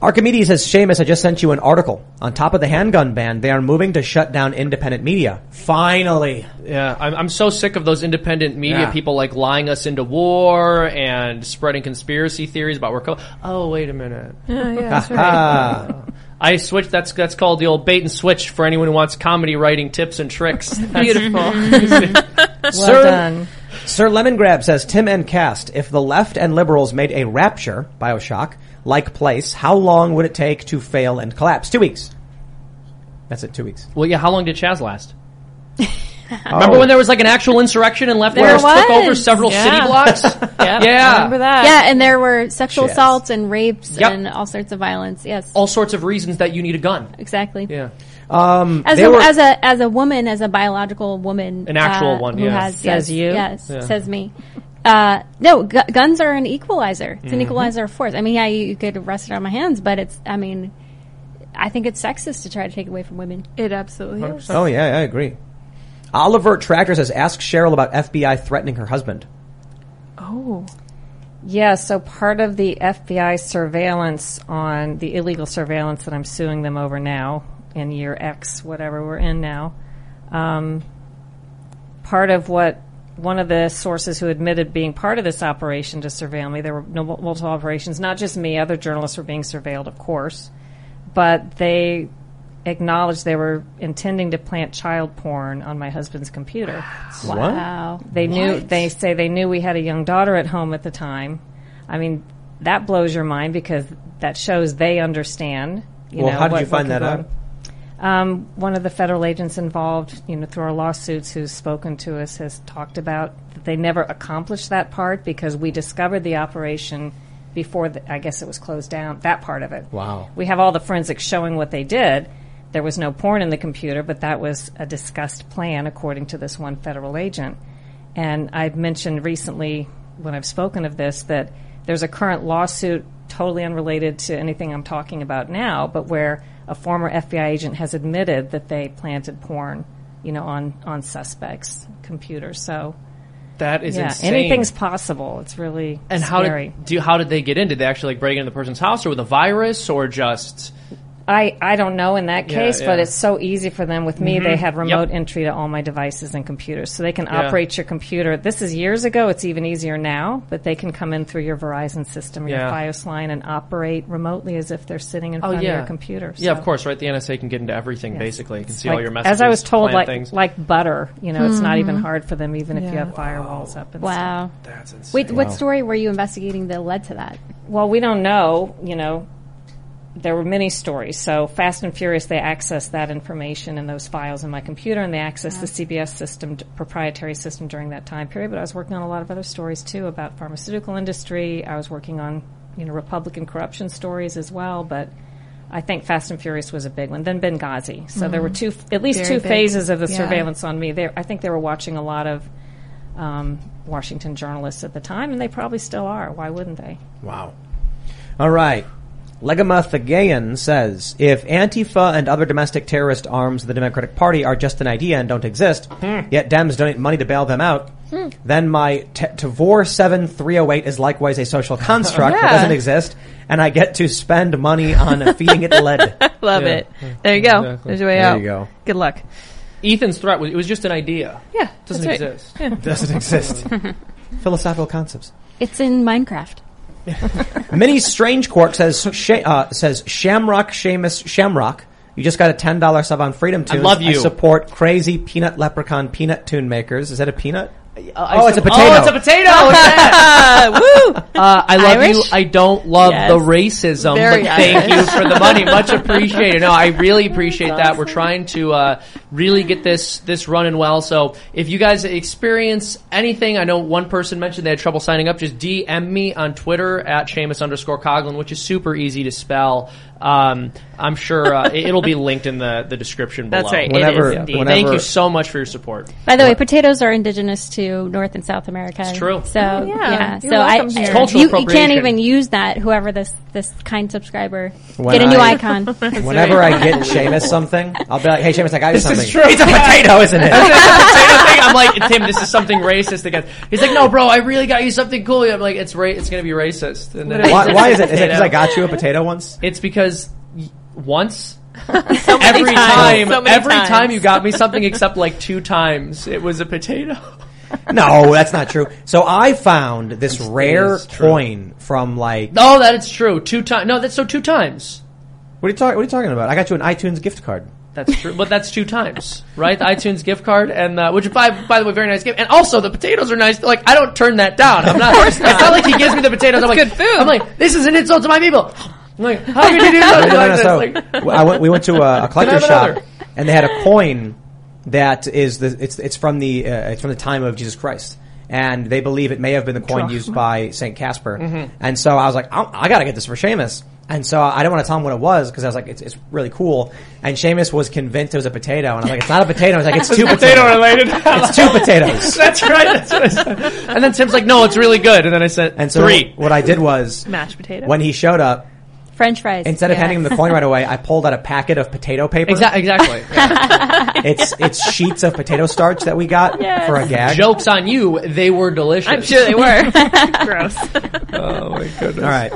Archimedes says, Seamus, I just sent you an article. On top of the handgun ban, they are moving to shut down independent media. Finally. Yeah, I'm, I'm so sick of those independent media Yeah. people like lying us into war and spreading conspiracy theories about we're. Co- oh, wait a minute. yeah, yeah, that's right. I switched. That's that's called the old bait and switch for anyone who wants comedy writing tips and tricks. Beautiful. well Sir, done. Sir Lemongrab says, Tim and Cast, if the left and liberals made a rapture, Bioshock, like place, how long would it take to fail and collapse? Two weeks. That's it, two weeks. well, yeah. How long did Chaz last? Remember when there was like an actual insurrection and There leftwiches took over several Yeah. city blocks? Yeah, Yeah. I remember that. Yeah, and there were sexual Yes. assaults and rapes Yep. and all sorts of violence. Yes, All sorts of reasons that you need a gun. exactly. Yeah. Um, As they a, were- as a as a woman, as a biological woman, An actual uh, one, who yeah. has Says yes, you? yes, Yeah. says me. Uh, no, gu- guns are an equalizer. It's Mm-hmm. an equalizer of force. I mean, yeah, you, you could arrest it on my hands, but it's. I mean, I think it's sexist to try to take it away from women. It absolutely is. oh yeah, I agree. Oliver Tractor says, "Ask Sharyl about FBI threatening her husband." Oh. Yeah, so part of the FBI surveillance on the illegal surveillance that I'm suing them over now in year X, whatever we're in now, um, part of what one of the sources who admitted being part of this operation to surveil me, there were no multiple operations, not just me, other journalists were being surveilled, of course, but they acknowledged they were intending to plant child porn on my husband's computer. Wow. They knew. They say they knew we had a young daughter at home at the time. I mean, that blows your mind because that shows they understand. You Well, know, how did what- you find that out? Um, one of the federal agents involved, you know, through our lawsuits, who's spoken to us, has talked about that they never accomplished that part because we discovered the operation before the, I guess it was closed down. That part of it. Wow. We have all the forensics showing what they did. There was no porn in the computer, but that was a discussed plan, according to this one federal agent. And I've mentioned recently, when I've spoken of this, that there's a current lawsuit totally unrelated to anything I'm talking about now, but where a former FBI agent has admitted that they planted porn, you know, on, on suspects' computers. So, That is yeah, insane. anything's possible. It's really and how did do how did they get in? Did they actually like break into the person's house or with a virus or just I, I don't know in that case, but yeah. Mm-hmm. it's so easy for them. With me, they had remote Yep. entry to all my devices and computers, so they can Yeah. operate your computer. This is years ago. It's even easier now, but they can come in through your Verizon system, or Yeah. your FiOS line, and operate remotely as if they're sitting in Oh front yeah, of your computer. Yeah, of course, right? The NSA can get into everything yes. basically. It can It's see all your messages. As I was told, like things. like butter. You know, it's not even hard for them, even if you Yeah. have firewalls up. And stuff. Wow. That's insane. Wait, what story were you investigating that led to that? Well, we don't know. You know, there were many stories. So Fast and Furious, they accessed that information and those files in my computer, and they accessed the CBS system, proprietary system during that time period. But I was working on a lot of other stories too about pharmaceutical industry. I was working on, you know, Republican corruption stories as well. But I think Fast and Furious was a big one. Then Benghazi. So there were two, at least Very two big. phases of the Yeah. surveillance on me. They, I think they were watching a lot of. Um, Washington journalists at the time, and they probably still are. Why wouldn't they? Wow. All right. Legama Thagayan says, if Antifa and other domestic terrorist arms of the Democratic Party are just an idea and don't exist, hmm. yet Dems donate money to bail them out, hmm. then my t- Tavor 7308 is likewise a social construct that doesn't exist, and I get to spend money on feeding it lead. Love Yeah. it. There you go. Exactly. There's your way There out. you go. Good luck. Ethan's threat was it was just an idea. Yeah. Doesn't that's right. exist. doesn't exist. Philosophical concepts. It's in Minecraft. Mini Strange Quark says uh, says Shamrock Seamus Shamrock. You just got a ten dollar sub on FreedomToons. love you. support crazy peanut leprechaun peanut tune makers. Is that a peanut? oh, it's a potato. Oh, it's a potato. Woo! Uh, I love Irish? you. I don't love Yes. the racism, Very but thank Irish. you for the money. Much appreciated. No, I really appreciate that. We're trying to uh, really get this this running well. So if you guys experience anything, I know one person mentioned they had trouble signing up. Just DM me on Twitter at Seamus underscore Coughlin, which is super easy to spell. Um, I'm sure uh, it- it'll be linked in the, the description below. That's right. Whenever- it is indeed. whenever- Thank you so much for your support. By the way, potatoes are indigenous to North and South America. It's true. So Oh, yeah. yeah, You're so I, welcome here. Cultural you, you can't even use that. Whoever this this kind subscriber, When get a new I- icon. Whenever I get Seamus something, I'll be like, "Hey, Seamus, I got you something." true. It's a potato, isn't it? potato thing. I'm like, Tim, this is something racist again. He's like, no, bro, I really got you something cool. I'm like, it's ra- it's gonna be racist. And then why, why is it? Is it because I got you a potato once? It's because y- once. many every times. time, So many every times. time you got me something except like two times, it was a potato. No, that's not true. So I found this rare coin from like. Oh, that is true. Two times. No, that's so two times. What are you talking? What are you talking about? I got you an iTunes gift card. That's true, but that's two times, right? The iTunes gift card, and uh, which by by the way, very nice gift, and also the potatoes are nice. Like I don't turn that down. I'm not. It's not like he gives me the potatoes. I'm like, good food. I'm like, this is an insult to my people. I'm like, how could you do No, something no, like this? so Like, I went, we went to a, a collector shop, another? and they had a coin that is the it's it's from the uh, it's from the time of Jesus Christ. And they believe it may have been the coin used by Saint Casper. Mm-hmm. And so I was like, I, I got to get this for Seamus. And so I didn't want to tell him what it was because I was like, it's, it's really cool. And Seamus was convinced it was a potato, and I'm like, it's not a potato. I was like, it's two Potato potatoes. related. It's two potatoes. That's right. That's what I said. And then Tim's like, "No, it's really good." And then I said, And so three. what I did was Mashed potato. when he showed up, French fries. instead of Yeah. handing him the coin right away, I pulled out a packet of potato paper. Exa- exactly. Yeah. It's it's sheets of potato starch that we got for a gag. Jokes on you. They were delicious. I'm sure they were. Gross. Oh my goodness. All right.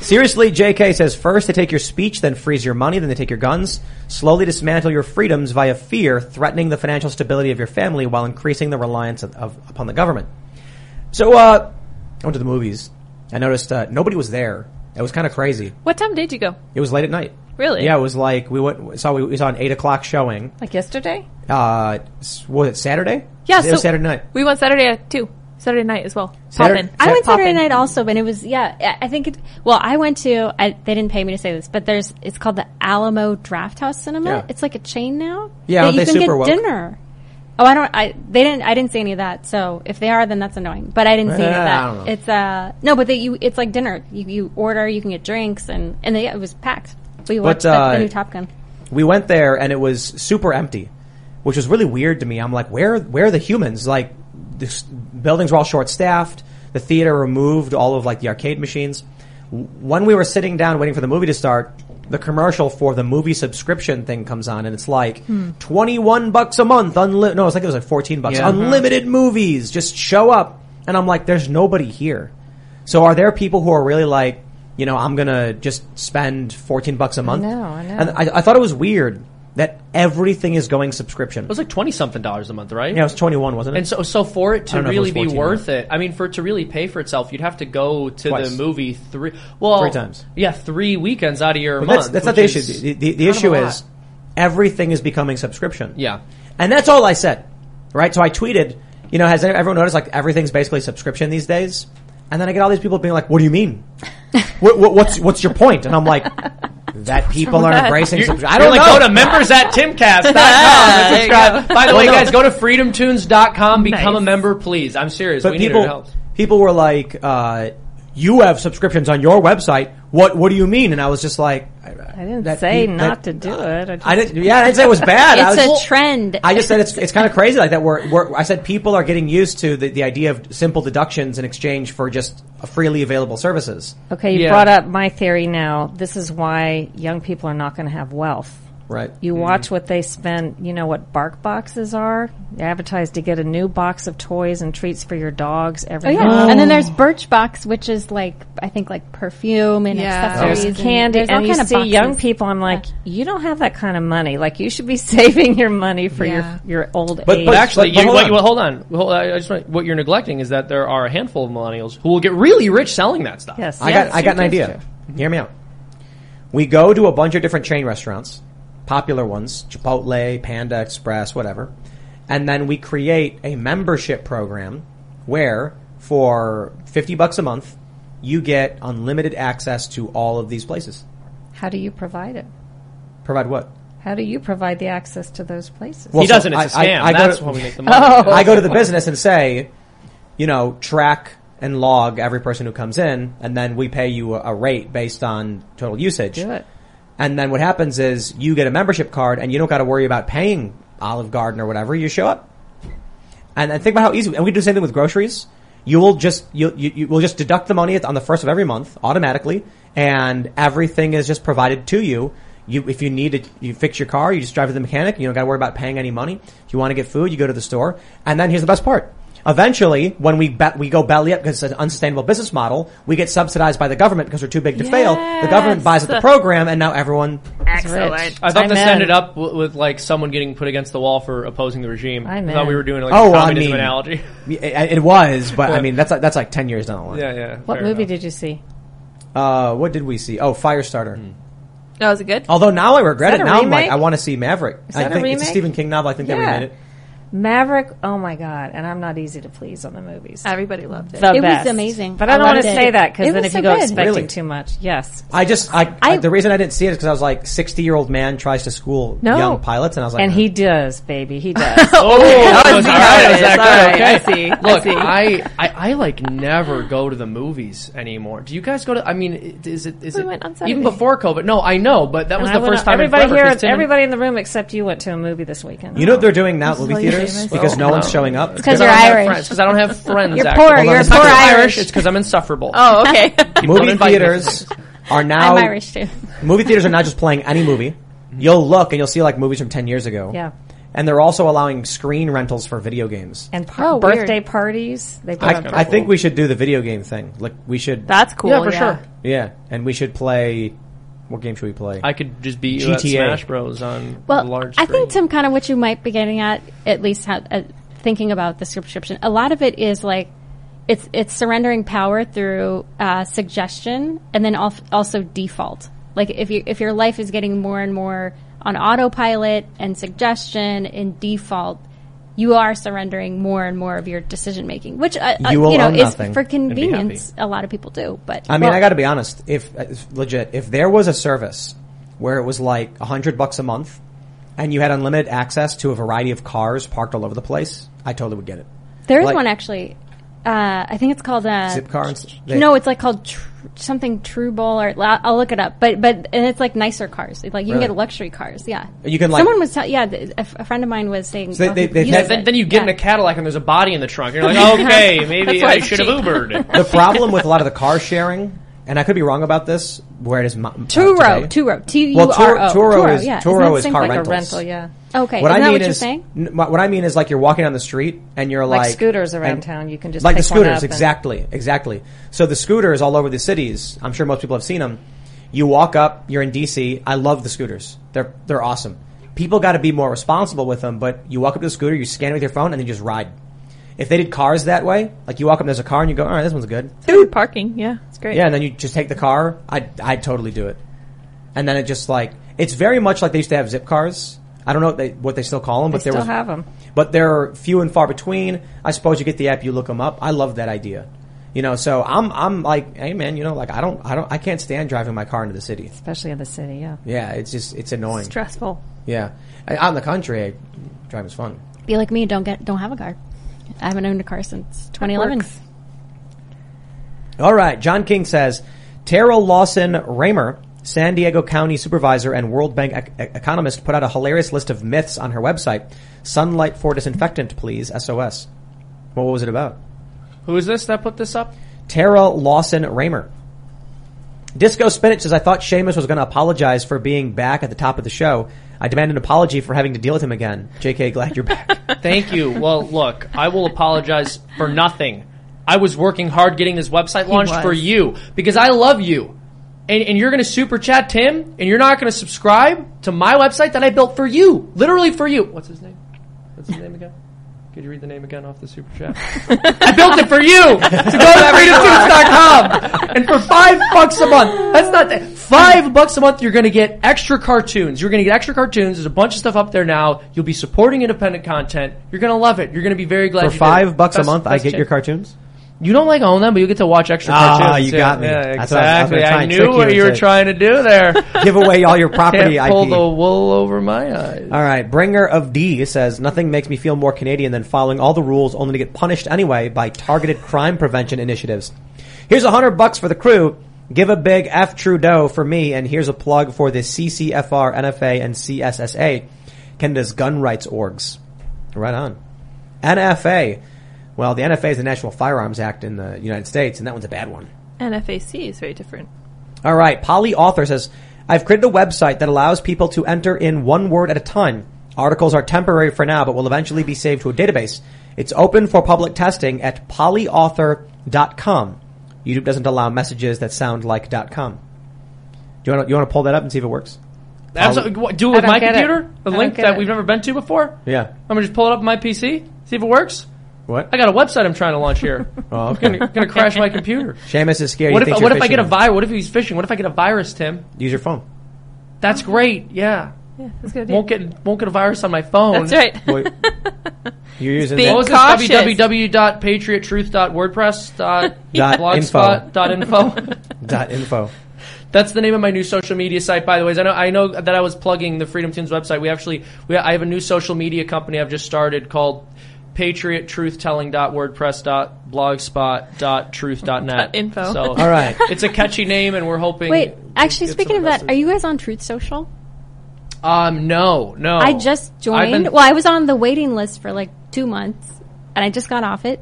Seriously, JK says first they take your speech, then freeze your money, then they take your guns, slowly dismantle your freedoms via fear, threatening the financial stability of your family while increasing the reliance of, of, upon the government. So, uh, I went to the movies. I noticed uh, nobody was there. It was kind of crazy. what time did you go? It was late at night. Really? Yeah, it was like we went saw we, we saw an eight o'clock showing. Like yesterday? Uh, was it Saturday? Yeah, it was Saturday night. We went Saturday at two. Saturday night as well. Saturday- Pop. I went Saturday in. night also, but it was yeah. I- I think it. Well, I went to. I, they didn't pay me to say this, but there's. It's called the Alamo Drafthouse Cinema. Yeah. It's like a chain now. Yeah, that aren't you they can super get woke? dinner. Oh, I don't. I they didn't. I didn't see any of that. So if they are, then that's annoying. But I didn't see any of that. I don't know. It's uh no, but they, you. It's like dinner. You, you order. You can get drinks, and and they, it was packed. We watched the, uh, the new Top Gun. we went there and it was super empty, which was really weird to me. I'm like, where, where are the humans? Like, the s- buildings were all short staffed. The theater removed all of like the arcade machines. W- When we were sitting down waiting for the movie to start, the commercial for the movie subscription thing comes on and it's like hmm. 21 bucks a month. Unli- no, it's like it was like 14 bucks. Yeah. Unlimited movies. Just show up. And I'm like, there's nobody here. So are there people who are really like, you know, I'm gonna just spend 14 bucks a month? know, I know. And I, I thought it was weird that everything is going subscription. It was like twenty something dollars a month, right? yeah, it was 21, wasn't it? And so, so for it to don't know if it really be worth it, I mean, for it to really pay for itself, you'd have to go to Twice. the movie three, well, Three times. Yeah, three weekends out of your But month. that's, that's not the which issue. The, the, the issue is everything is becoming subscription. yeah. And that's all I said, right? So I tweeted, you know, has everyone noticed like everything's basically subscription these days? And then I get all these people being like, "What do you mean? what, what, what's what's your point?" And I'm like, "That people are embracing You're, subscription." I don't like, know. go to members at timcast.com and subscribe. By the Well, way, no. guys, go to freedomtoons.com, become a member, please. I'm serious. but we people your help. people were like, uh, "You have subscriptions on your website. What what do you mean?" And I was just like, I didn't that- say that- not to do uh, it. I, just, I didn't. Yeah, I didn't say it was bad. I It's was, a trend. I just said it's it's kind of crazy like that. We're, we're I said people are getting used to the, the idea of simple deductions in exchange for just freely available services. Okay, you Yeah. brought up my theory now. This is why young people are not going to have wealth. Right. You mm-hmm. watch what they spend, you know what bark boxes are? They advertise to get a new box of toys and treats for your dogs Oh every yeah, month. and then there's Birchbox, which is like I think like perfume and Yeah. accessories. There's and candy, There's all and you kind of see boxes. young people. I'm like, you don't have that kind of money. Like, you should be saving your money for Yeah. your your old But- age. But actually, but you, hold what, on. well, hold on. Hold- I just want, what you're neglecting is that there are a handful of millennials who will get really rich selling that stuff. yes, I yes, got I got an true, idea. true. Hear me out. We go to a bunch of different chain restaurants, popular ones, Chipotle, Panda Express, whatever, and then we create a membership program where for 50 bucks a month you get unlimited access to all of these places. How do you provide it? Provide what? How do you provide the access to those places? Well, he so doesn't. It's a I- I- scam. I go That's to- how we make the money. Oh. I go to the business and say, you know, track and log every person who comes in, and then we pay you a, a rate based on total usage. do it. And then what happens is you get a membership card, and you don't got to worry about paying Olive Garden or whatever. You show up, and, and think about how easy. And we do the same thing with groceries. You will just you you, you will just deduct the money on the first of every month automatically, and everything is just provided to you. You, if you need to, you fix your car, you just drive to the mechanic. You don't got to worry about paying any money. If you want to get food, you go to the store. And then here's the best part. Eventually, when we bet, we go belly up because it's an unsustainable business model, we get subsidized by the government because we're too big to fail. The government buys up the program and now everyone, Excellent. I thought this Amen. ended up w- with like someone getting put against the wall for opposing the regime. I Amen. thought we were doing like Oh, a I communism mean- analogy. it, it was, but I mean, that's like, that's like 10 years down the line. yeah, yeah. What fair movie enough. did you see? Uh, what did we see? Oh, Firestarter. No, was it good? Although now I regret Is it. that a Now I'm like, remake? I want to see Maverick. Is I that a think it's a remake? Stephen King novel. I think they Yeah. remade it. Maverick, oh my god, and I'm not easy to please on the movies. Everybody loved it. The It was amazing. But I I don't want to say that because then if so you go good. expecting Really? too much, yes. I just, I, I, I- the reason I didn't see it is because I was like, 60 year old man tries to school No. young pilots, and I was like, And "Uh." he does, baby. He does. Oh, I was see all how right. it Was is. that All good? right, Okay. I see. I Look. I, I, I like never go to the movies anymore. Do you guys go to? I mean, is it is We it went on even before COVID? No, I know, but that was And I the first time. Everybody forever, here, 'cause Tim and- everybody in the room except you went to a movie this weekend. You know what they're doing now at movie like theaters famous. because no Oh, one's showing up. It's 'cause I you're Irish. Because I don't have friends. You're actually. poor, Hold on, you're it's not poor 'cause I'm Irish. It's because I'm insufferable. Oh, okay. movie invite me. theaters are now I'm Irish too. movie theaters are not just playing any movie. Mm-hmm. You'll look and you'll see like movies from 10 years ago. Yeah. And they're also allowing screen rentals for video games. And oh, par- Oh, weird. birthday parties. They put I, on I think we should do the video game thing. Like we should, That's cool. yeah, for sure. yeah, and we should play. What game should we play? I could just be you at GTA. Smash Bros on Well, the large I think Tim, kind of what you might be getting at, at least how, uh, thinking about the subscription. A lot of it is like it's it's surrendering power through uh, suggestion, and then al- also default. Like if you if your life is getting more and more on autopilot and suggestion and default. You are surrendering more and more of your decision making, which uh, uh, You know is for and be happy. convenience. A lot of people do, but I mean, well, I got to be honest. If uh, legit, if there was a service where it was like a hundred bucks a month, and you had unlimited access to a variety of cars parked all over the place, I totally would get it. There is Like- one actually. Uh, I think it's called uh, Zip car and s- they- no, it's like called tr- something True Bull or I'll I'll look it up. But but and it's like nicer cars. Like you Really? can get luxury cars. Yeah. You can, like- Someone was tell- yeah. th- A, f- a friend of mine was saying. So they- they- they- Yeah, then, then you get in a Cadillac and there's a body in the trunk. You're like, okay, maybe I it's should have cheap. Ubered. The problem with a lot of the car sharing, and I could be wrong about this, where it is mo- uh, Turo, today. Turo, Well, Turo, Turo is yeah. Turo Isn't that the is same car thing? like a rentals. rental, yeah. Okay, What isn't I that mean what you're saying? n- what I mean is like you're walking down the street and you're Like like, scooters around and- town, you can just like the pick one scooters, up and- exactly, exactly. So the scooters all over the cities. I'm sure most people have seen them. You walk up, you're in DC. I love the scooters. They're they're awesome. People got to be more responsible with them. But you walk up to the scooter, you scan it with your phone, and then you just ride. If they did cars that way, like you walk up, there's a car, and you go, all right, this one's good. Dude, parking. Yeah, it's great. Yeah, and then you just take the car. I I'd totally do it. And then it just like it's very much like they used to have zip cars. I don't know what they, what they still call them, They but there still was have them. but they're few and far between. I suppose you get the app, you look them up. I love that idea. You know, so I'm I'm like, hey man, you know, like I don't I don't I can't stand driving my car into the city. Especially in the city, yeah. Yeah, it's just it's annoying. Stressful. Yeah, I- out in the country, I, driving is fun. Be like me. Don't get. Don't have a car. I haven't owned a car since 2011. All right, John King says Terrell Lawson Raymer, San Diego County supervisor and World Bank ec- ec- economist, put out a hilarious list of myths on her website. Sunlight for disinfectant, please. SOS. What was it about? Who is this that put this up? Terra Lawson-Remer. Disco Spinach says, I thought Seamus was going to apologize for being back at the top of the show. I demand an apology for having to deal with him again. JK, glad you're back. Thank you. Well, look, I will apologize for nothing. I was working hard getting this website launched for you because I love you. And, and you're going to super chat Tim and you're not going to subscribe to my website that I built for you. Literally for you. What's his name? What's his name again? Could you read the name again off the super chat? I built it for you to go to freedomtoons.com. And for five bucks a month, that's not that. Five bucks a month, you're going to get extra cartoons. You're going to get extra cartoons. There's a bunch of stuff up there now. You'll be supporting independent content. You're going to love it. You're going to be very glad For you did five it. bucks a month, I get chance. your cartoons? You don't like own them, but you get to watch extra Ah, cartoons. you too. got me. Yeah, That's what I was- I was exactly. I, knew what you were trying to do there. Give away all your property Can't pull IP. the wool over my eyes. All right, bringer of D says nothing makes me feel more Canadian than following all the rules only to get punished anyway by targeted crime prevention initiatives. Here's a hundred bucks for the crew. Give a big F Trudeau for me, and here's a plug for the CCFR, NFA, and CSSA, Canada's gun rights orgs. Right on. NFA. Well, the NFA is the National Firearms Act in the United States, and that one's a bad one. NFAC is very different. All right. Polly Author says, I've created a website that allows people to enter in one word at a time. Articles are temporary for now, but will eventually be saved to a database. It's open for public testing at polyauthor.com. YouTube doesn't allow messages that sound like .com. Do you want to, you want to pull that up and see if it works? Absolutely. What, do it with my get it. computer? The I link that it. we've never been to before? Yeah. I'm gonna just pull it up on my PC, see if it works. What? I got a website I'm trying to launch here. Oh, It's okay. gonna, gonna crash my computer. Seamus is scared. What if what if I get a virus? What if he's phishing? What if I get a virus, Tim? Use your phone. That's great. Yeah. Yeah, that's good. Won't get won't get a virus on my phone. That's right. Well, You're using Being What was cautious. this? www.patriottruth.wordpress.blogspot.info. Dot info. dot info. That's the name of my new social media site, by the way. I know I know that I was plugging the FreedomToons website. We actually we I have a new social media company I've just started called patriottruthtelling.wordpress.blogspot.truth.net. Info. So All right. it's a catchy name, and we're hoping. Wait, actually, speaking of that, message. are you guys on Truth Social? Um, no, no. I just joined. been- well, I was on the waiting list for like two months, and I just got off it.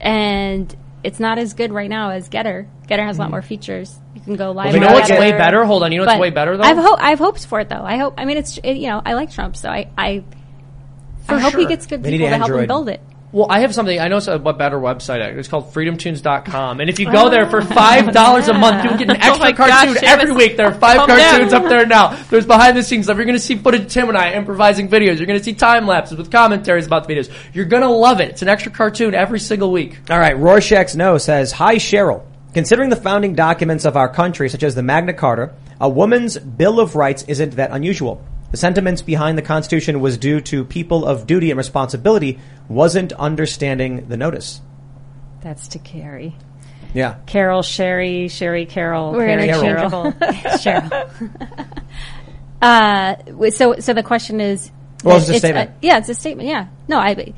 And it's not as good right now as Gettr. Gettr has a lot more features. You can go live. you You know what's way better? Hold on. You know what's way better though? I have ho- I have hopes for it though. I hope. I mean, it's it, you know I like Trump, so I I, I hope he gets good They people to help him build it. Well, I have something. I know it's a, a better website. It's called freedomtoons.com. And if you go oh. there for $5 a month, you can get an oh extra my gosh, cartoon Seamus. every week. There are five Calm cartoons down. up there now. There's behind the scenes stuff. You're going to see footage of Tim and I improvising videos. You're going to see time lapses with commentaries about the videos. You're going to love it. It's an extra cartoon every single week. All right, Rorschach's No says, Hi Cheryl. Considering the founding documents of our country, such as the Magna Carta, a woman's Bill of Rights isn't that unusual. The sentiments behind the Constitution was due to people of duty and responsibility wasn't understanding the notice. That's to Carrie. Yeah. Carol, Sherry, Sherry, Carol, We're Carrie, interchangeable. Cheryl. Cheryl. uh, so so the question is. Well, it's a it's statement. yeah, it's a statement. Yeah. No, I.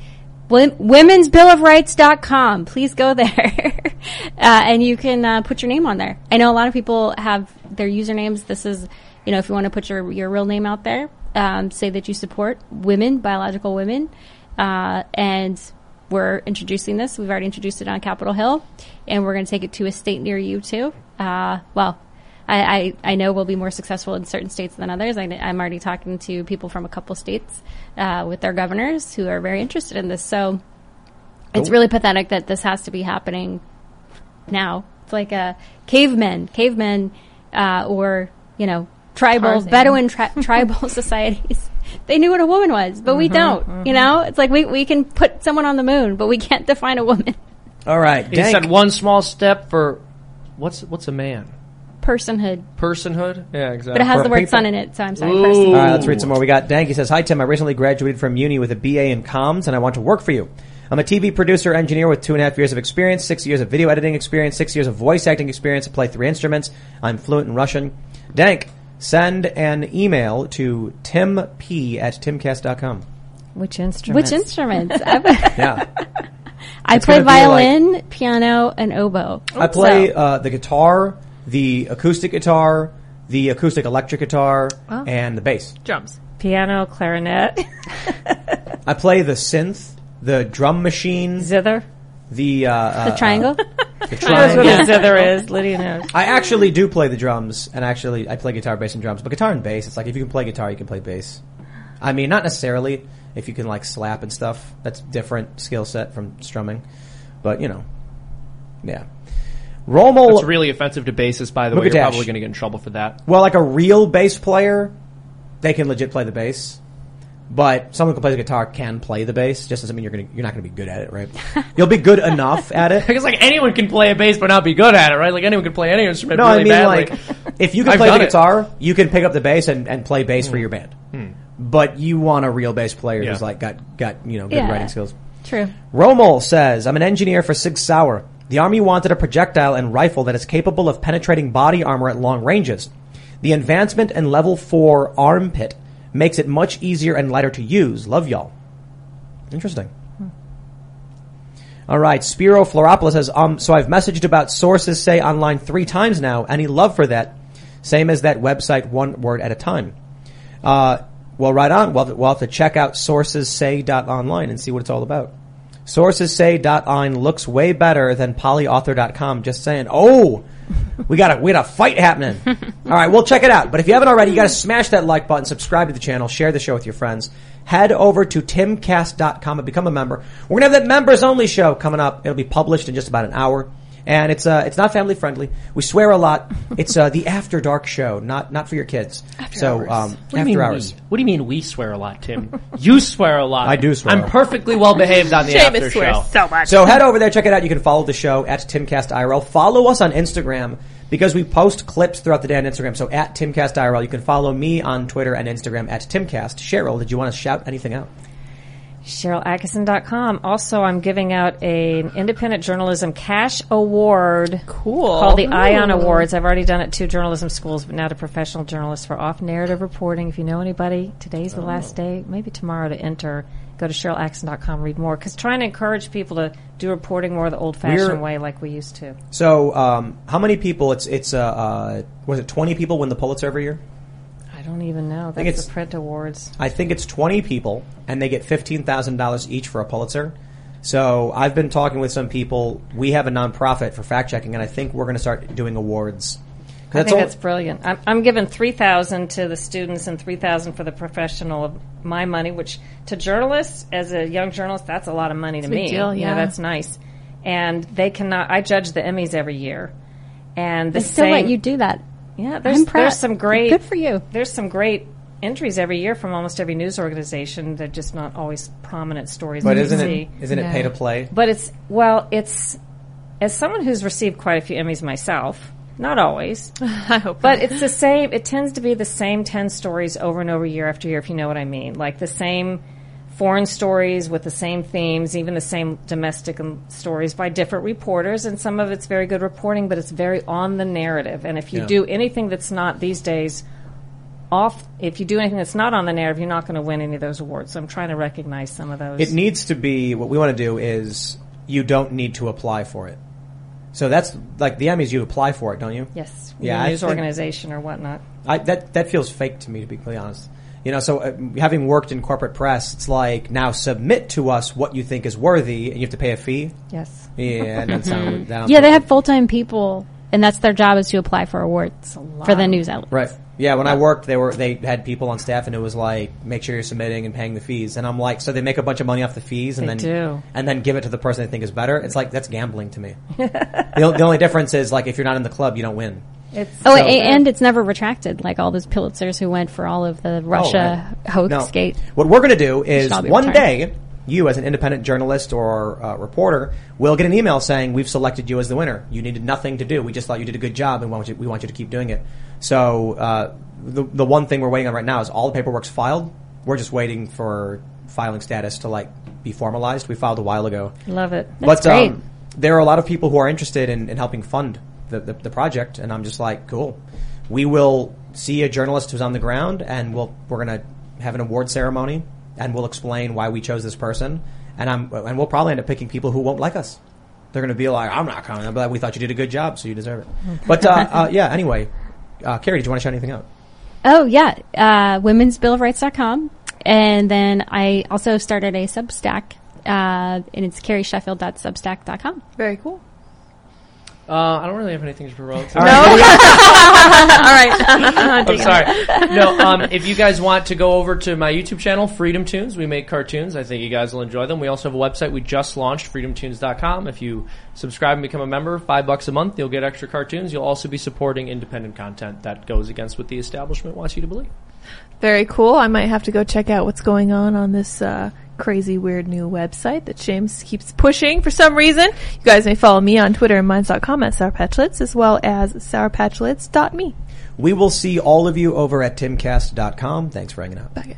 Wom- womensbillofrights.com. Please go there. uh, and you can uh, put your name on there. I know a lot of people have their usernames. This is, you know, if you want to put your, your real name out there, um, say that you support women, biological women. Uh, and we're introducing this. We've already introduced it on Capitol Hill, and we're going to take it to a state near you too. Uh, well, I, I, I know we'll be more successful in certain states than others. I, am already talking to people from a couple states uh, with their governors who are very interested in this. So it's really pathetic that this has to be happening now. It's like a cavemen, cavemen, uh, or you know, tribal, Tarzan. Bedouin tri- tribal societies. They knew what a woman was, but we mm-hmm, don't. You mm-hmm. know, it's like we we can put someone on the moon, but we can't define a woman. All right. He said one small step for what's what's a man? Personhood, Personhood? Yeah, exactly. but it has For the word people. "son" in it, so I'm sorry. Ooh. Person. All right, let's read some more. We got Dank. He says, Hi, Tim. I recently graduated from uni with a BA in comms and I want to work for you. I'm a TV producer engineer with two and a half years of experience, six years of video editing experience, six years of voice acting experience. I play three instruments. I'm fluent in Russian. Dank, send an email to timp at timcast.com. Which instrument? Which instruments? I, Yeah. I It's play gonna like- violin, piano, and oboe. I play So- uh, the guitar, the acoustic guitar, the acoustic electric guitar, and the bass. Drums. Piano, clarinet, I play the synth, the drum machine, zither. The uh, uh, the triangle. the That's triangle. what a zither is. Lydia knows. I actually do play the drums, and actually I play guitar, bass, and drums. But guitar and bass, it's like if you can play guitar, you can play bass. I mean, not necessarily if you can like slap and stuff. That's different skill set from strumming. But you know, yeah. Rommel, It's really offensive to bassists, by the way. You're probably going to get in trouble for that. well, like a real bass player, they can legit play the bass. But someone who plays the guitar can play the bass. Just doesn't mean you're gonna you're not gonna be good at it, right? You'll be good enough at it. Because like anyone can play a bass but not be good at it, right? Like anyone can play any instrument No, really I mean badly. like if you can play the done it. guitar, you can pick up the bass and, and play bass for hmm. your band. Hmm. But you want a real bass player who's like got got you know good Yeah. writing skills. True. Rommel says, "I'm an engineer for Sig Sauer. The army wanted a projectile and rifle that is capable of penetrating body armor at long ranges. The advancement in level four armpit makes it much easier and lighter to use. Love y'all. Interesting." All right, Spiro Floropoulos says, um, so I've messaged about sources say online three times now. Any love for that? Same as that website, one word at a time. Uh, well, right on. We'll, we'll have to check out and see what it's all about. sources say Sourcessay.online looks way better than polyauthor.com. Just saying. Oh, we got a, we got a fight happening. all right, we'll check it out. But if you haven't already, you got to smash that like button, subscribe to the channel, share the show with your friends. Head over to timcast.com and become a member. We're gonna have that members only show coming up. It'll be published in just about an hour. And it's uh, it's not family friendly. We swear a lot. It's uh, the after dark show, not not for your kids. so um, What do you after mean hours. We? What do you mean we swear a lot, Tim? you swear a lot. I do swear. I'm perfectly well behaved on the after Seamus swears show. so much. So head over there, check it out. You can follow the show at TimCastIRL. Follow us on Instagram because we post clips throughout the day on Instagram. So at TimCastIRL. You can follow me on Twitter and Instagram at TimCast. Sharyl, did you want to shout anything out? SharylAttkisson.com. Also, I'm giving out a- an independent journalism cash award Cool. called the Ion Awards. I've already done it to journalism schools, but now to professional journalists for off narrative reporting. If you know anybody, today's the last day, maybe tomorrow to enter. Go to SharylAttkisson.com, read more. Because trying to encourage people to do reporting more the old fashioned way like we used to. So, um, how many people? It's it's uh, uh was it twenty people win the Pulitzer every year? I don't even know. think That's it's- the print awards. I think it's 20 people, and they get $15,000 each for a Pulitzer. So I've been talking with some people. We have a nonprofit for fact checking, and I think we're going to start doing awards. I think all- that's brilliant. I'm, I'm giving three thousand to the students and three thousand for the professional of my money, which to journalists, as a young journalist, that's a lot of money to me. deal, You know, yeah. that's nice. And they cannot. I judge the Emmys every year, and the They still same. let you do that. Yeah, there's I'm proud. there's some great. Good for you. There's some great entries every year from almost every news organization. They're just not always prominent stories. but isn't it isn't it pay to play? But it's well, it's as someone who's received quite a few Emmys myself. Not always, I hope. but it's the same. It tends to be the same ten stories over and over, year after year. If you know what I mean, like the same foreign stories with the same themes, even the same domestic um, stories by different reporters. And some of it's very good reporting, but it's very on the narrative. And if you Yeah. do anything that's not these days off, if you do anything that's not on the narrative, you're not going to win any of those awards. So I'm trying to recognize some of those. It needs to be what we want to do is you don't need to apply for it. So that's like the Emmys. You apply for it, don't you? yes, Yeah, yeah, news organization or whatnot. I, that that feels fake to me, to be completely honest. You know, so uh, having worked in corporate press, it's like now submit to us what you think is worthy, and you have to pay a fee. Yes. Yeah, that sounds. That Yeah, they have full time people, and that's their job is to apply for awards for the news outlet. Right. Yeah, when I worked, they were they had people on staff, and it was like, make sure you're submitting and paying the fees. And I'm like, so they make a bunch of money off the fees, and They then do. and then give it to the person they think is better. It's like that's gambling to me. the, the only difference is like if you're not in the club, you don't win. It's Oh, So- and it's never retracted, like all those Pulitzers who went for all of the Russia hoax Oh, No. gate. What we're going to do is one retired. day, you as an independent journalist or uh, reporter will get an email saying we've selected you as the winner. You needed nothing to do. We just thought you did a good job, and we want you, we want you to keep doing it. So uh, the the one thing we're waiting on right now is all the paperwork's filed. We're just waiting for filing status to like be formalized. We filed a while ago. love it. That's but great. Um, there are a lot of people who are interested in, in helping fund the, the, the project, and I'm just like, cool. We will see a journalist who's on the ground, and we'll we're gonna have an award ceremony, and we'll explain why we chose this person, and I'm and we'll probably end up picking people who won't like us. They're gonna be like, I'm not coming, but we thought you did a good job, so you deserve it. But uh, uh, yeah, anyway, uh, Carrie, did you want to shout anything out? Oh yeah, uh, women's bill of rights.com. And then I also started a Substack, uh, and it's carriesheffield.substack.com. Very cool. Uh, I don't really have anything to promote. All right. I'm sorry. No, um, if you guys want to go over to my YouTube channel, FreedomToons, we make cartoons. I think you guys will enjoy them. We also have a website we just launched, freedomtoons.com. If you subscribe and become a member, five bucks a month, you'll get extra cartoons. You'll also be supporting independent content that goes against what the establishment wants you to believe. Very cool. I might have to go check out what's going on on this uh, crazy, weird new website that James keeps pushing for some reason. You guys may follow me on Twitter and minds.com at sourpatchlyds as well as sourpatchlyds.me. We will see all of you over at timcast.com. Thanks for hanging out. Okay.